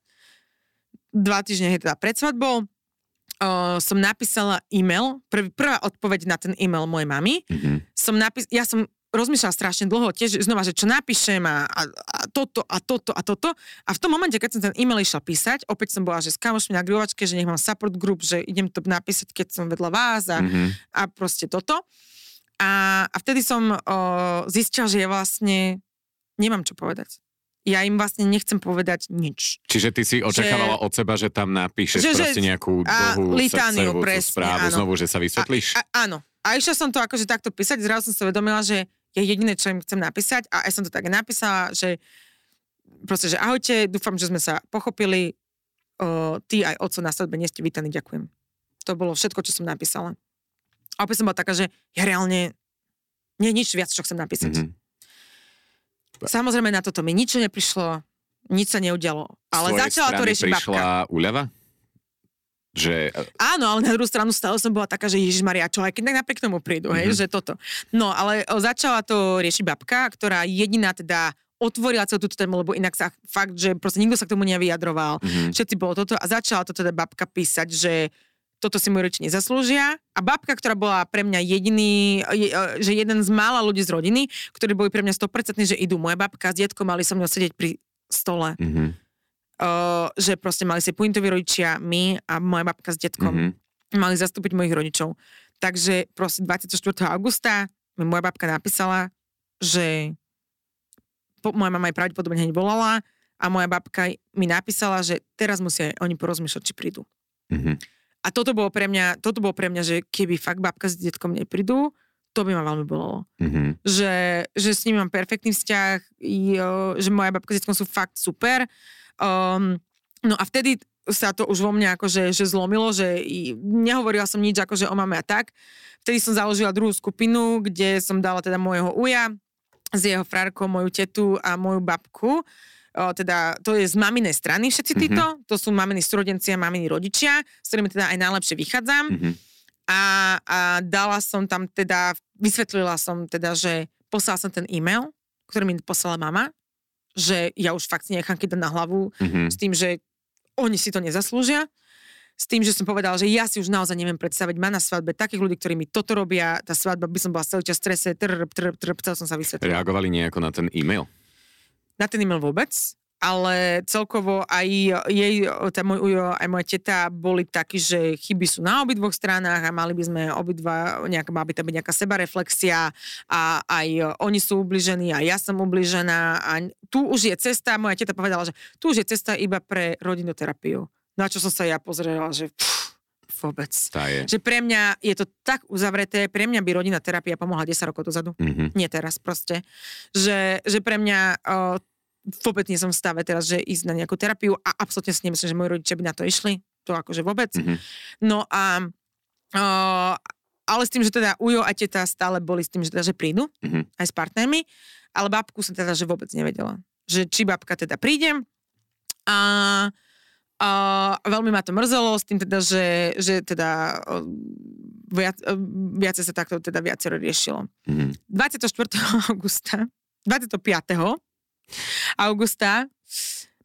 dva týždne teda pred svadbou, uh, som napísala e-mail, prv, prvá odpoveď na ten e-mail mojej mamy. Mm-hmm. Som napis, ja som rozmýšľala strašne dlho, tiež znova, že čo napíšem a, a, a toto a toto a toto. A v tom momente, keď som ten e-mail išla písať, opäť som bola, že s kamošmi na grilovačke, že nech mám support group, že idem to napísať, keď som vedľa vás a, Mhm. a proste toto. A, a vtedy som o, zistila, že ja vlastne nemám čo povedať. Ja im vlastne nechcem povedať nič. Čiže ty si očakávala od seba, že tam napíšeš Že- že- proste nejakú dlhú litániu, presne, správu áno. znovu, že sa vysvetlíš? A, a, áno. A išla som to akože takto písať, zrazu som sa uvedomila, že je jediné, čo im chcem napísať a aj som to tak napísala, že proste, že ahojte, dúfam, že sme sa pochopili, o, ty aj oco na svadbe nie ste vítaní, ďakujem. To bolo všetko, čo som napísala. A opäť som bola taká, že ja reálne nie nič viac, čo chcem napísať. Mhm. Samozrejme na toto mi nič neprišlo, nič sa neudialo. Ale začala to riešiť prišla babka. úľava? Že, Áno, ale na druhú stranu stále som bola taká, že Ježiš Maria, čo aj keď tak napriek tomu prídu, hej, Mhm. že toto. No, ale začala to riešiť babka, ktorá jediná teda otvorila celú túto tému, lebo inak sa fakt, že proste nikto sa k tomu nevyjadroval. mhm. Všetci bolo toto a začala to teda babka písať, že toto si moji rodiči nezaslúžia. A babka, ktorá bola pre mňa jediný, je- že jeden z mála ľudí z rodiny, ktorí boli pre mňa 100% že idú. Moja babka s detkom mali so mnou sedieť pri stole. Mhm. Uh, že proste mali si pointoví rodičia, my a moja babka s detkom Mhm. mali zastúpiť mojich rodičov. Takže proste 24. augusta mi moja babka napísala, že po, moja mama aj pravdepodobne hneď volala a moja babka mi napísala, že teraz musia oni porozmýšľať, či prídu. Mhm. A toto bolo pre mňa, toto bolo pre mňa, že keby fakt babka s detkom neprídu, to by ma veľmi bolelo. Mhm. Že, že s nimi mám perfektný vzťah, jo, že moja babka s detkom sú fakt super. Um, no a vtedy sa to už vo mne akože že zlomilo, že nehovorila som nič akože o mame a tak. Vtedy som založila druhú skupinu, kde som dala teda môjho uja s jeho frárkou, moju tetu a moju babku. O, teda to je z maminej strany všetci Mhm. títo. To sú maminy súrodenci a maminy rodičia, s ktorými teda aj najlepšie vychádzam Mhm. a, a dala som tam teda, vysvetlila som teda, že poslala som ten e-mail, ktorý mi poslala mama, že ja už fakt si nechám kýdať na hlavu Mhm. s tým, že oni si to nezaslúžia. S tým, že som povedala, že ja si už naozaj neviem predstaviť, má na svadbe takých ľudí, ktorí mi toto robia, tá svadba by som bola celý čas strese, trp, trp, trp, chcel som sa vysvetliť. Reagovali nejako na ten e-mail? Na ten e-mail vôbec, ale celkovo aj jej, tá môj ujo, aj moja teta boli takí, že chyby sú na obidvoch stranách a mali by sme obidva, nejaká, mala by tam byť nejaká sebareflexia a aj oni sú ubližení a ja som ubližená a tu už je cesta, moja teta povedala, že tu už je cesta iba pre rodinnú terapiu. Na čo som sa ja pozrela, že pff, vôbec. Tá je. Že pre mňa je to tak uzavreté, pre mňa by rodinná terapia pomohla 10 rokov dozadu Mhm. nie teraz proste. Že, že pre mňa o, vôbec nie som v stave teraz, že ísť na nejakú terapiu a absolútne si nemyslím, že moji rodičia by na to išli. To akože vôbec. Mhm. No a o, ale s tým, že teda Ujo a teta stále boli s tým, že, teda, že prídu Mhm. aj s partnermi, ale babku som teda, že vôbec nevedela. Že či babka teda príde a a veľmi ma to mrzelo s tým teda, že, že teda viac, viacej sa takto teda viacero riešilo. Mhm. 24. augusta, 25. augusta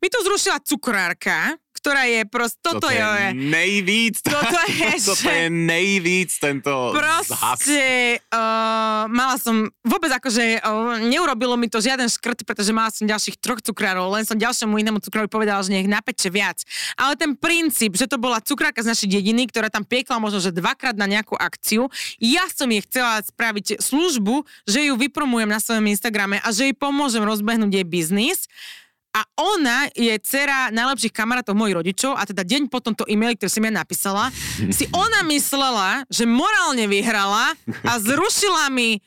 mi to zrušila cukrárka, ktorá je prost, toto, je, nejvíc. toto je, [LAUGHS] Toto je nejvíc tento zhas. Proste uh, mala som, vôbec akože uh, neurobilo mi to žiaden škrt, pretože mala som ďalších troch cukrárov, len som ďalšiemu inému cukrárovi povedala, že nech napeče viac. Ale ten princíp, že to bola cukrárka z našej dediny, ktorá tam piekla možno, že dvakrát na nejakú akciu, ja som jej chcela spraviť službu, že ju vypromujem na svojom Instagrame a že jej pomôžem rozbehnúť jej biznis. A ona je dcera najlepších kamarátov mojich rodičov a teda deň po tomto e-maili, ktorý som ja napísala, [LAUGHS] si ona myslela, že morálne vyhrala a zrušila mi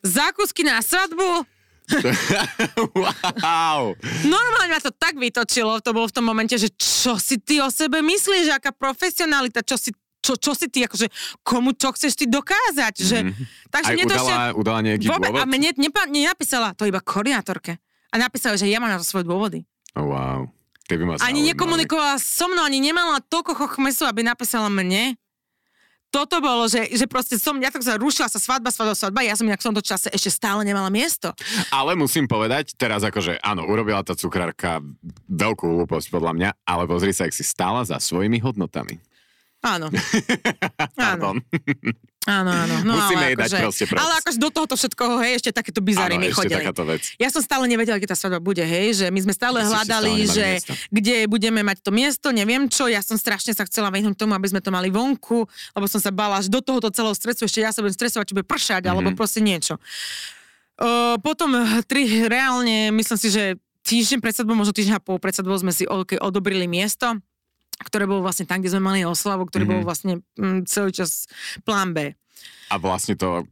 zákusky na svadbu. [LAUGHS] wow. Normálne ma to tak vytočilo, to bolo v tom momente, že čo si ty o sebe myslíš, aká profesionalita, čo si čo, čo si ty, akože komu čo chceš ty dokázať, že... Takže Aj udala, udala nejaký Vôbec, dôvod? a mne nepa, nenapísala to iba koordinátorke. A napísala, že ja mám na to svoje dôvody. Oh, wow. Ty by ma Ani zaujímali. nekomunikovala so mnou, ani nemala toľko chochmesu, aby napísala mne. Toto bolo, že, že proste som, ja tak sa rušila sa svadba, svadba, svadba, ja som inak v tomto čase ešte stále nemala miesto. Ale musím povedať, teraz akože áno, urobila tá cukrárka veľkú hlúposť podľa mňa, ale pozri sa, ak si stála za svojimi hodnotami. Áno. [LAUGHS] Áno. Pardon. Áno, áno. No, Musíme ale jej dať akože, proste props. Ale akože do tohoto všetkoho, hej, ešte takéto bizary mi chodili. takáto vec. Ja som stále nevedela, kde tá svadba bude, hej, že my sme stále ste hľadali, stále že miesto. kde budeme mať to miesto, neviem čo, ja som strašne sa chcela vyhnúť tomu, aby sme to mali vonku, lebo som sa bala, že do tohoto celého stresu ešte ja sa budem stresovať, či bude pršať, alebo Mhm. proste niečo. Uh, potom tri, reálne, myslím si, že týždeň pred sebou, možno týždeň a pol pred sebou sme si odobrili miesto, ktoré bolo vlastne tam, kde sme mali oslavu, ktorý Mhm. bol vlastne mm, celý čas plán B. A vlastne to,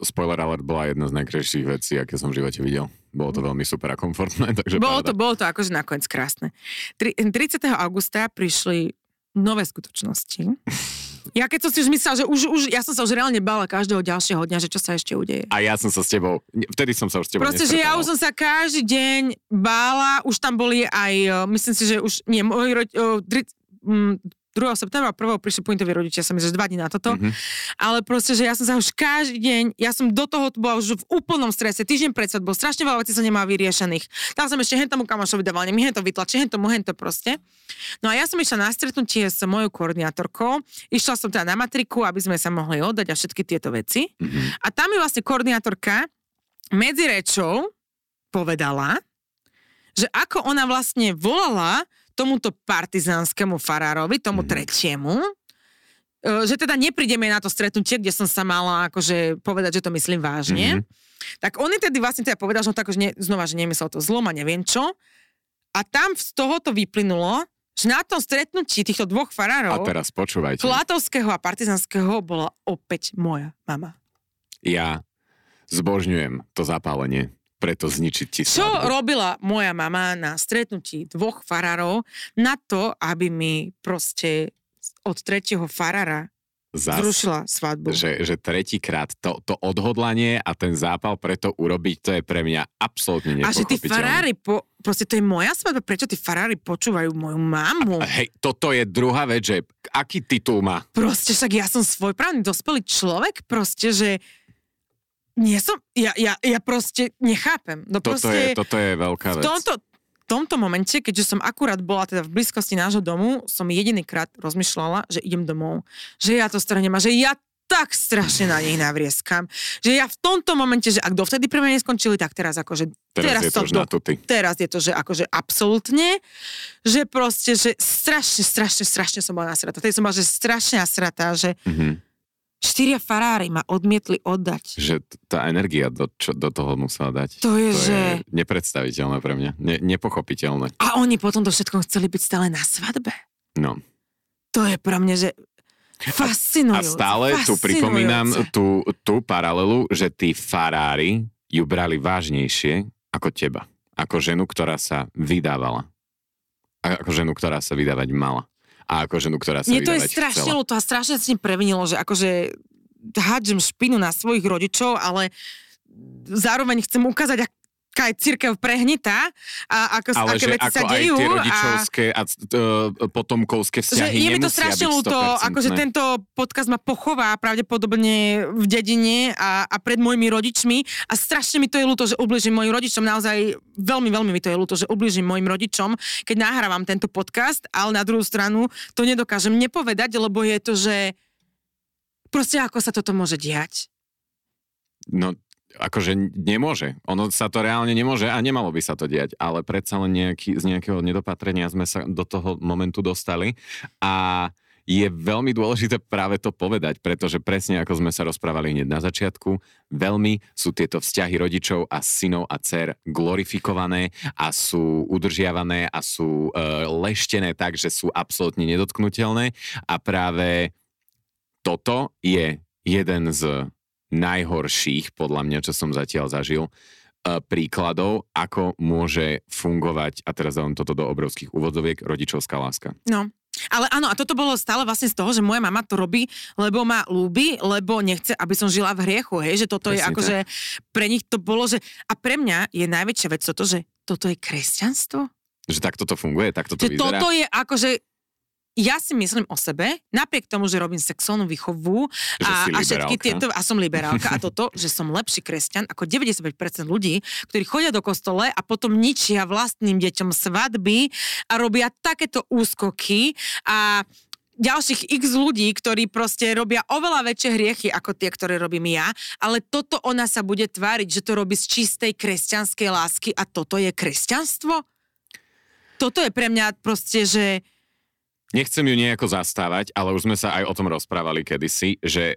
spoiler alert, bola jedna z najkrajších vecí, aké som v živote videl. Bolo to veľmi super a komfortné, [LAUGHS] takže Bolo to, bolo to akože nakoniec krásne. Tri, 30. augusta prišli nové skutočnosti. [LAUGHS] Ja keď som si už myslela, že už, už, ja som sa už reálne bála každého ďalšieho dňa, že čo sa ešte udeje. A ja som sa s tebou, vtedy som sa už s tebou Proste, že ja nestretával. už som sa každý deň bála, už tam boli aj, eh, myslím si, že už, nie, rodi, mm, 2. septembra, 1. prišli pointoví rodičia, sa mi, že dva dní na toto. Mhm. Ale proste, že ja som sa už každý deň, ja som do toho bola už v úplnom strese, týždeň pred bol strašne veľa vecí sa nemá vyriešených. Tam som ešte hen tomu kamošovi dával, mi hen to vytlačí, hen tomu, hen to proste. No a ja som išla na stretnutie s mojou koordinátorkou, išla som teda na matriku, aby sme sa mohli oddať a všetky tieto veci. Mhm. A tam mi vlastne koordinátorka medzi rečou povedala, že ako ona vlastne volala tomuto partizánskemu farárovi, tomu Mhm. tretiemu, e, že teda neprídeme na to stretnutie, kde som sa mala akože povedať, že to myslím vážne. Mhm. Tak on tedy vlastne teda povedal, že on to akože ne, znova, že nemyslel to zlom a neviem čo. A tam z toho to vyplynulo, že na tom stretnutí týchto dvoch A farárov, teraz počúvajte. Platovského a Partizanského, bola opäť moja mama. Ja zbožňujem to zapálenie, preto zničiť ti Čo svadbu. robila moja mama na stretnutí dvoch farárov na to, aby mi proste od tretieho farára Zas, zrušila svadbu. že, že tretíkrát to, to odhodlanie a ten zápal preto urobiť, to je pre mňa absolútne A že tí nepochopiteľné. farári, po, proste to je moja svadba, prečo tí farári počúvajú moju mamu? A Hej, toto je druhá vec, že aký titul má? Proste však ja som svojprávny dospelý človek, proste, že nie som, ja, ja, ja proste nechápem. No Toto proste, je, toto je veľká v vec. tomto, v tomto momente, keďže som akurát bola teda v blízkosti nášho domu, som jedinýkrát rozmýšľala, že idem domov. Že ja to stranem a že ja tak strašne na nich navrieskam. Že ja v tomto momente, že ak dovtedy pre mňa neskončili, tak teraz akože... Teraz, je to do- na tuty. teraz je to, že akože absolútne, že proste, že strašne, strašne, strašne som bola nasratá. Tedy som bola, že strašne nasratá, že Mhm. Štyria farári ma odmietli oddať. Že tá energia do, čo, do toho musela dať. To je, to že... je nepredstaviteľné pre mňa. Ne, nepochopiteľné. A oni potom to všetko chceli byť stále na svadbe. No. To je pre mňa, že fascinujúce. A stále tu pripomínam tú, tú paralelu, že tí farári ju brali vážnejšie ako teba. Ako ženu, ktorá sa vydávala. A ako ženu, ktorá sa vydávať mala. A ako ženu, ktorá sa Mne to je strašne ľúto a strašne sa s ním previnilo, že akože hádžem špinu na svojich rodičov, ale zároveň chcem ukázať, aká je církev prehnitá a ako, Ale aké že veci ako sa aj dejú. tie rodičovské a, a potomkovské že vzťahy je mi to strašne ľúto, 100%. akože tento podcast ma pochová pravdepodobne v dedine a, a pred mojimi rodičmi a strašne mi to je ľúto, že ubližím mojim rodičom, naozaj veľmi, veľmi mi to je ľúto, že ubližím mojim rodičom, keď nahrávam tento podcast, ale na druhú stranu to nedokážem nepovedať, lebo je to, že proste ako sa toto môže diať. No, akože nemôže. Ono sa to reálne nemôže a nemalo by sa to diať, ale predsa len nejaký, z nejakého nedopatrenia sme sa do toho momentu dostali a je veľmi dôležité práve to povedať, pretože presne ako sme sa rozprávali hneď na začiatku, veľmi sú tieto vzťahy rodičov a synov a dcer glorifikované a sú udržiavané a sú e, leštené tak, že sú absolútne nedotknutelné a práve toto je jeden z najhorších, podľa mňa, čo som zatiaľ zažil, e, príkladov, ako môže fungovať, a teraz dávam toto do obrovských úvodzoviek, rodičovská láska. No. Ale áno, a toto bolo stále vlastne z toho, že moja mama to robí, lebo ma ľúbi, lebo nechce, aby som žila v hriechu, hej, že toto je Presne akože, pre nich to bolo, že, a pre mňa je najväčšia vec toto, že toto je kresťanstvo. Že takto to funguje, takto to Že vyzerá. toto je akože, ja si myslím o sebe, napriek tomu, že robím sexuálnu výchovu a, a všetky tieto, a som liberálka a toto, [LAUGHS] že som lepší kresťan ako 95% ľudí, ktorí chodia do kostole a potom ničia vlastným deťom svadby a robia takéto úskoky a ďalších x ľudí, ktorí proste robia oveľa väčšie hriechy ako tie, ktoré robím ja, ale toto ona sa bude tváriť, že to robí z čistej kresťanskej lásky a toto je kresťanstvo? Toto je pre mňa proste, že... Nechcem ju nejako zastávať, ale už sme sa aj o tom rozprávali kedysi, že e,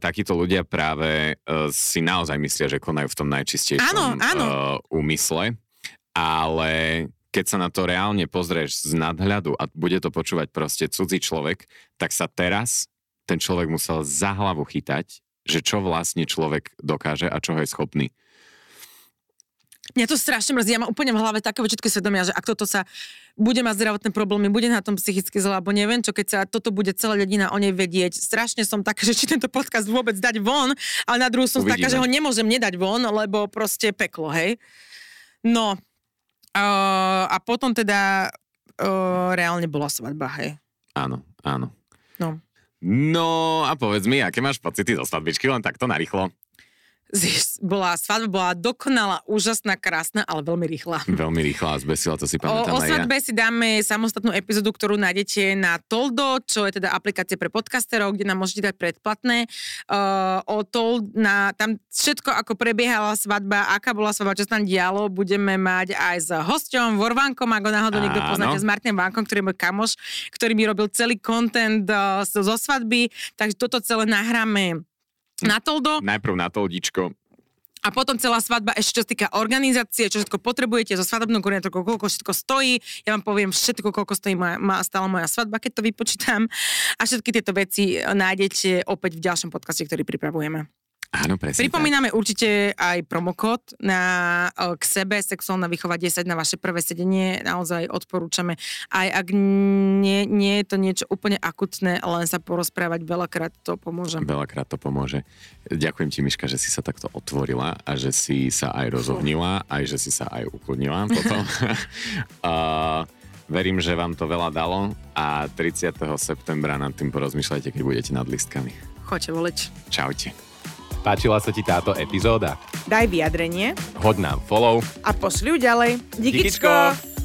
takíto ľudia práve e, si naozaj myslia, že konajú v tom najčistejšom Áno, áno. e, úmysle, ale keď sa na to reálne pozrieš z nadhľadu a bude to počúvať proste cudzí človek, tak sa teraz ten človek musel za hlavu chytať, že čo vlastne človek dokáže a čo je schopný. Mňa to strašne mrzí. Ja mám úplne v hlave také všetky svedomia, že ak toto sa bude mať zdravotné problémy, bude na tom psychicky zle, alebo neviem čo, keď sa toto bude celá ľadina o nej vedieť. Strašne som taká, [LAUGHS] že či tento podcast vôbec dať von, ale na druhú som Uvidíme. taká, že ho nemôžem nedať von, lebo proste peklo, hej. No, uh, a potom teda uh, reálne bola svadba, hej. Áno, áno. No. No a povedz mi, aké máš pocity zo svadbičky, len takto narýchlo. Bola, svadba bola dokonalá, úžasná, krásna, ale veľmi rýchla. Veľmi rýchla a zbesila, to si O, pamätám o ja. svadbe si dáme samostatnú epizódu, ktorú nájdete na Toldo, čo je teda aplikácia pre podcasterov, kde nám môžete dať predplatné. Uh, o Told, na, tam všetko, ako prebiehala svadba, aká bola svadba, čo sa tam dialo, budeme mať aj s hosťom, Vorvankom, ak ho náhodou niekto poznáte, s Martinom Vankom, ktorý je môj kamoš, ktorý mi robil celý content uh, zo svadby, takže toto celé nahráme na Toldo. Najprv na toldičko. A potom celá svadba, ešte čo sa týka organizácie, čo všetko potrebujete zo svadobnou koordinátorkou, koľko všetko stojí. Ja vám poviem všetko, koľko stojí moja, má stála moja svadba, keď to vypočítam. A všetky tieto veci nájdete opäť v ďalšom podcaste, ktorý pripravujeme. Áno, presne Pripomíname určite aj promokód na, e, k sebe, sexuálna výchova 10 na vaše prvé sedenie. Naozaj odporúčame. Aj ak nie, nie je to niečo úplne akutné, len sa porozprávať, veľakrát to pomôže. tak. Veľakrát to pomôže. Ďakujem ti, Miška, že si sa takto otvorila a že si sa aj rozohnila, aj že si sa aj ukludnila potom. [LAUGHS] a verím, že vám to veľa dalo a 30. septembra nad tým porozmýšľajte, keď budete nad listkami. Choďte voliť. Čaute. Páčila sa ti táto epizóda? Daj vyjadrenie Hoď nám follow a ju ďalej. Díkičko!